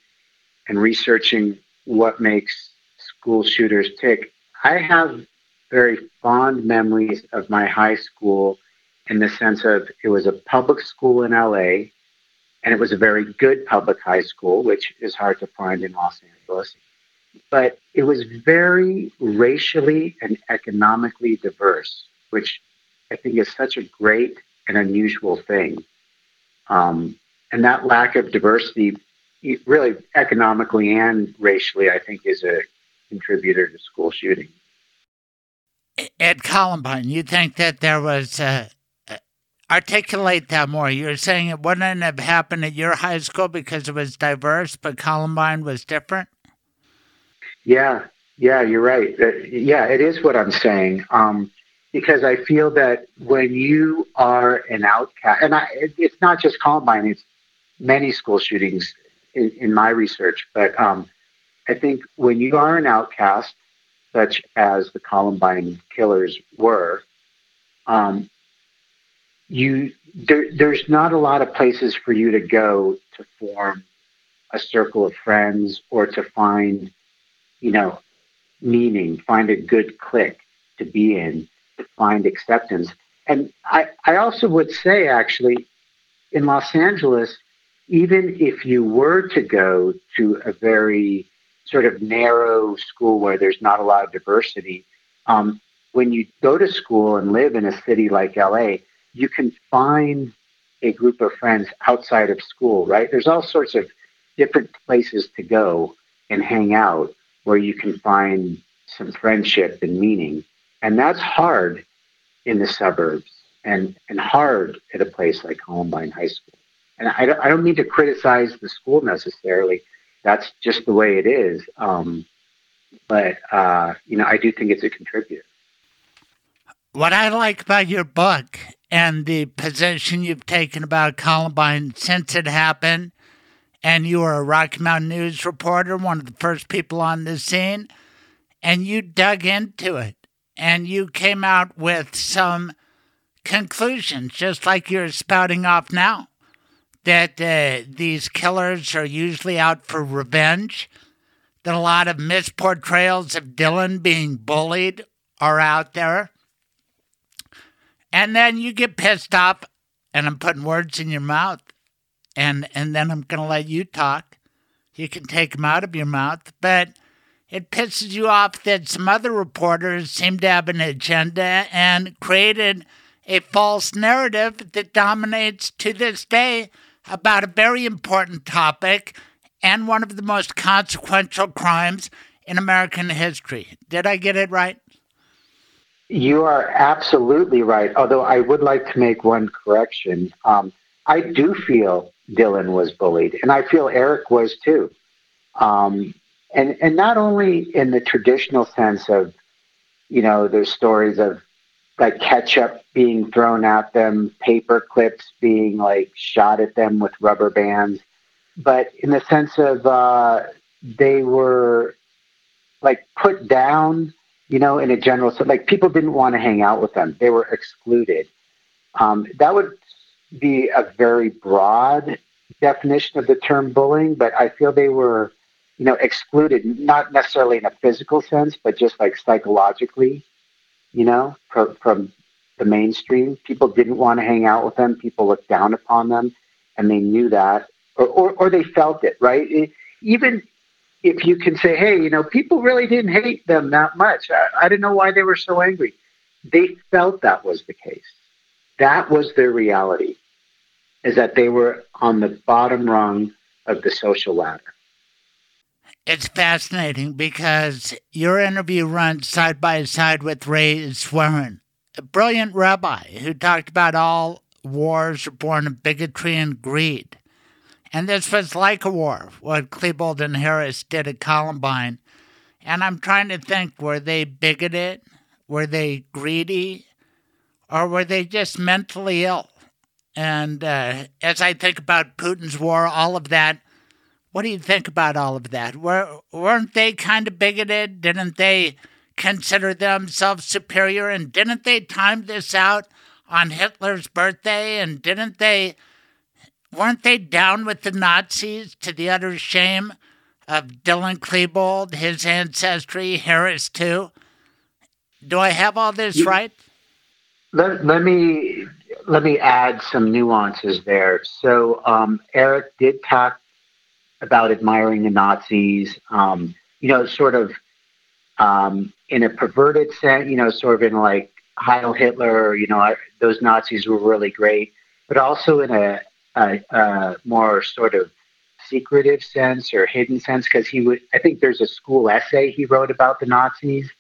and researching what makes school shooters tick. I have very fond memories of my high school in the sense of it was a public school in LA and it was a very good public high school, which is hard to find in Los Angeles. But it was very racially and economically diverse, which I think is such a great and unusual thing. Um, and that lack of diversity, really economically and racially, I think is a contributor to school shooting. At Columbine, you think that there was uh, articulate that more. You're saying it wouldn't have happened at your high school because it was diverse, but Columbine was different. Yeah, yeah, you're right. Uh, yeah, it is what I'm saying. Um, because I feel that when you are an outcast, and I, it's not just Columbine, it's many school shootings in, in my research, but um, I think when you are an outcast, such as the Columbine killers were, um, you there, there's not a lot of places for you to go to form a circle of friends or to find, you know, meaning, find a good clique to be in, to find acceptance. And I, I also would say, actually, in Los Angeles, even if you were to go to a very sort of narrow school where there's not a lot of diversity, um, when you go to school and live in a city like LA, you can find a group of friends outside of school, right? There's all sorts of different places to go and hang out where you can find some friendship and meaning. And that's hard in the suburbs and, and hard at a place like Columbine High School. And I don't, I don't mean to criticize the school necessarily. That's just the way it is. Um, but, uh, you know, I do think it's a contributor. What I like about your book and the position you've taken about Columbine since it happened, and you were a Rocky Mountain News reporter, one of the first people on the scene, and you dug into it and you came out with some conclusions, just like you're spouting off now, that uh, these killers are usually out for revenge, that a lot of misportrayals of Dylan being bullied are out there and then you get pissed off, and I'm putting words in your mouth, and and then I'm gonna let you talk. You can take them out of your mouth, but it pisses you off that some other reporters seem to have an agenda and created a false narrative that dominates to this day about a very important topic and one of the most consequential crimes in American history. Did I get it right? You are absolutely right. Although I would like to make one correction. Um, I do feel Dylan was bullied, and I feel Eric was too. Um, and and not only in the traditional sense of, you know, there's stories of like ketchup being thrown at them, paper clips being like shot at them with rubber bands, but in the sense of uh, they were like put down you know, in a general sense. Like people didn't want to hang out with them; they were excluded. Um, that would be a very broad definition of the term bullying, but I feel they were, you know, excluded, not necessarily in a physical sense, but just like psychologically, you know, from, from the mainstream. People didn't want to hang out with them. People looked down upon them, and they knew that, or, or, or they felt it, right? It, even if you can say, hey, you know, people really didn't hate them that much. I, I didn't know why they were so angry. They felt that was the case. That was their reality, is that they were on the bottom rung of the social ladder. It's fascinating because your interview runs side by side with Ray Zwerin, a brilliant rabbi who talked about all wars are born of bigotry and greed. And this was like a war, what Klebold and Harris did at Columbine. And I'm trying to think were they bigoted? Were they greedy? Or were they just mentally ill? And uh, as I think about Putin's war, all of that, what do you think about all of that? Were, weren't they kind of bigoted? Didn't they consider themselves superior? And didn't they time this out on Hitler's birthday? And didn't they, weren't they down with the Nazis to the utter shame of Dylan Klebold, his ancestry, Harris too? Do I have all this right? Let, let me let me add some nuances there. So um, Eric did talk about admiring the Nazis. Um, you know, sort of um, in a perverted sense. You know, sort of in like Heil Hitler. You know, those Nazis were really great, but also in a, a, a more sort of secretive sense or hidden sense because he would. I think there's a school essay he wrote about the Nazis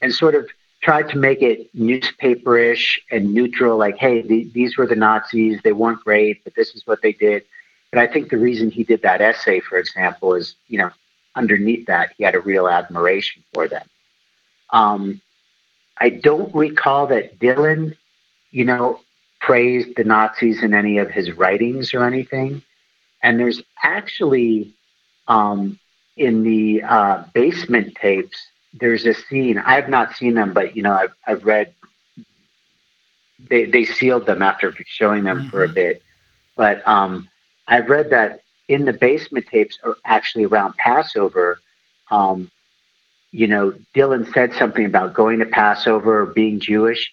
and sort of tried to make it newspaperish and neutral, like, hey, the, these were the Nazis. They weren't great, but this is what they did. But I think the reason he did that essay, for example, is, you know, underneath that, he had a real admiration for them. Um, I don't recall that Dylan, you know, praised the Nazis in any of his writings or anything. And there's actually um, in the uh, basement tapes, there's a scene. I've not seen them, but you know, I've I've read. They they sealed them after showing them mm-hmm. for a mm-hmm. bit, but um, I've read that in the basement tapes, or actually around Passover, um, you know, Dylan said something about going to Passover or being Jewish,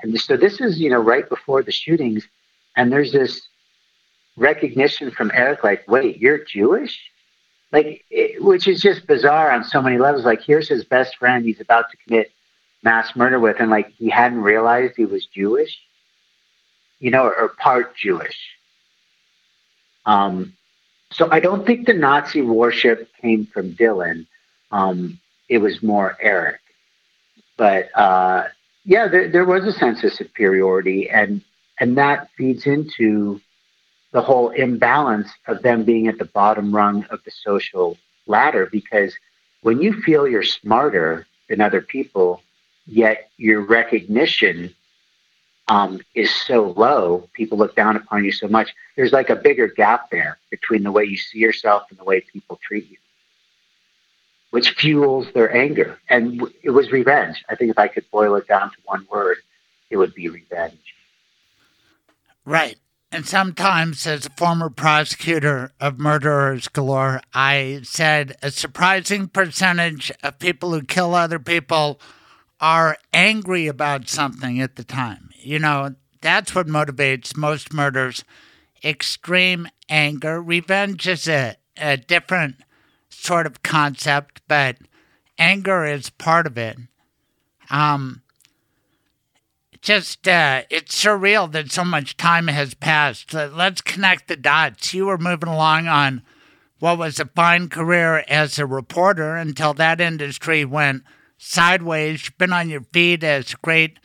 and so this is you know right before the shootings, and there's this recognition from Eric, like, wait, you're Jewish? like it, which is just bizarre on so many levels. Like here's his best friend he's about to commit mass murder with. And like he hadn't realized he was jewish you know or, or part jewish um, so i don't think the nazi worship came from dylan. Um, it was more eric. But uh, yeah there, there was a sense of superiority and and that feeds into the whole imbalance of them being at the bottom rung of the social ladder because when you feel you're smarter than other people, yet your recognition um, is so low, people look down upon you so much. There's like a bigger gap there between the way you see yourself and the way people treat you, which fuels their anger. And it was revenge. I think if I could boil it down to one word, it would be revenge. Right. And sometimes, as a former prosecutor of murderers galore, I said a surprising percentage of people who kill other people are angry about something at the time. You know, that's what motivates most murders extreme anger. Revenge is a, a different sort of concept, but anger is part of it. Um, just uh, it's surreal that so much time has passed. Let's connect the dots. You were moving along on what was a fine career as a reporter until that industry went sideways. You've been on your feet as a great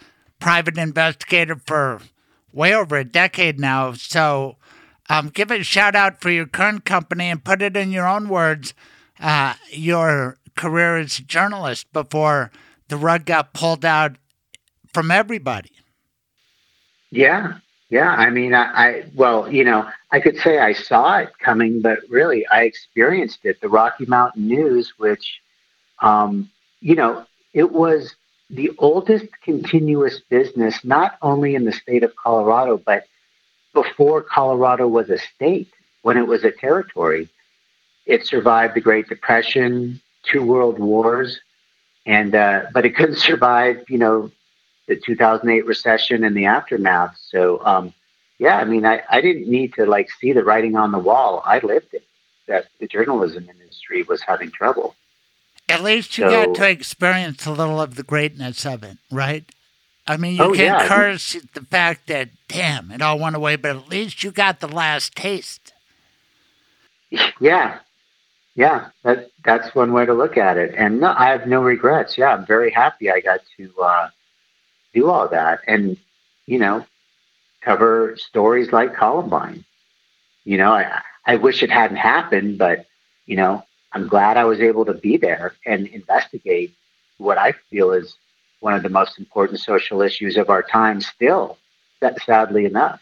private investigator for way over a decade now. So um, give a shout out for your current company and put it in your own words uh, your career as a journalist before the rug got pulled out from everybody. Yeah, yeah. I mean, I, I, well, you know, I could say I saw it coming, but really, I experienced it. The Rocky Mountain News, which, um, you know, it was the oldest continuous business, not only in the state of Colorado, but before Colorado was a state, when it was a territory. It survived the Great Depression, two world wars, and uh, but it couldn't survive, you know, the 2008 recession and the aftermath. So, um, yeah, I mean, I, I didn't need to like see the writing on the wall. I lived it that the journalism industry was having trouble. At least you so, got to experience a little of the greatness of it, right? I mean, you oh, can yeah. curse the fact that, damn, it all went away, but at least you got the last taste. Yeah, yeah, that that's one way to look at it. And no, I have no regrets. Yeah, I'm very happy I got to uh, do all that and, you know, cover stories like Columbine. You know, I, I wish it hadn't happened, but, you know, I'm glad I was able to be there and investigate what I feel is one of the most important social issues of our time still, that sadly enough.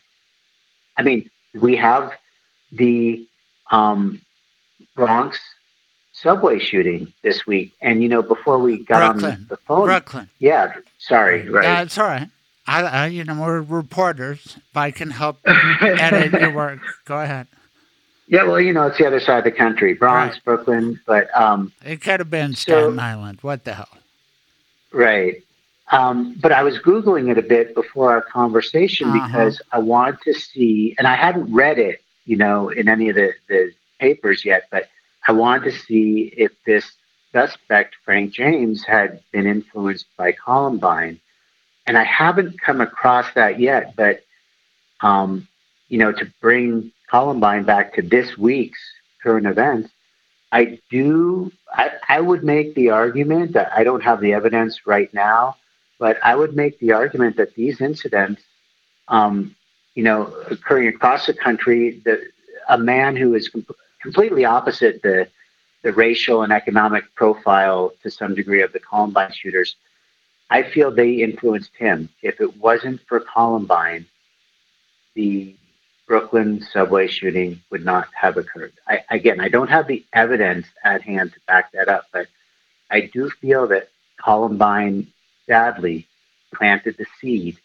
I mean, we have the um, Bronx subway shooting this week. And, you know, before we got Brooklyn. on the phone. Brooklyn. Yeah, sorry, right. Yeah, it's all right. I, I, you know, we're reporters. If I can help edit your work, go ahead. Yeah, well, you know, it's the other side of the country, Bronx, Right. Brooklyn, but um, It could have been So- Staten Island. What the hell? right. Um, but I was googling it a bit before our conversation Uh-huh. because I wanted to see, and I hadn't read it, you know, in any of the, the papers yet, but I wanted to see if this suspect, Frank James, had been influenced by Columbine. And I haven't come across that yet, but, um, you know, to bring Columbine back to this week's current events, I do, I, I would make the argument that I don't have the evidence right now, but I would make the argument that these incidents, um, you know, occurring across the country, the, a man who is com- completely opposite the, the racial and economic profile to some degree of the Columbine shooters, I feel they influenced him. If it wasn't for Columbine, the Brooklyn subway shooting would not have occurred. I, again, I don't have the evidence at hand to back that up, but I do feel that Columbine sadly planted the seed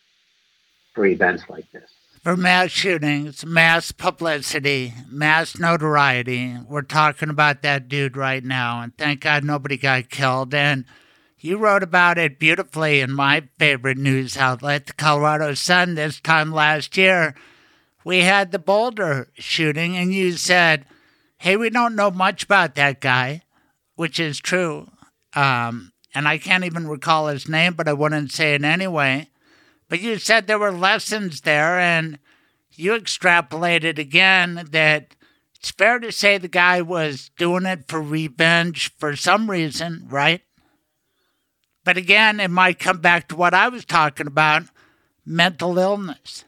for events like this. For mass shootings, mass publicity, mass notoriety. We're talking about that dude right now, and thank God nobody got killed. And you wrote about it beautifully in my favorite news outlet, the Colorado Sun, this time last year. We had the Boulder shooting, and you said, Hey, we don't know much about that guy, which is true. Um, and I can't even recall his name, but I wouldn't say it anyway. But you said there were lessons there, and you extrapolated again that it's fair to say the guy was doing it for revenge for some reason, right? But again, it might come back to what I was talking about mental illness.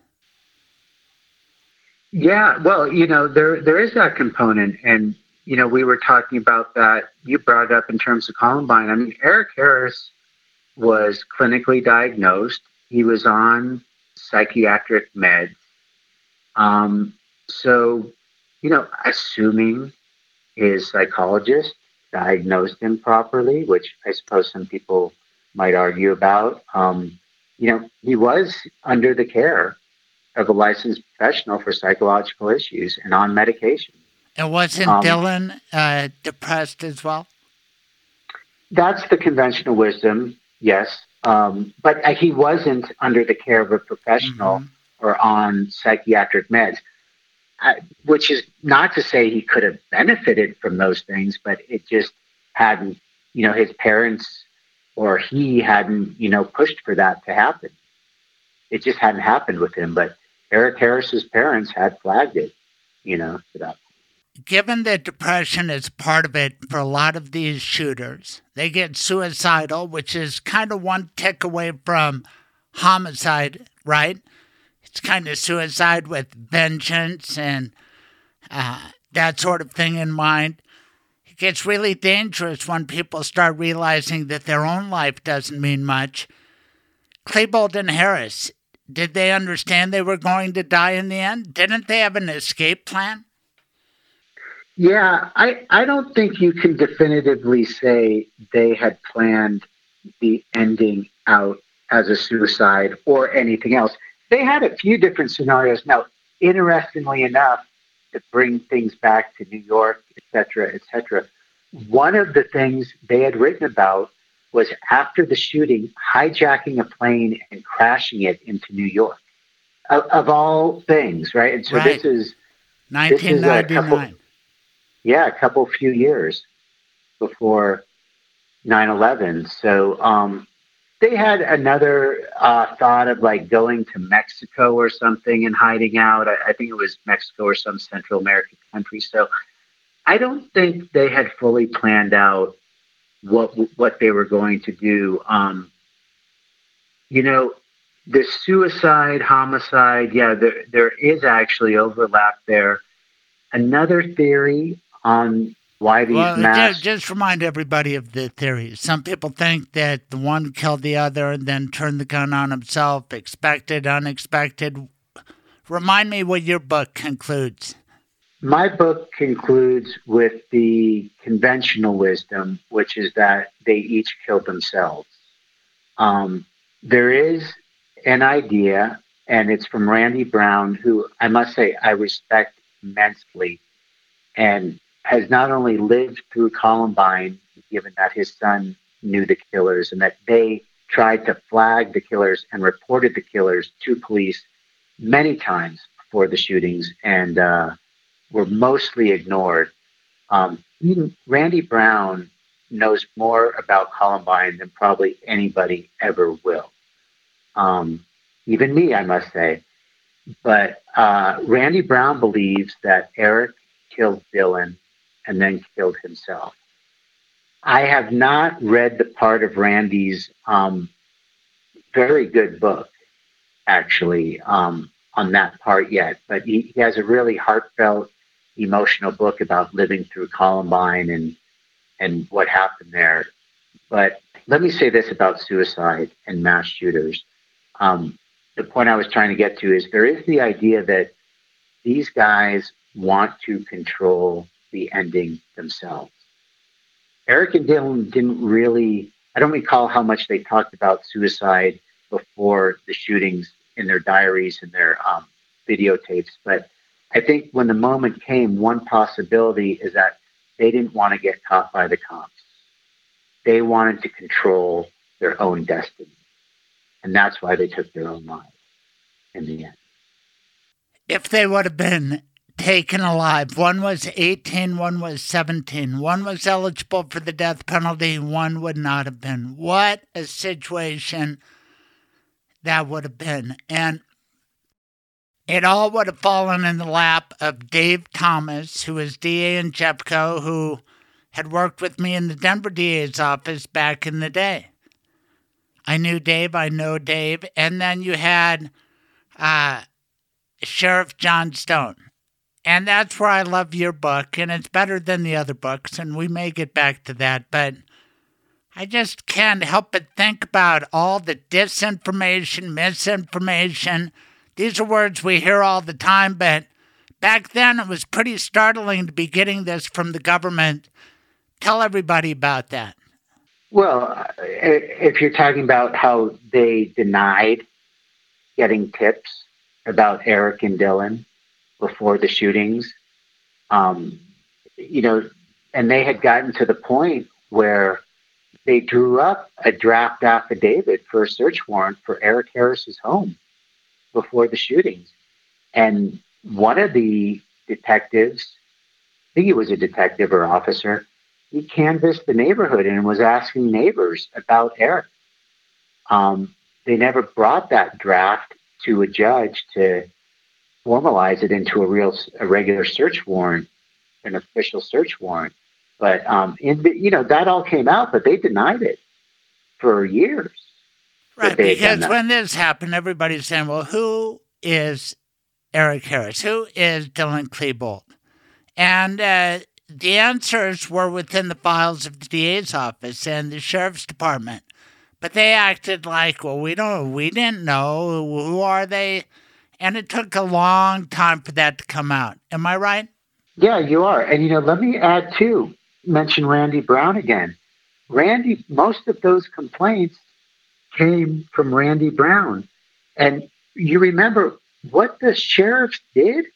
Yeah, well, you know, there there is that component, and you know, we were talking about that. You brought it up in terms of Columbine. I mean, Eric Harris was clinically diagnosed. He was on psychiatric meds. Um, so, you know, assuming his psychologist diagnosed him properly, which I suppose some people might argue about, um, you know, he was under the care of a licensed professional for psychological issues and on medication. And wasn't Um, Dylan uh, depressed as well? That's the conventional wisdom, yes. Um, but uh, he wasn't under the care of a professional or on psychiatric meds, uh, which is not to say he could have benefited from those things, but it just hadn't, you know, his parents or he hadn't, you know, pushed for that to happen. It just hadn't happened with him. But Eric Harris's parents had flagged it, you know, to that given that depression is part of it for a lot of these shooters, they get suicidal, which is kind of one tick away from homicide, right? It's kind of suicide with vengeance and uh, that sort of thing in mind. It gets really dangerous when people start realizing that their own life doesn't mean much. Klebold and Harris, did they understand they were going to die in the end? Didn't they have an escape plan? Yeah, I, I don't think you can definitively say they had planned the ending out as a suicide or anything else. They had a few different scenarios. Now, interestingly enough, to bring things back to New York, et cetera, et cetera, one of the things they had written about was after the shooting, hijacking a plane and crashing it into New York. Of, of all things, right? And so Right. this is this is a couple- 1999. yeah, a couple few years before 9/11. So um, they had another uh, thought of like going to Mexico or something and hiding out. I, I think it was Mexico or some Central American country. So I don't think they had fully planned out what what they were going to do. Um, you know, the suicide, homicide. Yeah, there there is actually overlap there. Another theory on why these well, mass ju- just remind everybody of the theory. Some people think that the one killed the other and then turned the gun on himself, expected, unexpected. Remind me what your book concludes. My book concludes with the conventional wisdom, which is that they each killed themselves. Um, there is an idea, and it's from Randy Brown, who I must say I respect immensely, and has not only lived through Columbine, given that his son knew the killers and that they tried to flag the killers and reported the killers to police many times before the shootings and uh, were mostly ignored. Um, Randy Brown knows more about Columbine than probably anybody ever will. Um, even me, I must say. But uh, Randy Brown believes that Eric killed Dylan and then killed himself. I have not read the part of Randy's um, very good book, actually, um, on that part yet, but he, he has a really heartfelt, emotional book about living through Columbine and and what happened there. But let me say this about suicide and mass shooters. Um, the point I was trying to get to is there is the idea that these guys want to control the ending themselves. Eric and Dylan didn't really, I don't recall how much they talked about suicide before the shootings in their diaries and their um, videotapes, but I think when the moment came, one possibility is that they didn't want to get caught by the cops. They wanted to control their own destiny. And that's why they took their own lives in the end. If they would have been taken alive, one was 18, one was 17, one was eligible for the death penalty, one would not have been. What a situation that would have been. And it all would have fallen in the lap of Dave Thomas, who is DA in Jeffco, who had worked with me in the Denver DA's office back in the day. I knew Dave, I know Dave. And then you had uh, Sheriff John Stone. And that's where I love your book, and it's better than the other books, and we may get back to that. But I just can't help but think about all the disinformation, misinformation. These are words we hear all the time, but back then it was pretty startling to be getting this from the government. Tell everybody about that. Well, if you're talking about how they denied getting tips about Eric and Dylan before the shootings, um, you know, and they had gotten to the point where they drew up a draft affidavit for a search warrant for Eric Harris's home before the shootings. And one of the detectives, I think he was a detective or officer, he canvassed the neighborhood and was asking neighbors about Eric. Um, they never brought that draft to a judge to formalize it into a real, a regular search warrant, an official search warrant. But um, you know that all came out, but they denied it for years. Right, because when this happened, everybody's saying, "Well, who is Eric Harris? Who is Dylan Klebold?" And uh, the answers were within the files of the DA's office and the sheriff's department. But they acted like, well, we don't, we didn't know. Who are they? And it took a long time for that to come out. Am I right? Yeah, you are. And, you know, let me add too, mention Randy Brown again. Randy, most of those complaints came from Randy Brown. And you remember what the sheriffs did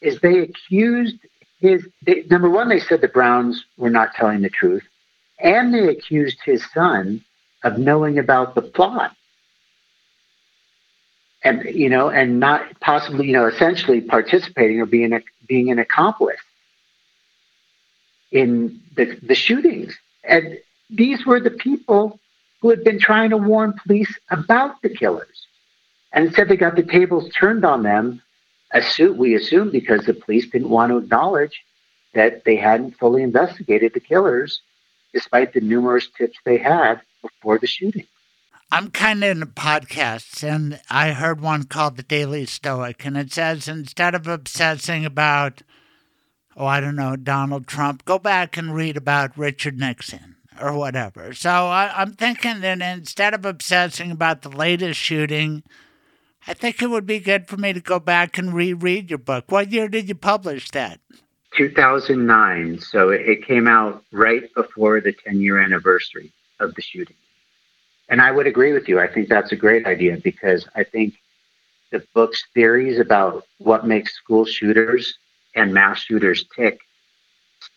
is they accused his they, number one, they said the Browns were not telling the truth, and they accused his son of knowing about the plot, and you know, and not possibly, you know, essentially participating or being a, being an accomplice in the the shootings. And these were the people who had been trying to warn police about the killers, and instead they got the tables turned on them we assume because the police didn't want to acknowledge that they hadn't fully investigated the killers, despite the numerous tips they had before the shooting. I'm kind of into podcasts, and I heard one called The Daily Stoic, and it says instead of obsessing about oh, I don't know, Donald Trump. Go back and read about Richard Nixon or whatever. So I, I'm thinking that instead of obsessing about the latest shooting, I think it would be good for me to go back and reread your book. What year did you publish that? 2009. So it came out right before the 10 year anniversary of the shooting. And I would agree with you. I think that's a great idea because I think the book's theories about what makes school shooters and mass shooters tick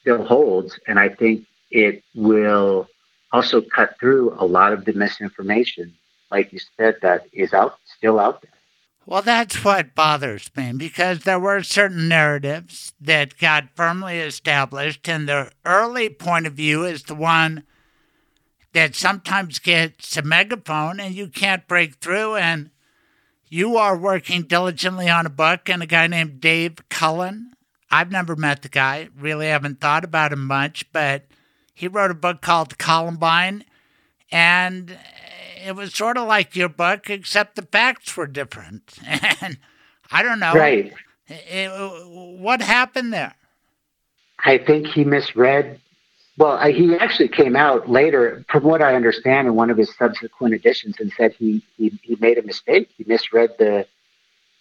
still holds. And I think it will also cut through a lot of the misinformation, like you said, that is out still out there. Well, that's what bothers me because there were certain narratives that got firmly established, and the early point of view is the one that sometimes gets a megaphone and you can't break through. And you are working diligently on a book, and a guy named Dave Cullen. I've never met the guy, really haven't thought about him much, but he wrote a book called Columbine, and it was sort of like your book, except the facts were different. And I don't know. Right. It, what happened there? I think he misread. Well, he actually came out later, from what I understand, in one of his subsequent editions, and said he he, he made a mistake. He misread the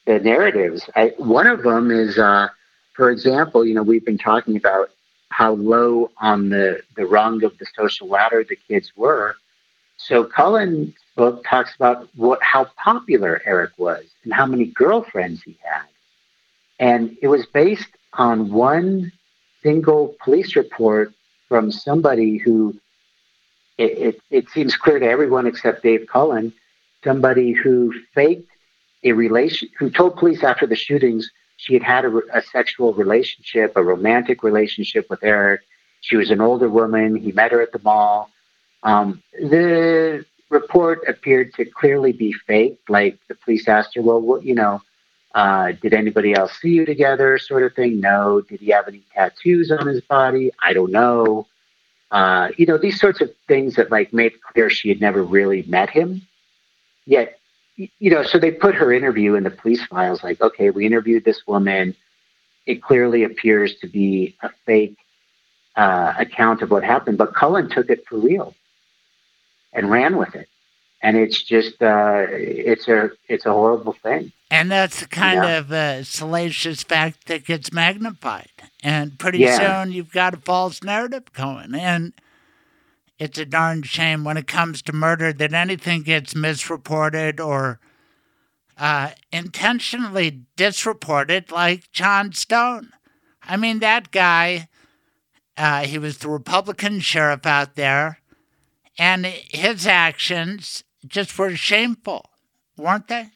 the narratives. I, one of them is, uh, for example, you know, we've been talking about how low on the the rung of the social ladder the kids were so Cullen's book talks about what how popular Eric was and how many girlfriends he had. And it was based on one single police report from somebody who it, it, it seems clear to everyone except Dave Cullen, somebody who faked a relation, who told police after the shootings she had had a, a, sexual relationship, a romantic relationship with Eric. She was an older woman. He met her at the mall. Um, the report appeared to clearly be fake. Like the police asked her, well, what, you know, uh, did anybody else see you together, sort of thing? No. Did he have any tattoos on his body? I don't know. Uh, you know, these sorts of things that like made clear she had never really met him. Yet, you know, so they put her interview in the police files like, okay, we interviewed this woman. It clearly appears to be a fake uh, account of what happened, but Cullen took it for real and ran with it. And it's just uh, it's a it's a horrible thing. And that's the kind yeah. of uh, salacious fact that gets magnified. And pretty yeah. soon you've got a false narrative going. And it's a darn shame when it comes to murder that anything gets misreported or uh, intentionally disreported, like John Stone. I mean, that guy, uh, he was the Republican sheriff out there and his actions just were shameful, weren't they?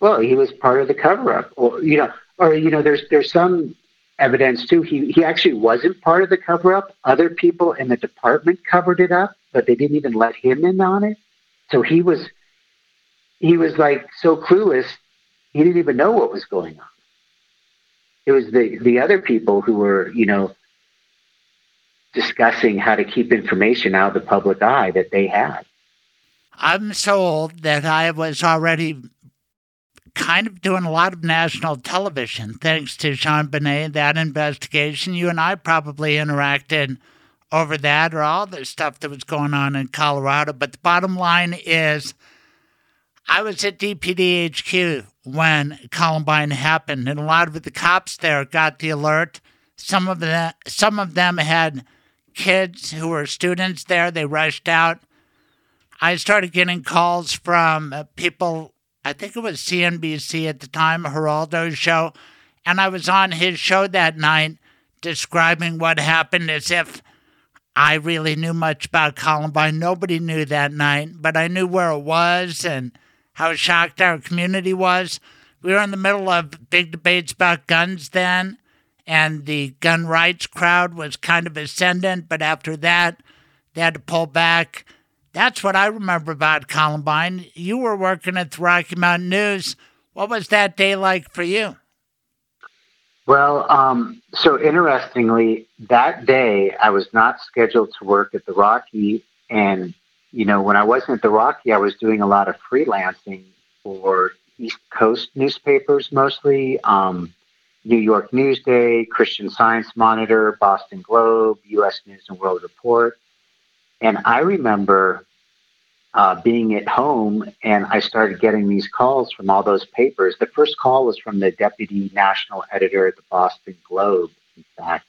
Well, he was part of the cover-up, or you know, or you know, there's there's some evidence too. He he actually wasn't part of the cover-up. Other people in the department covered it up, but they didn't even let him in on it. So he was he was like so clueless, he didn't even know what was going on. It was the the other people who were, you know, discussing how to keep information out of the public eye that they had. I'm so old that I was already kind of doing a lot of national television thanks to JonBenét, that investigation. You and I probably interacted over that or all the stuff that was going on in Colorado. But the bottom line is, I was at DPD HQ when Columbine happened, and a lot of the cops there got the alert. Some of them, some of them had kids who were students there. They rushed out. I started getting calls from uh, people, I think it was CNBC at the time, Geraldo's show, and I was on his show that night describing what happened as if I really knew much about Columbine. Nobody knew that night, but I knew where it was and how shocked our community was. We were in the middle of big debates about guns then and the gun rights crowd was kind of ascendant, but after that, they had to pull back. That's what I remember about Columbine. You were working at the Rocky Mountain News. What was that day like for you? Well, um, so interestingly, that day I was not scheduled to work at the Rocky. And, you know, when I wasn't at the Rocky, I was doing a lot of freelancing for East Coast newspapers mostly. Um, New York Newsday, Christian Science Monitor, Boston Globe, U.S. News and World Report. And I remember uh, being at home and I started getting these calls from all those papers. The first call was from the deputy national editor at the Boston Globe, in fact.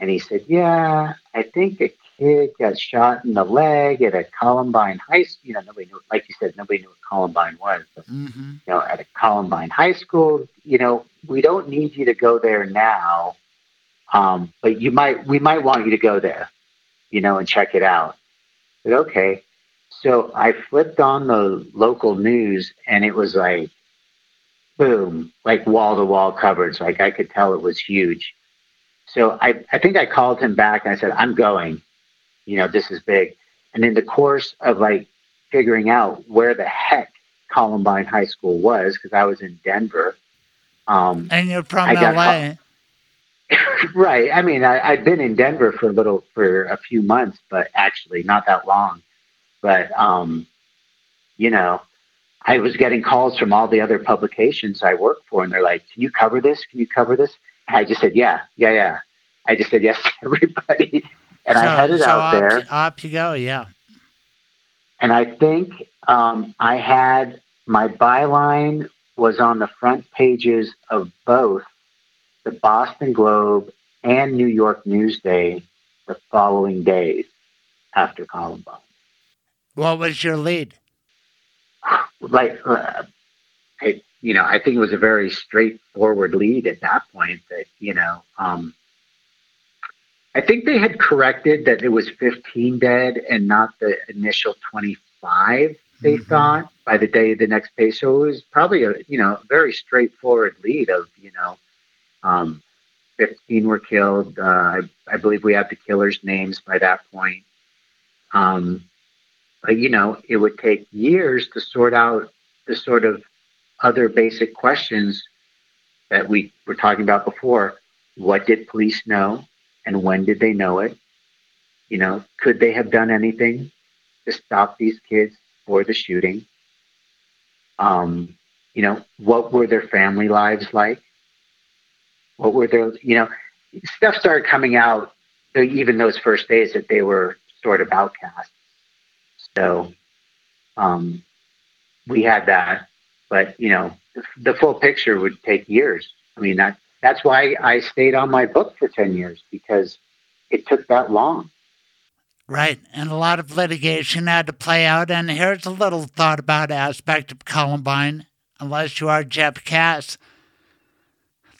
And he said, Yeah, I think a kid got shot in the leg at a Columbine High School. You know, nobody knew, like you said, nobody knew what Columbine was. But, Mm-hmm. You know, at a Columbine High School, you know, we don't need you to go there now, um, but you might, we might want you to go there, you know, and check it out. But okay. So I flipped on the local news and it was like, boom, like wall to wall coverage. Like I could tell it was huge. So I, I think I called him back and I said, I'm going. You know, this is big. And in the course of like figuring out where the heck Columbine High School was, because I was in Denver. Um, And you're from I got LA. Right. I mean, I, I'd been in Denver for a little, for a few months, but actually not that long. But, um, you know, I was getting calls from all the other publications I work for, and they're like, "Can you cover this? Can you cover this?" And I just said, "Yeah, yeah, yeah." I just said yes to everybody, and I headed so out up, there. Up you go, yeah. And I think um, I had my byline was on the front pages of both the Boston Globe and New York Newsday the following days after Columbine. What was your lead? Like, uh, I, you know, I think it was a very straightforward lead at that point. That you know, um, I think they had corrected that it was 15 dead and not the initial 25 they thought by the day of the next page. So it was probably a you know very straightforward lead of you know um, 15 were killed. Uh, I, I believe we have the killers' names by that point. Um, but you know it would take years to sort out the sort of other basic questions that we were talking about before. What did police know, and when did they know it? You know, could they have done anything to stop these kids for the shooting? Um, you know, what were their family lives like? What were their, you know, stuff started coming out even those first days that they were sort of outcast. So um, we had that, but you know, the, the full picture would take years. I mean, that that's why I stayed on my book for ten years because it took that long. Right, and a lot of litigation had to play out. And here's a little thought about aspect of Columbine. Unless you are Jeff Kass,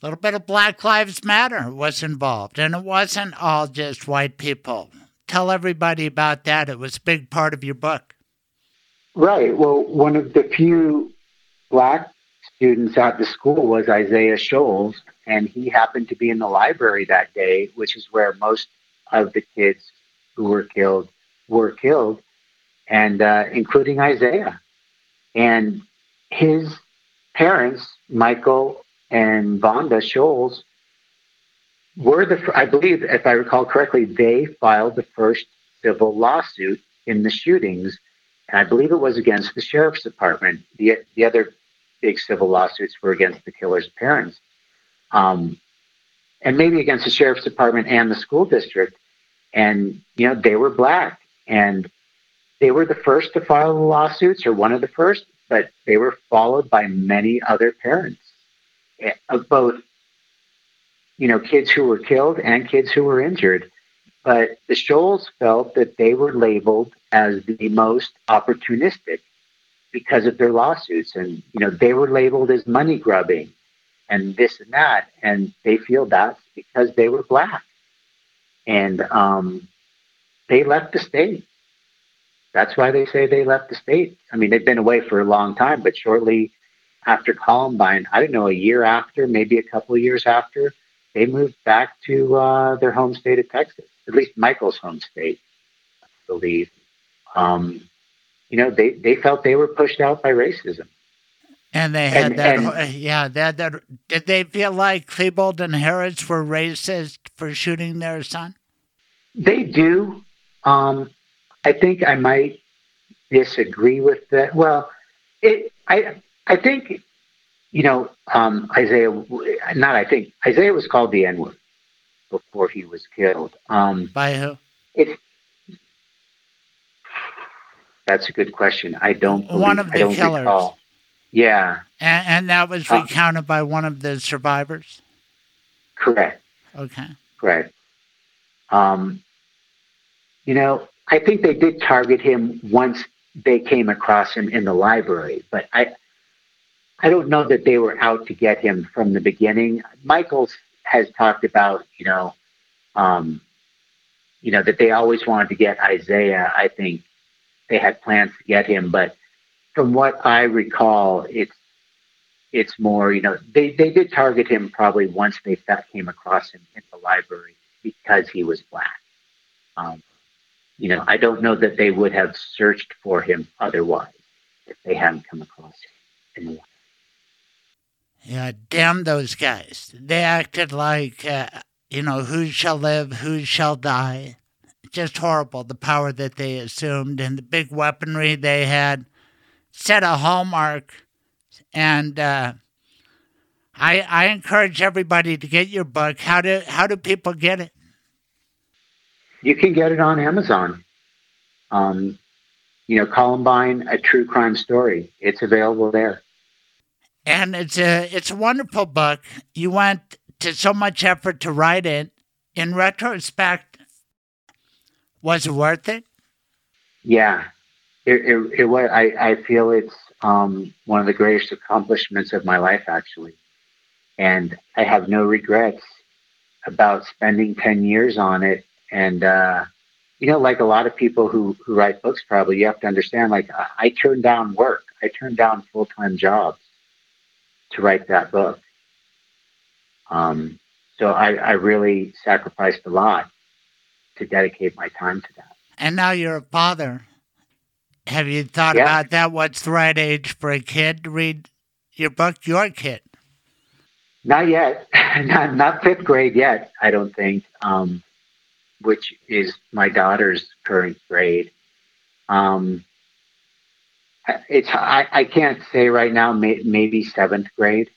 a little bit of Black Lives Matter was involved, and it wasn't all just white people. Tell everybody about that. It was a big part of your book. Right. Well, one of the few black students at the school was Isaiah Shoels, and he happened to be in the library that day, which is where most of the kids who were killed were killed, and uh, including Isaiah. And his parents, Michael and Vonda Shoels, were the, I believe, if I recall correctly, they filed the first civil lawsuit in the shootings. And I believe it was against the sheriff's department. The, the other big civil lawsuits were against the killer's parents. Um, and maybe against the sheriff's department and the school district. And, you know, they were black. And they were the first to file the lawsuits, or one of the first, but they were followed by many other parents of both, you know, kids who were killed and kids who were injured. But the Shoels felt that they were labeled as the most opportunistic because of their lawsuits. And, you know, they were labeled as money grubbing and this and that. And they feel that's because they were black. And um, they left the state. That's why they say they left the state. I mean, they've been away for a long time, but shortly after Columbine, I don't know, a year after, maybe a couple of years after, they moved back to uh, their home state of Texas, at least Michael's home state, I believe. Um, you know, they, they felt they were pushed out by racism. And they had And- that, and- yeah, they had that. Did they feel like Klebold and Harris were racist for shooting their son? They do. Um, I think I might disagree with that. Well, it, I I think you know, um, Isaiah, not I think, Isaiah was called the N word before he was killed. Um, By who? It, that's a good question. I don't believe, One of I the don't killers. recall. Yeah, And, and that was Uh, recounted by one of the survivors? correct. Okay. Correct. Um, you know, I think they did target him once they came across him in the library, but I, I don't know that they were out to get him from the beginning. Michaels has talked about, you know, um, you know that they always wanted to get Isaiah. I think they had plans to get him, but from what I recall, it's it's more, you know, they, they did target him probably once they came across him in the library because he was black. Um, you know, I don't know that they would have searched for him otherwise if they hadn't come across him. In the Yeah, damn those guys. They acted like, uh, you know, who shall live, who shall die. Just horrible, the power that they assumed and the big weaponry they had set a hallmark. And uh, I, I encourage everybody to get your book. How do, how do people get it? You can get it on Amazon. Um, you know, Columbine, a true crime story. It's available there. And it's a, it's a wonderful book. You went to so much effort to write it. In retrospect, was it worth it? Yeah, it, it, it was. I, I feel it's um, one of the greatest accomplishments of my life, actually. And I have no regrets about spending 10 years on it. And, uh, you know, like a lot of people who, who write books, probably you have to understand, like, I, I turned down work, I turned down full time jobs to write that book. Um, so I, I really sacrificed a lot to dedicate my time to that. And now you're a father. Have you thought Yeah. about that? What's the right age for a kid to read your book? Your kid. Not yet. not not fifth grade yet. I don't think. Um, which is my daughter's current grade. Um, it's I, I can't say right now. May, maybe seventh grade.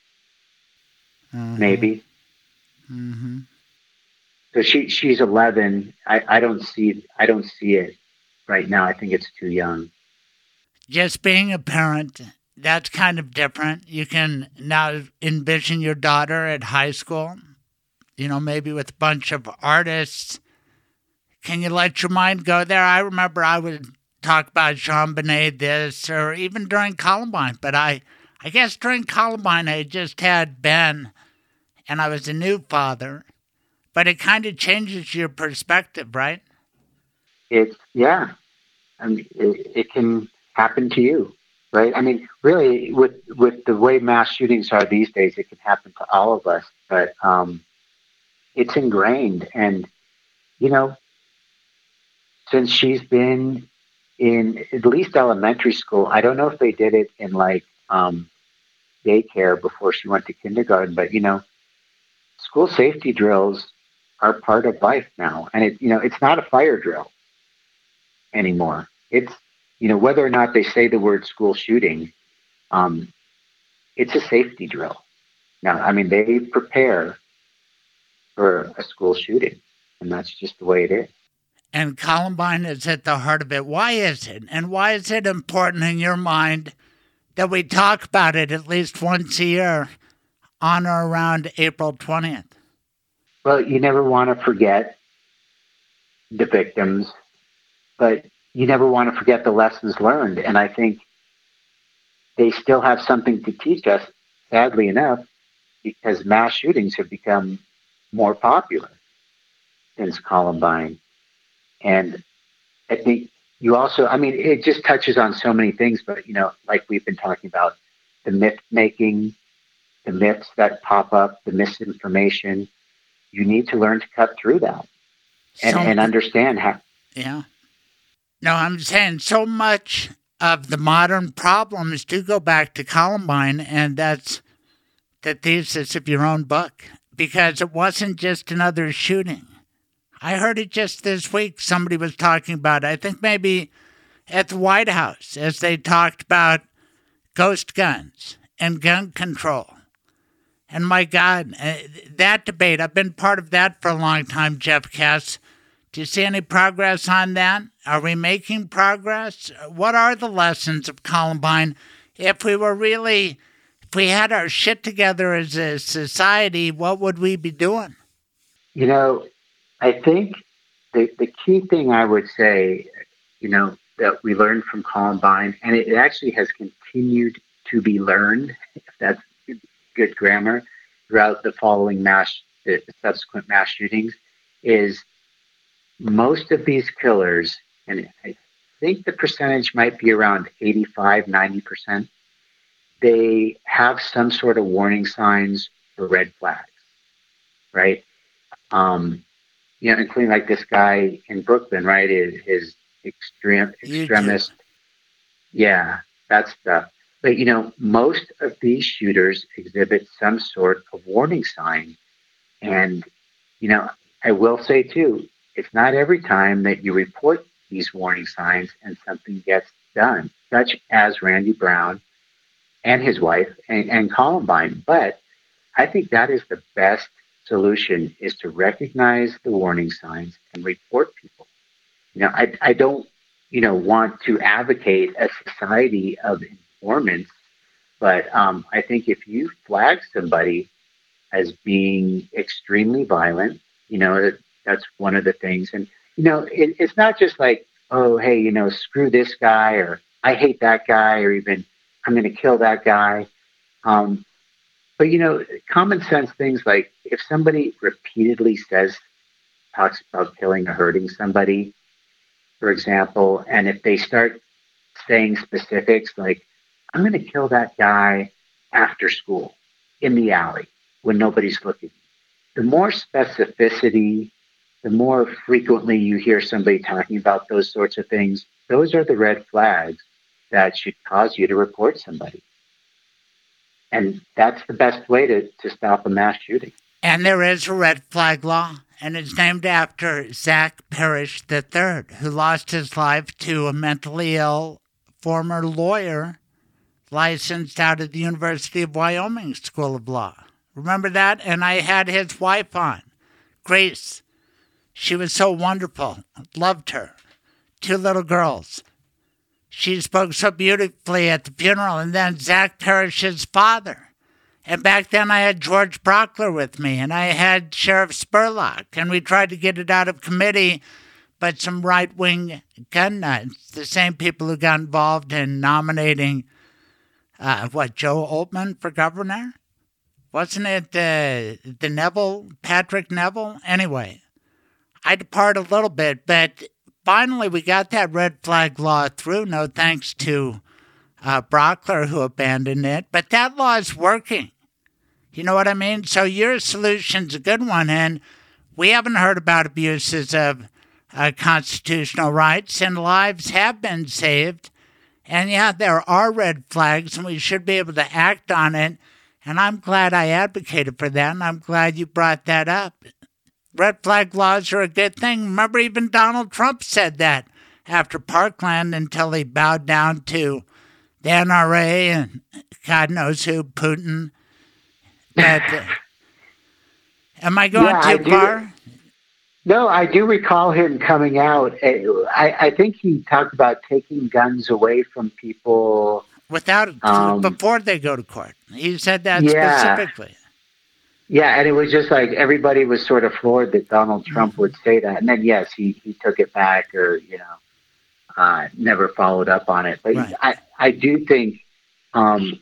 Maybe. Mm-hmm. So she she's eleven. I, I don't see I don't see it right now. I think it's too young. Just being a parent, that's kind of different. You can now envision your daughter at high school, you know, maybe with a bunch of artists. Can you let your mind go there? I remember I would talk about JonBenét this or even during Columbine, but I, I guess during Columbine I just had Ben and I was a new father. But it kind of changes your perspective, right? It's yeah. I mean, it, it can happen to you, right? I mean, really, with with the way mass shootings are these days, it can happen to all of us. But um, it's ingrained, and you know, since she's been in at least elementary school, I don't know if they did it in like um, daycare before she went to kindergarten, but you know, school safety drills are part of life now, and it you know, it's not a fire drill anymore. It's you know whether or not they say the word school shooting, um, it's a safety drill. Now, I mean, they prepare for a school shooting, and that's just the way it is. And Columbine is at the heart of it. Why is it? And why is it important in your mind that we talk about it at least once a year on or around April 20th? Well, you never want to forget the victims, but you never want to forget the lessons learned. And I think they still have something to teach us, sadly enough, because mass shootings have become more popular since Columbine. And I think you also, I mean, it just touches on so many things, but, you know, like we've been talking about the myth making, the myths that pop up, the misinformation. You need to learn to cut through that and, So- and understand how. Yeah. No, I'm saying so much of the modern problems do go back to Columbine, and that's the thesis of your own book, because it wasn't just another shooting. I heard it just this week. Somebody was talking about, I think maybe at the White House, as they talked about ghost guns and gun control. And my God, uh, that debate, I've been part of that for a long time, Jeff Kass. Do you see any progress on that? Are we making progress? What are the lessons of Columbine? If we were really, if we had our shit together as a society, what would we be doing? You know, I think the, the key thing I would say, you know, that we learned from Columbine, and it actually has continued to be learned, if that's good grammar, throughout the following mass, the subsequent mass shootings, is most of these killers, and I think the percentage might be around 85, 90%, they have some sort of warning signs or red flags, right? Um, you know, including like this guy in Brooklyn, right? Is his extreme extremist. Yeah, that stuff. But you know, most of these shooters exhibit some sort of warning sign, and you know, I will say too, it's not every time that you report these warning signs and something gets done, such as Randy Brown and his wife and, and Columbine. But I think that is the best solution is to recognize the warning signs and report people. You know, I, I don't, you know, want to advocate a society of informants, but um, I think if you flag somebody as being extremely violent, you know, that's one of the things. And, you know, it, it's not just like, oh, hey, you know, screw this guy or I hate that guy or even I'm going to kill that guy. Um, but you know, common sense things like if somebody repeatedly says, talks about killing or hurting somebody, for example, and if they start saying specifics like, I'm going to kill that guy after school in the alley when nobody's looking, the more specificity, the more frequently you hear somebody talking about those sorts of things, those are the red flags that should cause you to report somebody. And that's the best way to, to stop a mass shooting. And there is a red flag law, and it's named after Zach Parrish III, who lost his life to a mentally ill former lawyer licensed out of the University of Wyoming School of Law. Remember that? And I had his wife on, Grace. She was so wonderful. Loved her. Two little girls. She spoke so beautifully at the funeral, and then Zach Parrish's father. And back then I had George Brauchler with me, and I had Sheriff Spurlock, and we tried to get it out of committee, but some right wing gun nuts, the same people who got involved in nominating, uh, what, Joe Oltmann for governor? Wasn't it uh, the Neville, Patrick Neville? Anyway, I depart a little bit, but finally we got that red flag law through, no thanks to uh, Brauchler who abandoned it. But that law is working. You know what I mean? So your solution's a good one, and we haven't heard about abuses of uh, constitutional rights, and lives have been saved. And yeah, there are red flags, and we should be able to act on it. And I'm glad I advocated for that, and I'm glad you brought that up red flag laws are a good thing. Remember, even Donald Trump said that after Parkland until he bowed down to the NRA and God knows who, Putin. But uh, am I going yeah, too far? No, I do recall him coming out. I, I think he talked about taking guns away from people without um, before they go to court. He said that yeah. specifically. Yeah, and it was just like everybody was sort of floored that Donald Trump would say that, and then yes, he he took it back or you know, uh, never followed up on it. But right. I I do think, um,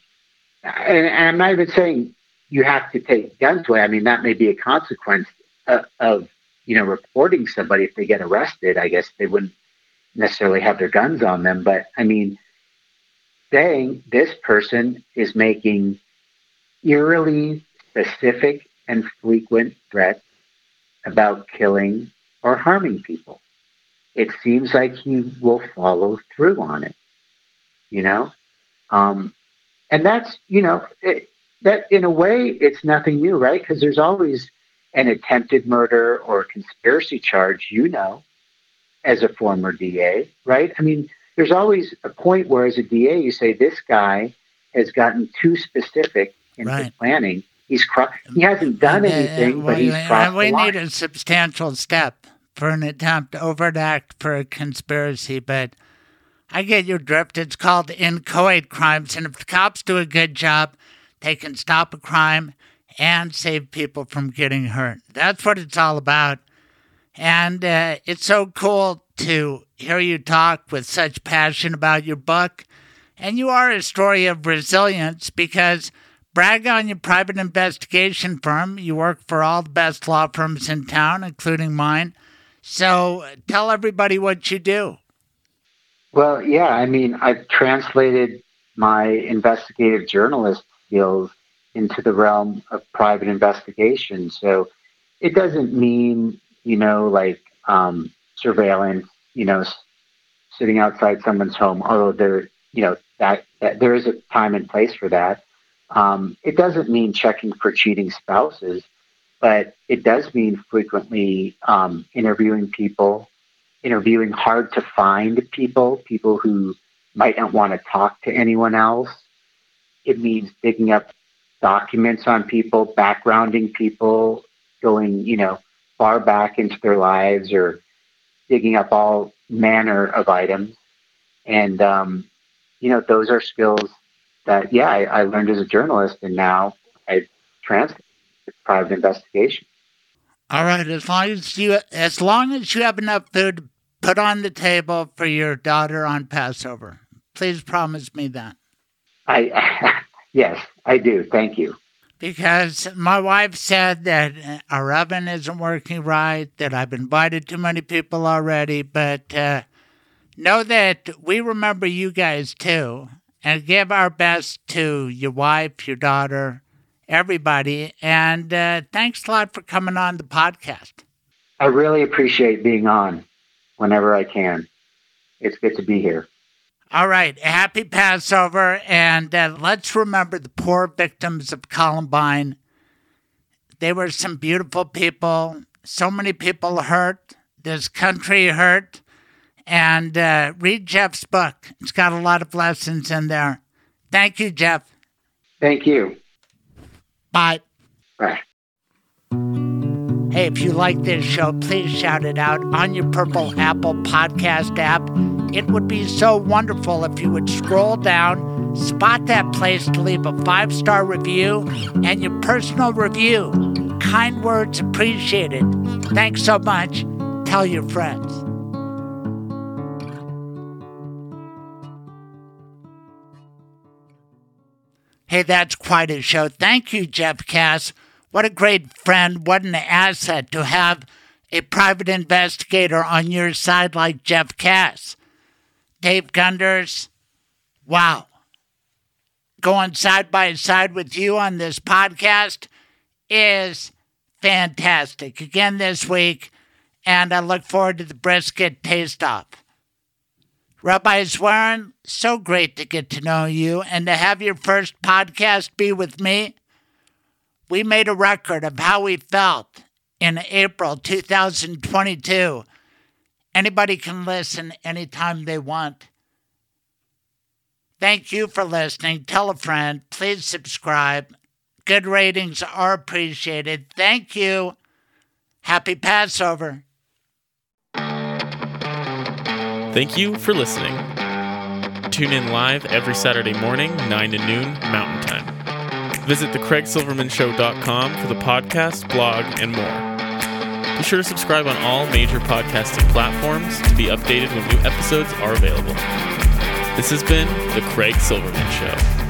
and, and I'm not even saying you have to take guns away. I mean that may be a consequence of, of you know reporting somebody if they get arrested. I guess they wouldn't necessarily have their guns on them, but I mean, saying this person is making eerily specific and frequent threats about killing or harming people. It seems like he will follow through on it, you know? Um, and that's, you know, it, that in a way, it's nothing new, right? Because there's always an attempted murder or conspiracy charge, you know, as a former DA, right? I mean, there's always a point where, as a DA, you say, this guy has gotten too specific in his planning. He's cro- he hasn't done anything, but he's crossed we the line. need a substantial step for an attempt to overt act for a conspiracy, but I get your drift. It's called inchoate crimes, and if the cops do a good job, they can stop a crime and save people from getting hurt. That's what it's all about. And uh, it's so cool to hear you talk with such passion about your book. And you are a story of resilience because brag on your private investigation firm. You work for all the best law firms in town, including mine. So tell everybody what you do. Well, yeah, I mean, I've translated my investigative journalist skills into the realm of private investigation. So it doesn't mean, you know, like um, surveillance, you know, sitting outside someone's home, although there, you know, that, that there is a time and place for that. Um, it doesn't mean checking for cheating spouses, but it does mean frequently um, interviewing people interviewing hard to find people, people who might not want to talk to anyone else. It means digging up documents on people, backgrounding people, going, you know, far back into their lives or digging up all manner of items. And, um, you know, those are skills that, yeah, I, I learned as a journalist and now I translate private investigation. All right, as long as you as long as you have enough food to put on the table for your daughter on Passover. Please promise me that. I, yes, I do. Thank you. Because my wife said that our oven isn't working right, that I've invited too many people already, but uh, know that we remember you guys too and give our best to your wife, your daughter, everybody. And uh, thanks a lot for coming on the podcast. I really appreciate being on whenever I can. It's good to be here. All right, happy Passover, and uh, let's remember the poor victims of Columbine. They were some beautiful people. So many people hurt. This country hurt. And uh, read Jeff's book. It's got a lot of lessons in there. Thank you, Jeff. Thank you. Bye. Bye. Hey, if you like this show, please shout it out on your Purple Apple podcast app. It would be so wonderful if you would scroll down, spot that place to leave a five star review and your personal review. Kind words appreciated. Thanks so much. Tell your friends. Hey, that's quite a show. Thank you, Jeff Kass. What a great friend. What an asset to have a private investigator on your side like Jeff Kass. Dave Gunders, wow. Going side by side with you on this podcast is fantastic. Again this week, and I look forward to the brisket taste off. Rabbi Zwerin, so great to get to know you and to have your first podcast be with me. We made a record of how we felt in April 2022. Anybody can listen anytime they want. Thank you for listening. Tell a friend. Please subscribe. Good ratings are appreciated. Thank you. Happy Passover. Thank you for listening. Tune in live every Saturday morning, 9 to noon Mountain Time. Visit thecraigsilvermanshow.com for the podcast, blog, and more. Be sure to subscribe on all major podcasting platforms to be updated when new episodes are available. This has been The Craig Silverman Show.